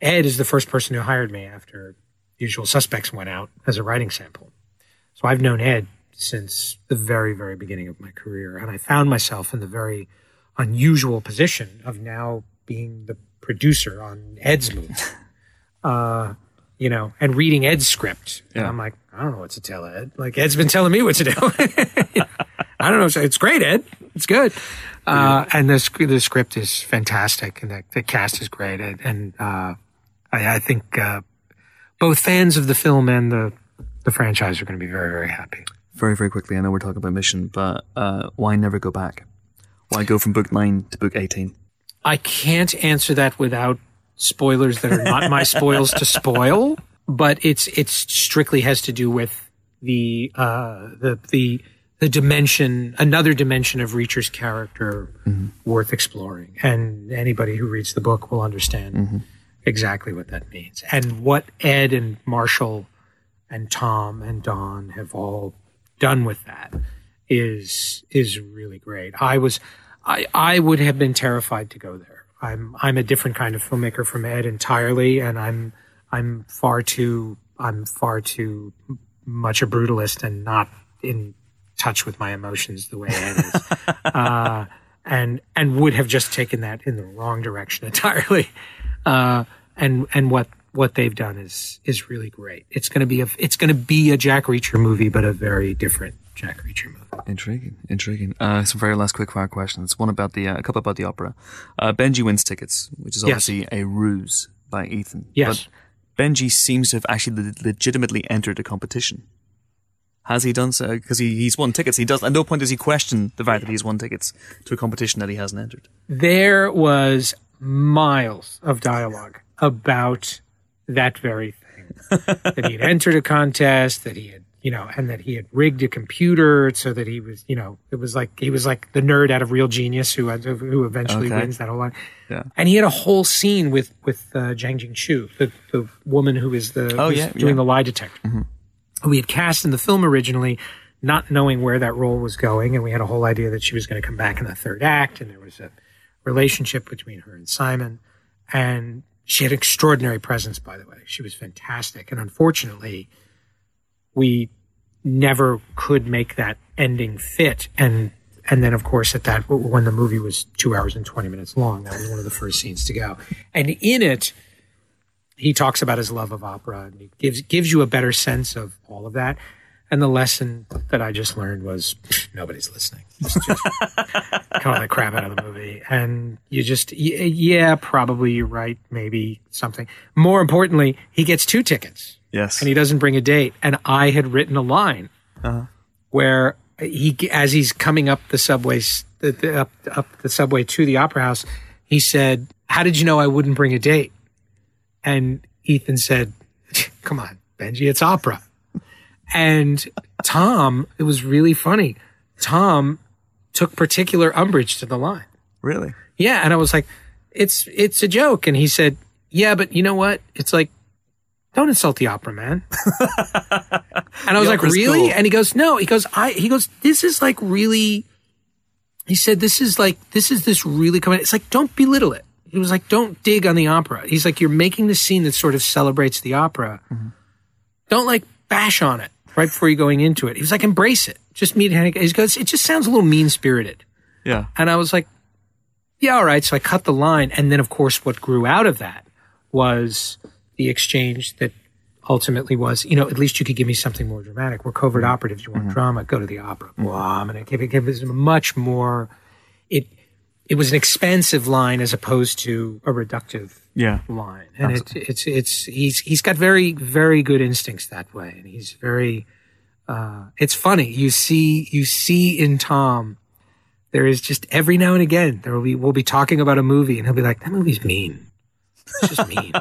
Ed is the first person who hired me after Usual Suspects went out as a writing sample. So I've known Ed since the very, very beginning of my career. And I found myself in the very unusual position of now being the producer on Ed's movie. Uh, you know, and reading Ed's script. And I'm like, I don't know what to tell Ed. Like Ed's been telling me what to do. I don't know. It's great, Ed. It's good. Uh, and the, sc- the script is fantastic and the, the cast is great. And, and uh, I, I think uh, both fans of the film and the, the franchise are going to be very, very happy. Very, very quickly. I know we're talking about mission, but uh, why never go back? Why go from book nine to book eighteen? I can't answer that without spoilers that are not my spoils to spoil, but it's it's strictly has to do with the uh, the the the dimension, another dimension of Reacher's character worth exploring. And anybody who reads the book will understand exactly what that means. And what Ed and Marshall and Tom and Don have all done with that is is really great. I was I I would have been terrified to go there. I'm I'm a different kind of filmmaker from Ed entirely and I'm I'm far too I'm far too much a brutalist and not in touch with my emotions the way Ed is. uh, and and would have just taken that in the wrong direction entirely. Uh, and and what what they've done is is really great. It's going to be a it's going to be a Jack Reacher movie, but a very different Jack Reacher movie. Intriguing, intriguing. Uh, some very last quick fire questions. One about the, uh, a couple about the opera. Uh, Benji wins tickets, which is Yes. obviously a ruse by Ethan. Yes. But Benji seems to have actually le- legitimately entered a competition. Has he done so? Because he, he's won tickets. He does. At no point does he question the fact that he's won tickets to a competition that he hasn't entered. There was miles of dialogue about that very thing. that he had entered a contest, that he had, you know, and that he had rigged a computer so that he was, you know, it was like he was like the nerd out of Real Genius who who eventually Okay. wins that whole line. Yeah. And he had a whole scene with with uh, Zhang Jingchu, the the woman who is the Oh, yeah, doing yeah. the lie detector. Who we had cast in the film originally, not knowing where that role was going, and we had a whole idea that she was going to come back in the third act, and there was a relationship between her and Simon, and she had extraordinary presence. By the way, she was fantastic, and unfortunately, we never could make that ending fit, and and then of course at that when the movie was two hours and 20 minutes long that was one of the first scenes to go. And in it he talks about his love of opera and he gives gives you a better sense of all of that and the lesson that i just learned was nobody's listening it's just cut all that crap out of the movie and you just yeah probably you're right maybe something more importantly he gets two tickets Yes. and he doesn't bring a date. And I had written a line uh-huh. where he, as he's coming up the subways, the, the, up, up the subway to the opera house, he said, "How did you know I wouldn't bring a date?" And Ethan said, "Come on, Benji, it's opera." And Tom, it was really funny. Tom took particular umbrage to the line. really? Yeah, and I was like, "It's it's a joke," and he said, "Yeah, but you know what? It's like." Don't insult the opera, man. And I was The like, really? cool. And he goes, no. He goes, I. He goes, this is like really. He said, this is like this is this really coming. It's like don't belittle it. He was like, don't dig on the opera. He's like, you're making the scene that sort of celebrates the opera. Mm-hmm. Don't like bash on it right before you're going into it. He was like, embrace it. Just meet it. He goes, it just sounds a little mean spirited. Yeah. And I was like, yeah, all right. So I cut the line. And then, of course, what grew out of that was the exchange that ultimately was, you know, at least you could give me something more dramatic. We're covert mm-hmm. operatives. You want mm-hmm. drama? Go to the opera. Mm-hmm. Well, I'm going to give it, it much more. It, it was an expansive line as opposed to a reductive Yeah. line. And it, it's, it's, he's, he's got very, very good instincts that way. And he's very, uh, it's funny. You see, you see in Tom, there is just every now and again, there will be, we'll be talking about a movie and he'll be like, that movie's mean. It's just mean.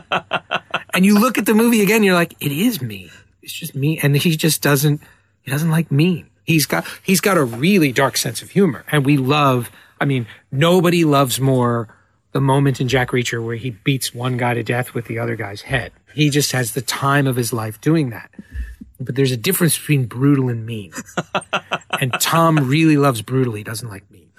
and you look at the movie again, you're like, it is mean. It's just mean. And he just doesn't, he doesn't like mean. He's got, he's got a really dark sense of humor. And we love, I mean, nobody loves more the moment in Jack Reacher where he beats one guy to death with the other guy's head. He just has the time of his life doing that. But there's a difference between brutal and mean. and Tom really loves brutal. He doesn't like mean.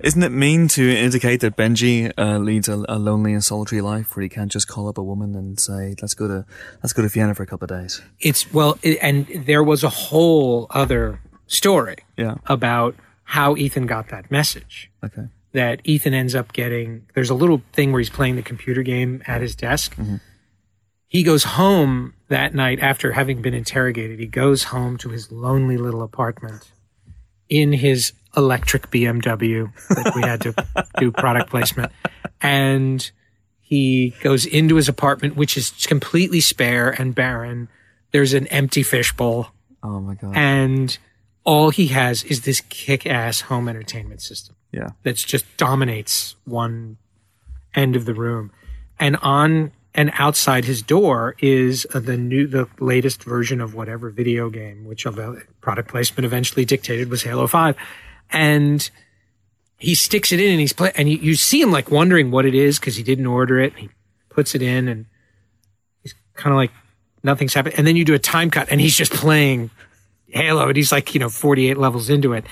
Isn't it mean to indicate that Benji uh, leads a, a lonely and solitary life where he can't just call up a woman and say, "Let's go to let's go to Vienna for a couple of days"? It's well, it, and there was a whole other story Yeah. about how Ethan got that message. Okay. That Ethan ends up getting. There's a little thing where he's playing the computer game at his desk. Mm-hmm. He goes home that night after having been interrogated. He goes home to his lonely little apartment in his electric BMW that we had to do product placement. And he goes into his apartment, which is completely spare and barren. There's an empty fishbowl Oh my god. and all he has is this kick-ass home entertainment system yeah. that just dominates one end of the room, and on and outside his door is uh, the new, the latest version of whatever video game, which product placement eventually dictated was Halo Five, and he sticks it in and he's play and you, you see him like wondering what it is because he didn't order it. He puts it in and he's kind of like nothing's happened. And then you do a time cut and he's just playing Halo and he's like you know 48 levels into it.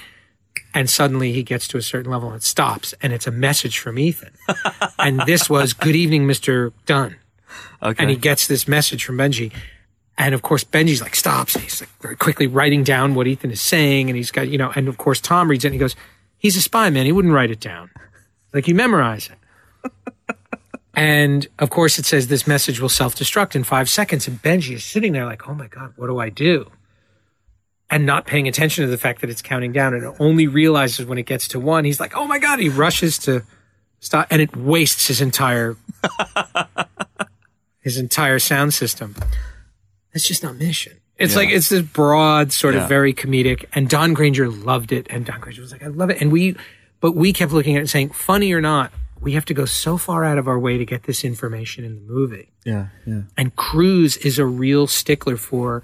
And suddenly he gets to a certain level and it stops and it's a message from Ethan. and this was good evening, Mr. Dunn. Okay. And he gets this message from Benji. And of course, Benji's like stops. And he's like very quickly writing down what Ethan is saying. And he's got, you know, and of course, Tom reads it and he goes, he's a spy, man. He wouldn't write it down. Like you memorize it. and of course, it says this message will self destruct in five seconds. And Benji is sitting there like, oh my God, what do I do? And not paying attention to the fact that it's counting down and only realizes when it gets to one. He's like, oh my God. He rushes to stop and it wastes his entire, his entire sound system. That's just not mission. It's like it's this broad, sort of very comedic. And Don Granger loved it, and Don Granger was like, "I love it." And we, but we kept looking at it and saying, "Funny or not, we have to go so far out of our way to get this information in the movie." yeah, yeah. And Cruise is a real stickler for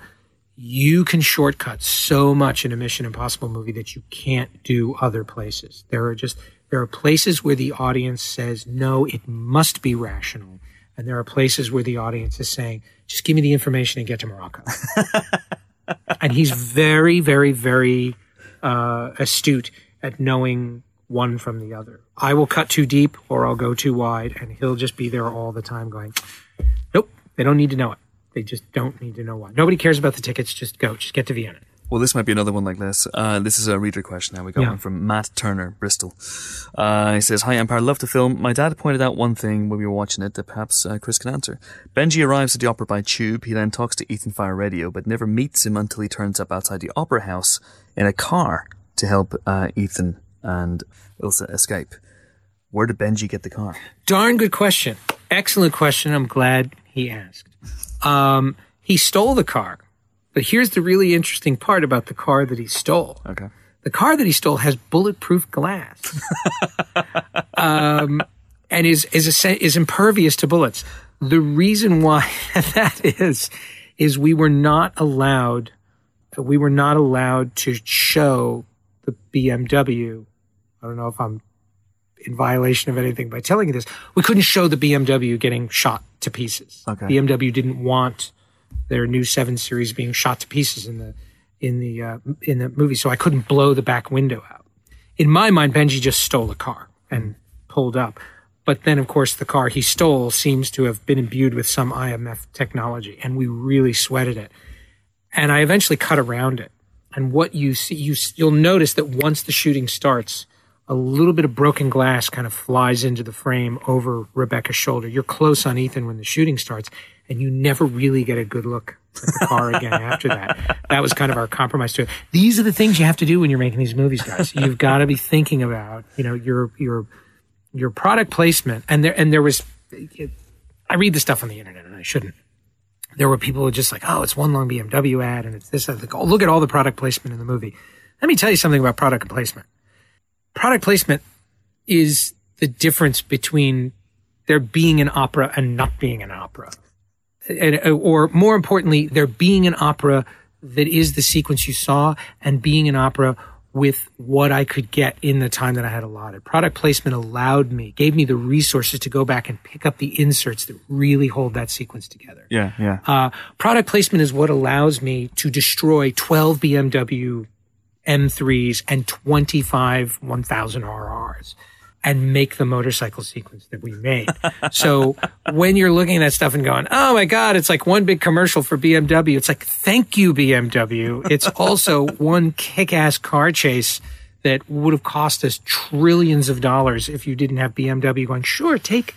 you can shortcut so much in a Mission Impossible movie that you can't do other places. There are just there are places where the audience says, "No, it must be rational." And there are places where the audience is saying, just give me the information and get to Morocco. and he's very, very, very uh, astute at knowing one from the other. I will cut too deep or I'll go too wide, and he'll just be there all the time going, nope, they don't need to know it. They just don't need to know why. Nobody cares about the tickets. Just go. Just get to Vienna. Well, this might be another one like this. Uh, this is a reader question now. We got Yeah. one from Matt Turner, Bristol. Uh, he says, Hi Empire, love the film. My dad pointed out one thing when we were watching it that perhaps uh, Chris can answer. Benji arrives at the opera by tube. He then talks to Ethan via radio, but never meets him until he turns up outside the opera house in a car to help uh, Ethan and Ilsa escape. Where did Benji get the car? Darn good question. Excellent question. I'm glad he asked. Um, he stole the car. But here's the really interesting part about the car that he stole. Okay. The car that he stole has bulletproof glass, um, and is is a, is impervious to bullets. The reason why that is is we were not allowed we were not allowed to show the BMW. I don't know if I'm in violation of anything by telling you this. We couldn't show the BMW getting shot to pieces. Okay. BMW didn't want their new seven series being shot to pieces in the in the uh, in the movie, so I couldn't blow the back window out. In my mind, Benji just stole a car and pulled up. But then, of course, the car he stole seems to have been imbued with some IMF technology, and we really sweated it. And I eventually cut around it. And what you see, you, you'll notice that once the shooting starts, a little bit of broken glass kind of flies into the frame over Rebecca's shoulder. You're close on Ethan when the shooting starts, and you never really get a good look at the car again after that. That was kind of our compromise to it. These are the things you have to do when you're making these movies, guys. You've got to be thinking about, you know, your your your product placement. And there and there was, I read the stuff on the internet, and I shouldn't. There were people who were just like, oh, it's one long BMW ad, and it's this. Like, oh, look at all the product placement in the movie. Let me tell you something about product placement product placement is the difference between there being an opera and not being an opera. And, or more importantly, there being an opera that is the sequence you saw and being an opera with what I could get in the time that I had allotted. Product placement allowed me, gave me the resources to go back and pick up the inserts that really hold that sequence together. Yeah, yeah. Uh, product placement is what allows me to destroy 12 BMW M3s and 25 1000 RRs and make the motorcycle sequence that we made. so when you're looking at that stuff and going, oh my God, it's like one big commercial for BMW. It's like, thank you, BMW. It's also one kick ass car chase that would have cost us trillions of dollars if you didn't have BMW going, sure, take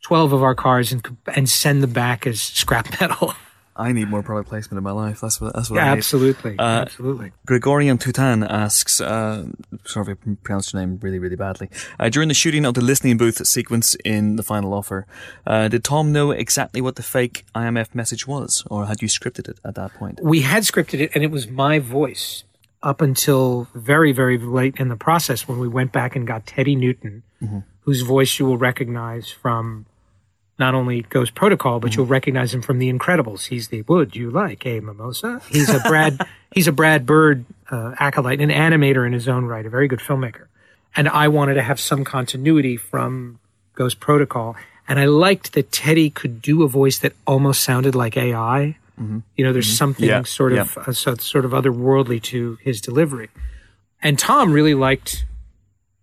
12 of our cars and, and send them back as scrap metal. I need more product placement in my life. That's what. That's what I need. absolutely. Uh, absolutely. Gregorian Tutan asks, uh, sorry if I pronounced your name really, really badly. Uh, during the shooting of the listening booth sequence in The Final Offer, uh, did Tom know exactly what the fake IMF message was, or had you scripted it at that point? we had scripted it and it was my voice up until very very late in the process when we went back and got teddy newton whose voice you will recognize from not only Ghost Protocol, but you'll recognize him from The Incredibles. He's the Would you like a mimosa? He's a Brad. he's a Brad Bird uh, acolyte, an animator in his own right, a very good filmmaker. And I wanted to have some continuity from Ghost Protocol, and I liked that Teddy could do a voice that almost sounded like AI. You know, there's something Yeah, sort of uh, so, sort of otherworldly to his delivery. And Tom really liked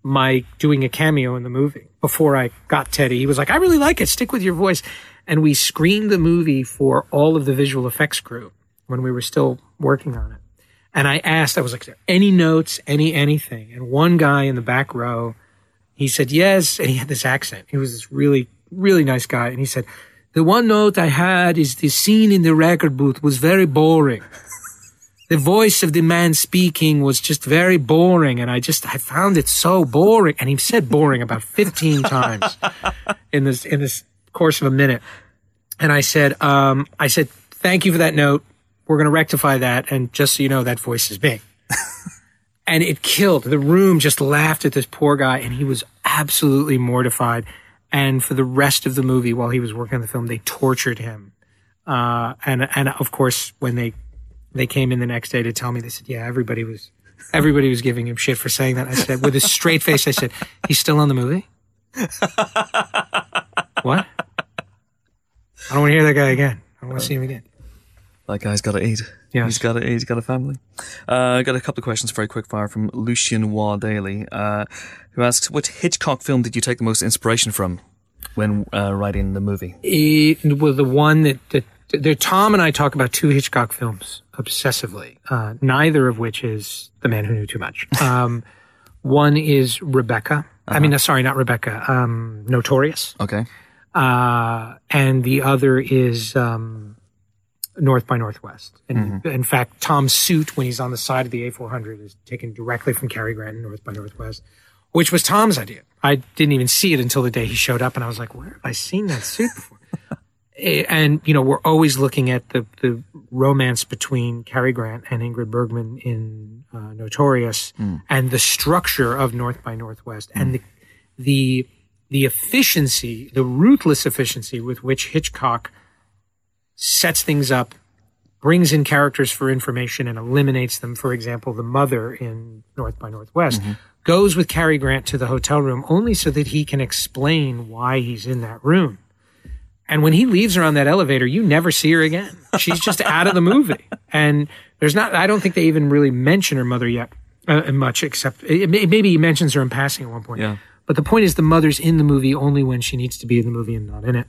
my doing a cameo in the movie before I got Teddy. He was like, I really like it. Stick with your voice. And we screened the movie for all of the visual effects crew when we were still working on it. And I asked, I was like, any notes, any anything? And one guy in the back row, he said, yes. And he had this accent. He was this really, really nice guy. And he said, the one note I had is the scene in the record booth was very boring the voice of the man speaking was just very boring and i just i found it so boring. And he said boring about 15 times in this in this course of a minute. And i said um i said thank you for that note. We're going to rectify that and just so you know that voice is me. And it killed. The room just laughed at this poor guy and he was absolutely mortified. And for the rest of the movie while he was working on the film they tortured him. Uh, and and of course when they they came in the next day to tell me they said yeah everybody was everybody was giving him shit for saying that i said with a straight face i said he's still on the movie what i don't want to hear that guy again i don't want to see him again That guy's got to eat. Yes. He's got to eat. He's got a family. Uh, I got a couple of questions very quick fire from Lucian Waugh Daly, uh, who asks, "What Hitchcock film did you take the most inspiration from when uh, writing the movie?" it was the one that, that there, Tom and I talk about two Hitchcock films obsessively, uh, neither of which is The Man Who Knew Too Much. Um, one is Rebecca. I mean, uh, sorry, not Rebecca. Um, Notorious. Okay. Uh, and the other is um, North by Northwest. And in fact, Tom's suit when he's on the side of the A400 is taken directly from Cary Grant in North by Northwest, which was Tom's idea. I didn't even see it until the day he showed up, and I was like, "Where have I seen that suit before?" And you know, we're always looking at the the romance between Cary Grant and Ingrid Bergman in uh, Notorious, hmm. and the structure of North by Northwest, and hmm. the the the efficiency, the ruthless efficiency with which Hitchcock sets things up, brings in characters for information and eliminates them. For example, the mother in North by Northwest mm-hmm. goes with Cary Grant to the hotel room only so that he can explain why he's in that room. And when he leaves her on that elevator, you never see her again. She's just out of the movie. And there's not, I don't think they even really mention her mother yet uh, much, except it, may- maybe he mentions her in passing at one point. Yeah. But the point is, the mother's in the movie only when she needs to be in the movie and not in it.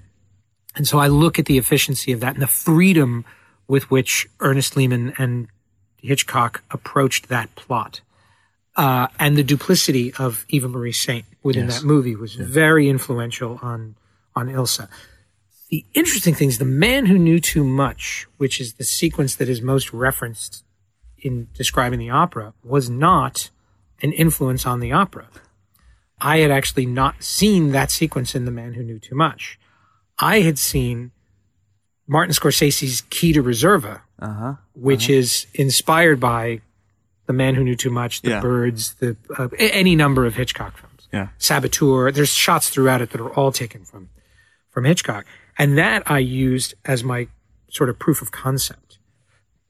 And so I look at the efficiency of that and the freedom with which Ernest Lehman and Hitchcock approached that plot. Uh, and the duplicity of Eva Marie Saint within Yes. that movie was very influential on, on Ilsa. The interesting thing is the man who knew too much, which is the sequence that is most referenced in describing the opera, was not an influence on the opera. I had actually not seen that sequence in The Man Who Knew Too Much. I had seen Martin Scorsese's Key to Reserva, Uh-huh. which is inspired by The Man Who Knew Too Much, The Yeah. Birds, the uh, any number of Hitchcock films. Yeah. Saboteur. There's shots throughout it that are all taken from from Hitchcock, and that I used as my sort of proof of concept.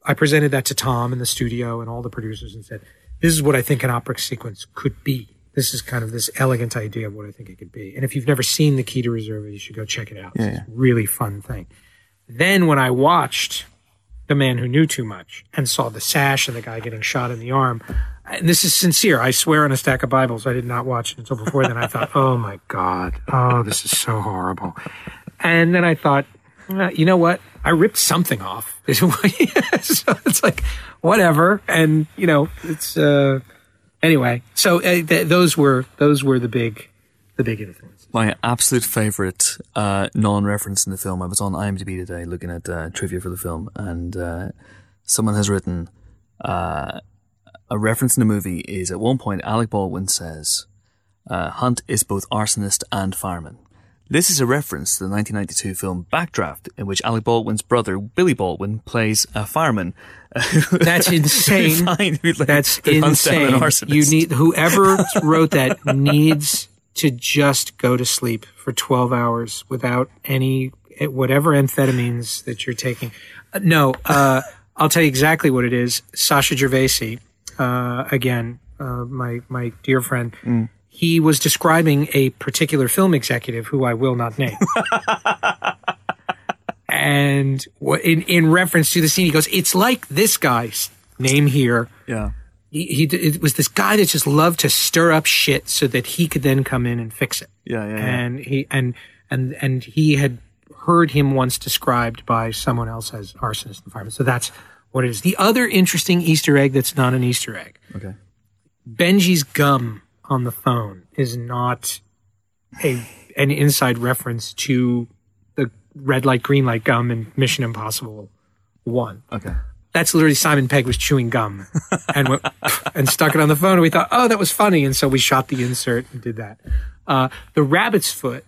I presented that to Tom in the studio and all the producers and said, "This is what I think an opera sequence could be. This is kind of this elegant idea of what I think it could be." And if you've never seen The Key to Reserva, you should go check it out. Yeah, it's a really fun thing. Then when I watched The Man Who Knew Too Much and saw the sash and the guy getting shot in the arm, and this is sincere. I swear on a stack of Bibles, I did not watch it until before then. I thought, oh my God, oh, this is so horrible. And then I thought, "Uh, you know what? I ripped something off. so it's like, whatever. And, you know, it's, uh, anyway. So uh, th- those were, those were the big, the big influences. My absolute favorite uh, non-reference in the film. I was on IMDb today looking at uh, trivia for the film, and uh, someone has written uh, a reference in the movie is at one point Alec Baldwin says uh, Hunt is both arsonist and fireman. This is a reference to the 1992 film Backdraft, in which Alec Baldwin's brother Billy Baldwin plays a fireman. That's insane. Fine, who, like, That's insane. You need whoever wrote that needs to just go to sleep for 12 hours without any whatever amphetamines that you're taking. Uh, no, uh, I'll tell you exactly what it is. Sacha Gervasi, uh, again, uh, my my dear friend, mm. He was describing a particular film executive who I will not name. and in in reference to the scene, he goes, "It's like this guy's name here." Yeah. He, he it was this guy that just loved to stir up shit so that he could then come in and fix it. Yeah, yeah. And he and and and he had heard him once described by someone else as arsonist and fireman. So that's what it is. The other interesting Easter egg that's not an Easter egg. Okay. Benji's gum on the phone is not a an inside reference to the red light green light gum in Mission Impossible 1. Okay. That's literally Simon Pegg was chewing gum and went, and stuck it on the phone and we thought, "Oh, that was funny." And so we shot the insert and did that. Uh, the rabbit's foot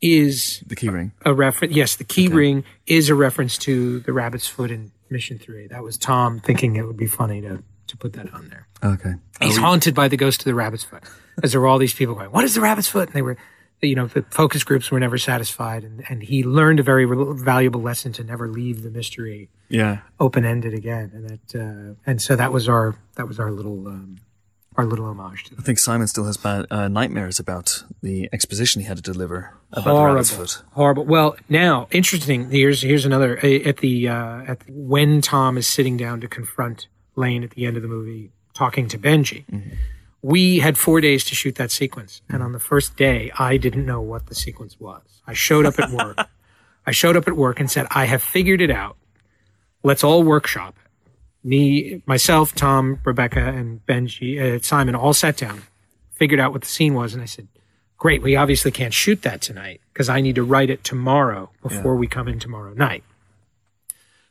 is the key ring. A reference Yes, the key okay. ring is a reference to the rabbit's foot in Mission 3. That was Tom thinking it would be funny to to put that on there. Okay. He's we- haunted by the ghost of the rabbit's foot. As there were all these people going, what is the rabbit's foot? And they were, you know, the focus groups were never satisfied. And, and he learned a very re- valuable lesson to never leave the mystery yeah. open ended again. And that, uh, and so that was our, that was our little, um, our little homage to I think Simon still has bad uh, nightmares about the exposition he had to deliver about horrible, the rabbit's foot. Horrible. Well, now interesting. Here's here's another at the uh, at when Tom is sitting down to confront Lane at the end of the movie talking to Benji. Mm-hmm. We had four days to shoot that sequence. And on the first day, I didn't know what the sequence was. I showed up at work. I showed up at work and said, I have figured it out. Let's all workshop it. Me, myself, Tom, Rebecca, and Benji, uh, Simon all sat down, figured out what the scene was. And I said, great. We obviously can't shoot that tonight because I need to write it tomorrow before yeah. we come in tomorrow night.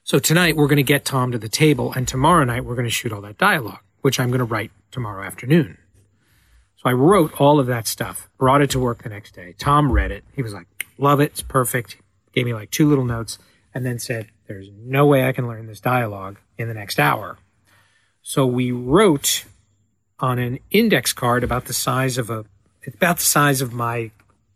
So tonight we're going to get Tom to the table, and tomorrow night we're going to shoot all that dialogue, which I'm going to write tomorrow afternoon. So I wrote all of that stuff, brought it to work the next day. Tom read it. He was like, love it. It's perfect. Gave me like two little notes and then said, there's no way I can learn this dialogue in the next hour. So we wrote on an index card about the size of a, about the size of my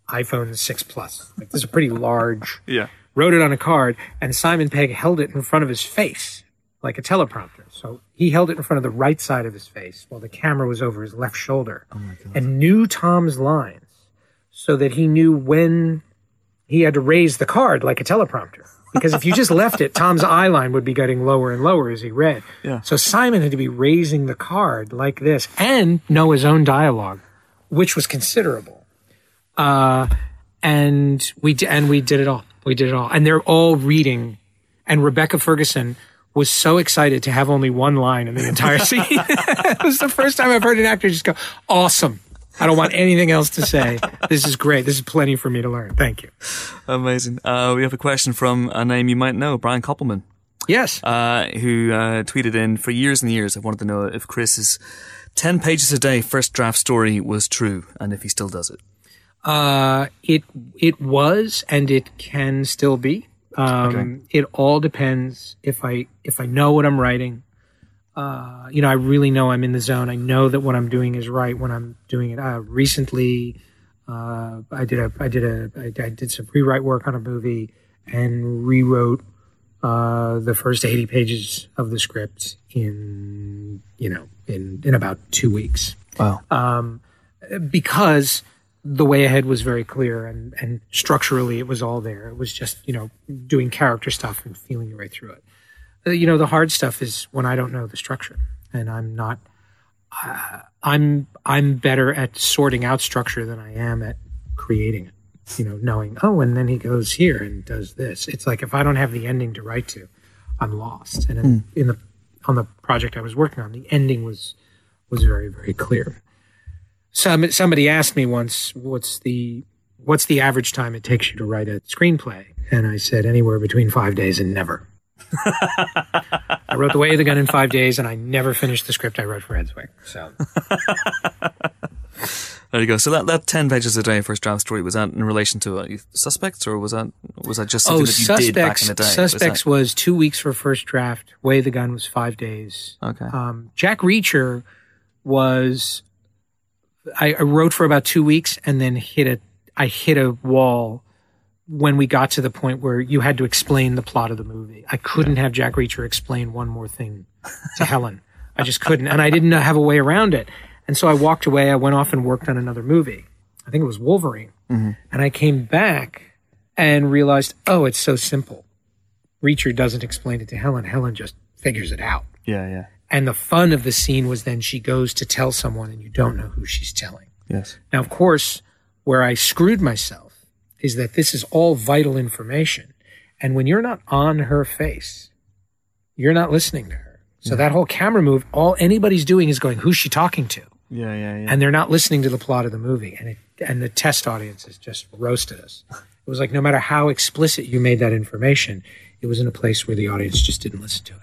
iPhone 6 Plus. Like this is a pretty large yeah wrote it on a card, and Simon Pegg held it in front of his face like a teleprompter. So he held it in front of the right side of his face while the camera was over his left shoulder oh and knew Tom's lines so that he knew when he had to raise the card like a teleprompter. Because if you just left it, Tom's eye line would be getting lower and lower as he read. Yeah. So Simon had to be raising the card like this and know his own dialogue, which was considerable. Uh, and we d- and we did it all. We did it all. And they're all reading. And Rebecca Ferguson was so excited to have only one line in the entire scene. it was the first time I've heard an actor just go, awesome. I don't want anything else to say. This is great. This is plenty for me to learn. Thank you. Amazing. Uh, we have a question from a name you might know, Brian Koppelman. Yes. Uh, who uh, tweeted in for years and years. I wanted to know if Chris's 10 pages a day first draft story was true and if he still does it. Uh, it it was, and it can still be. Um, okay. It all depends if I if I know what I'm writing. Uh, you know, I really know I'm in the zone. I know that what I'm doing is right when I'm doing it. Uh, recently, uh, I did a I did a I, I did some rewrite work on a movie and rewrote uh, the first 80 pages of the script in you know in in about two weeks. Wow. Um, because the way ahead was very clear and, and structurally it was all there. It was just, you know, doing character stuff and feeling your way through it. Uh, you know, the hard stuff is when I don't know the structure and I'm not, uh, I'm, I'm better at sorting out structure than I am at creating it. You know, knowing, oh, and then he goes here and does this. It's like if I don't have the ending to write to, I'm lost. And in, mm. in the, on the project I was working on, the ending was, was very, very clear. Some, somebody asked me once, what's the, what's the average time it takes you to write a screenplay? And I said anywhere between five days and never. I wrote The Way of the Gun in five days, and I never finished the script I wrote for Headswing. So there you go. So that, that ten pages a day first draft story was that in relation to uh, suspects, or was that was that just something oh, that you suspects, did back in the day? Suspects was, was, two weeks for first draft. Way of the Gun was five days. Okay. Um, Jack Reacher was I, I wrote for about two weeks and then hit a I hit a wall when we got to the point where you had to explain the plot of the movie. I couldn't have Jack Reacher explain one more thing to Helen. I just couldn't, and I didn't have a way around it. And so I walked away. I went off and worked on another movie. I think it was Wolverine. Mm-hmm. And I came back and realized, oh, it's so simple. Reacher doesn't explain it to Helen. Helen just figures it out. Yeah, yeah. And the fun of the scene was then she goes to tell someone and you don't know who she's telling. Yes. Now, of course, where I screwed myself is that this is all vital information. And when you're not on her face, you're not listening to her. So that whole camera move, all anybody's doing is going, who's she talking to? Yeah, yeah, yeah. And they're not listening to the plot of the movie. And it, and the test audience audiences just roasted us. It was like no matter how explicit you made that information, it was in a place where the audience just didn't listen to it.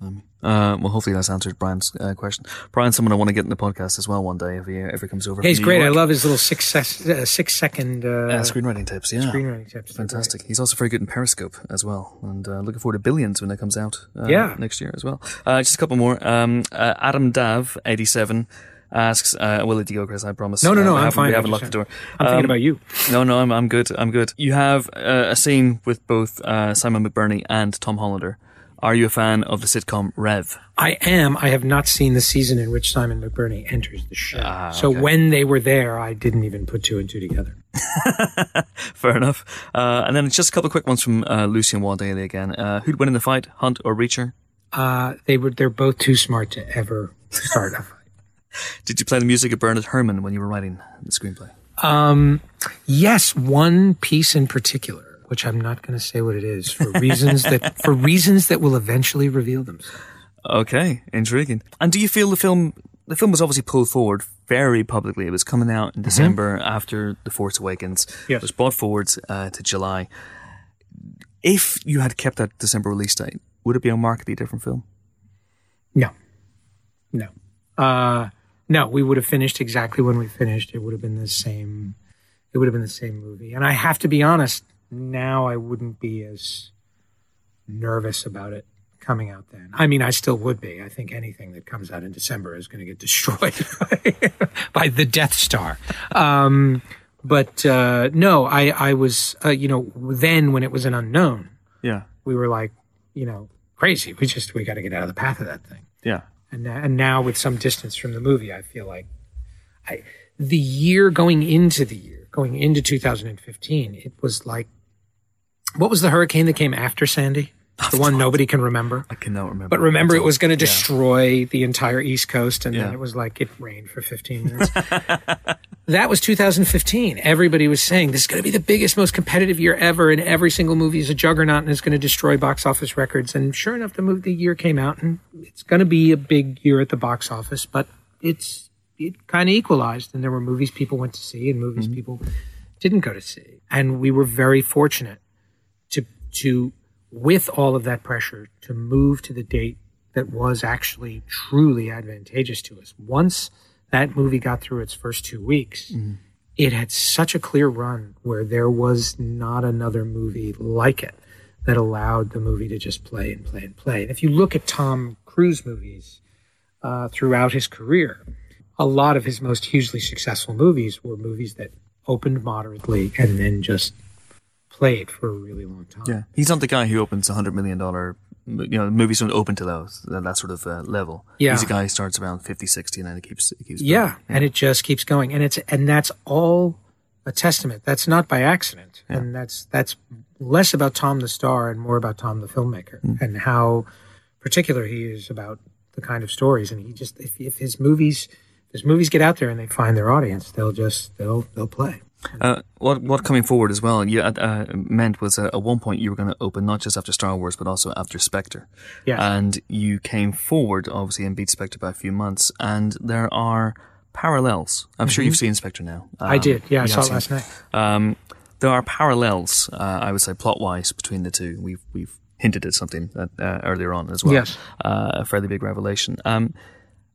Um, Uh, well, hopefully that's answered Brian's uh, question. Brian's someone I want to get in the podcast as well one day if he ever comes over. He's great. I love his little six, ses- uh, six second uh, screenwriting tips, yeah. screenwriting tips. Fantastic. He's also very good in Periscope as well, and uh, looking forward to Billions when it comes out uh, Yeah. next year as well. Uh, just a couple more. Um, uh, Adam Dav, eighty-seven, asks, uh, "Will it go, Chris? I promise." No, no, no, we I'm haven't- fine. We haven't locked the door. I'm thinking Um, about you. No, no, I'm, I'm good. I'm good. You have uh, a scene with both uh, Simon McBurney and Tom Hollander. Are you a fan of the sitcom Rev? I am. I have not seen the season in which Simon McBurney enters the show. Ah, so when they were there, I didn't even put two and two together. Fair enough. Uh, and then just a couple of quick ones from uh, Lucien Waldaley again. Uh, who'd win in the fight, Hunt or Reacher? Uh, they were. They're both too smart to ever start a fight. Did you play the music of Bernard Herrmann when you were writing the screenplay? Um, yes, one piece in particular, which I'm not going to say what it is for reasons that for reasons that will eventually reveal themselves. Okay, intriguing. And do you feel the film? The film was obviously pulled forward very publicly. It was coming out in December after The Force Awakens. Yes. It was brought forward uh, to July. If you had kept that December release date, would it be a markedly different film? No, no, uh, no. We would have finished exactly when we finished. It would have been the same. It would have been the same movie. And I have to be honest. Now I wouldn't be as nervous about it coming out then. I mean, I still would be. I think anything that comes out in December is going to get destroyed by, by the Death Star. Um, but uh, no, I, I was, uh, you know, then when it was an unknown, Yeah, we were like, you know, crazy. We just we got to get out of the path of that thing. yeah, And and now with some distance from the movie, I feel like I the year going into the year, going into 2015, it was like what was the hurricane that came after Sandy? The one nobody can remember. I cannot remember. But remember, it was going to destroy the entire East Coast, and then it was like it rained for 15 minutes. that was 2015. Everybody was saying this is going to be the biggest, most competitive year ever, and every single movie is a juggernaut and is going to destroy box office records. And sure enough, the movie the year came out, and it's going to be a big year at the box office. But it's it kind of equalized, and there were movies people went to see and movies mm-hmm. people didn't go to see, and we were very fortunate to with all of that pressure to move to the date that was actually truly advantageous to us. Once that movie got through its first two weeks, it had such a clear run where there was not another movie like it that allowed the movie to just play and play and play. And if you look at Tom Cruise movies uh, throughout his career, a lot of his most hugely successful movies were movies that opened moderately and then just played for a really long time. yeah, he's not the guy who opens a hundred million dollar. You know, movies don't open to those that, that sort of uh, level. Yeah. he's a guy who starts around 50, 60, and then it keeps it keeps. Yeah, and it just keeps going, and it's and that's all a testament. That's not by accident, and that's that's less about Tom the star and more about Tom the filmmaker and how particular he is about the kind of stories. And he just if, if his movies if his movies get out there and they find their audience, they'll just they'll they'll play. Uh, what what coming forward as well? You uh, uh, meant was uh, at one point you were going to open not just after Star Wars but also after Spectre. Yes. And you came forward obviously and beat Spectre by a few months, and there are parallels. I'm sure you've seen Spectre now. Mm-hmm. I Um, did, yeah, I saw it last night. Um, there are parallels, uh, I would say, plot wise between the two. We've we've hinted at something that, uh, earlier on as well. Yes. uh, a fairly big revelation. Um,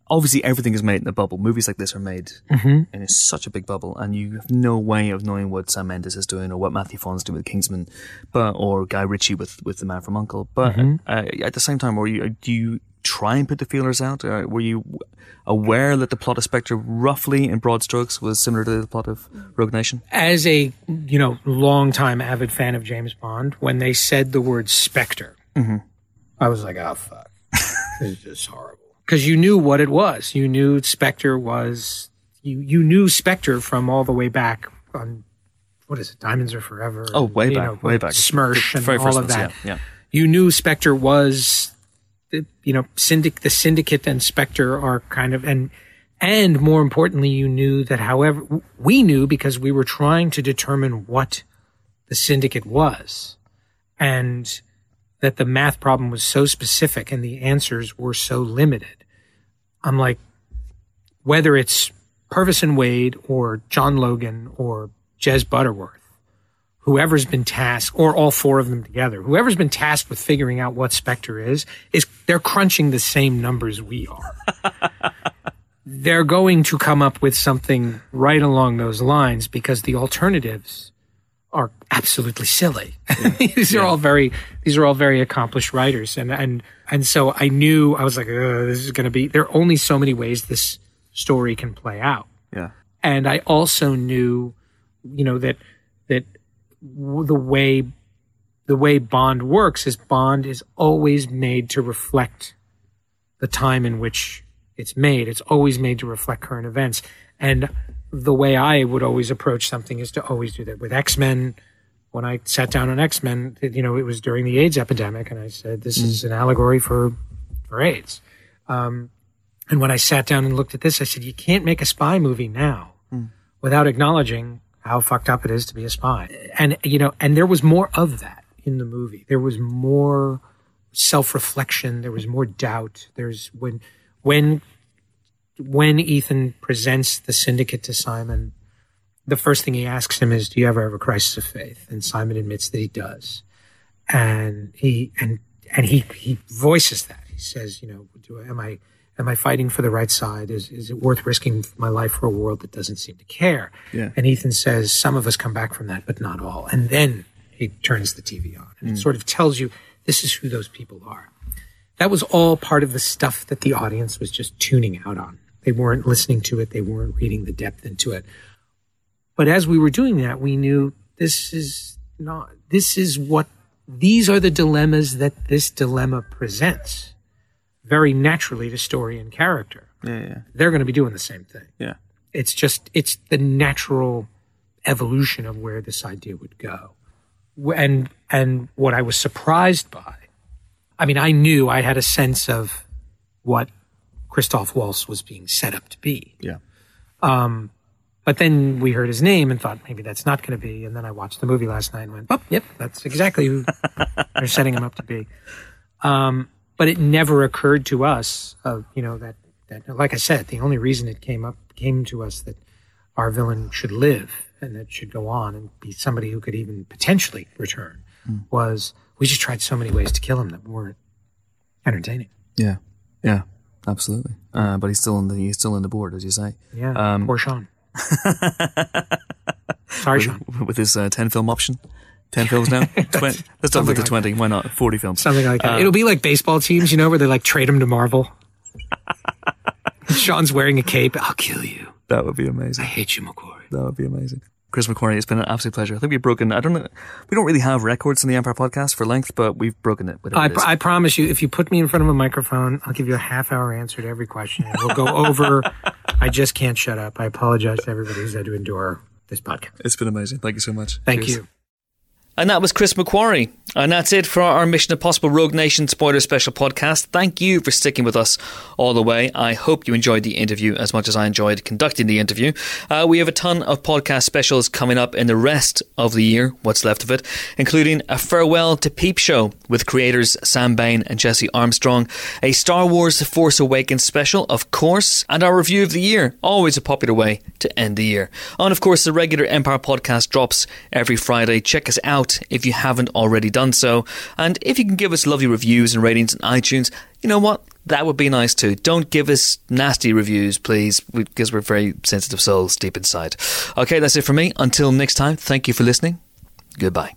obviously, everything is made in a bubble. Movies like this are made Mm-hmm. in a, such a big bubble, and you have no way of knowing what Sam Mendes is doing or what Matthew Vaughn's doing with Kingsman, but or Guy Ritchie with with The Man from Uncle. But Mm-hmm. uh, at the same time, or you do you try and put the feelers out? Or were you aware that the plot of Spectre, roughly in broad strokes, was similar to the plot of Rogue Nation? As a you know long time avid fan of James Bond, when they said the word Spectre, I was like, oh fuck, this is just horrible. Because you knew what it was. You knew Spectre was you you knew Spectre from all the way back on what is it, Diamonds Are Forever. Oh, way back, know, way back. SMERSH The and all of that. yeah, yeah. You knew Spectre was, the, you know, syndic the Syndicate and Spectre are kind of and and more importantly, you knew that however we knew because we were trying to determine what the Syndicate was, and that the math problem was so specific and the answers were so limited. I'm like, whether it's Purvis and Wade or John Logan or Jez Butterworth, whoever's been tasked, or all four of them together, whoever's been tasked with figuring out what Spectre is, is they're crunching the same numbers we are. they're going to come up with something right along those lines because the alternatives are absolutely silly. these are all very these are all very accomplished writers, and and and so I knew I was like, this is going to be. There are only so many ways this story can play out, Yeah. and I also knew, you know, that that w- the way the way Bond works is Bond is always made to reflect the time in which it's made. It's always made to reflect current events. And the way I would always approach something is to always do that with X Men. When I sat down on X Men, you know, it was during the AIDS epidemic, and I said, "This is an allegory for for AIDS." Um, and when I sat down and looked at this, I said, "You can't make a spy movie now without acknowledging how fucked up it is to be a spy." And you know, and there was more of that in the movie. There was more self-reflection. There was more doubt. There's when when when Ethan presents the syndicate to Simon, the first thing he asks him is, "Do you ever have a crisis of faith?" And Simon admits that he does, and he and and he he voices that. He says, "You know, do am I am I fighting for the right side? Is is it worth risking my life for a world that doesn't seem to care?" Yeah. And Ethan says, "Some of us come back from that, but not all." And then he turns the TV on, and it mm. sort of tells you this is who those people are that was all part of the stuff that the audience was just tuning out on. They weren't listening to it, they weren't reading the depth into it. But as we were doing that, we knew this is not, this is what, these are the dilemmas that this dilemma presents very naturally to story and character. Yeah, yeah, They're going to be doing the same thing. yeah. It's just, it's the natural evolution of where this idea would go. And, and what I was surprised by I mean, I knew I had a sense of what Christoph Waltz was being set up to be. Yeah. But then we heard his name and thought maybe that's not going to be. And then I watched the movie last night and went, oh, yep, that's exactly who they're setting him up to be. Um, but it never occurred to us, of you know, that, that, like I said, the only reason it came up, came to us that our villain should live and that should go on and be somebody who could even potentially return was we just tried so many ways to kill him that weren't entertaining. Yeah. Yeah. Absolutely. Uh, but he's still in the he's still in the board, as you say. Yeah, Um, poor Sean. Sorry, Sean. With his uh, ten film option. Ten films now. Twen- let's talk about the like twenty. Why not? Forty films. Something like that. It'll be like baseball teams, you know, where they like trade him to Marvel. Sean's wearing a cape. I'll kill you. That would be amazing. I hate you, McQuarrie. That would be amazing. Chris McQuarrie, it's been an absolute pleasure. I think we've broken. I don't know. We don't really have records in the Empire podcast for length, but we've broken it. I, it. I promise you, if you put me in front of a microphone, I'll give you a half hour answer to every question. And we'll go over. I just can't shut up. I apologize to everybody who's had to endure this podcast. it's been amazing. Thank you so much. Thank Cheers. you. And that was Chris McQuarrie. And that's it for our Mission Impossible Rogue Nation spoiler special podcast. Thank you for sticking with us all the way. I hope you enjoyed the interview as much as I enjoyed conducting the interview. Uh, we have a ton of podcast specials coming up in the rest of the year, what's left of it, including a farewell to Peep Show with creators Sam Bain and Jesse Armstrong, a Star Wars The Force Awakens special, of course, and our review of the year, always a popular way to end the year. And of course, the regular Empire podcast drops every Friday. Check us out if you haven't already done so. And if you can give us lovely reviews and ratings on iTunes, you know what? That would be nice too. Don't give us nasty reviews, please, because we're very sensitive souls deep inside. Okay, that's it for me. Until next time, thank you for listening. Goodbye.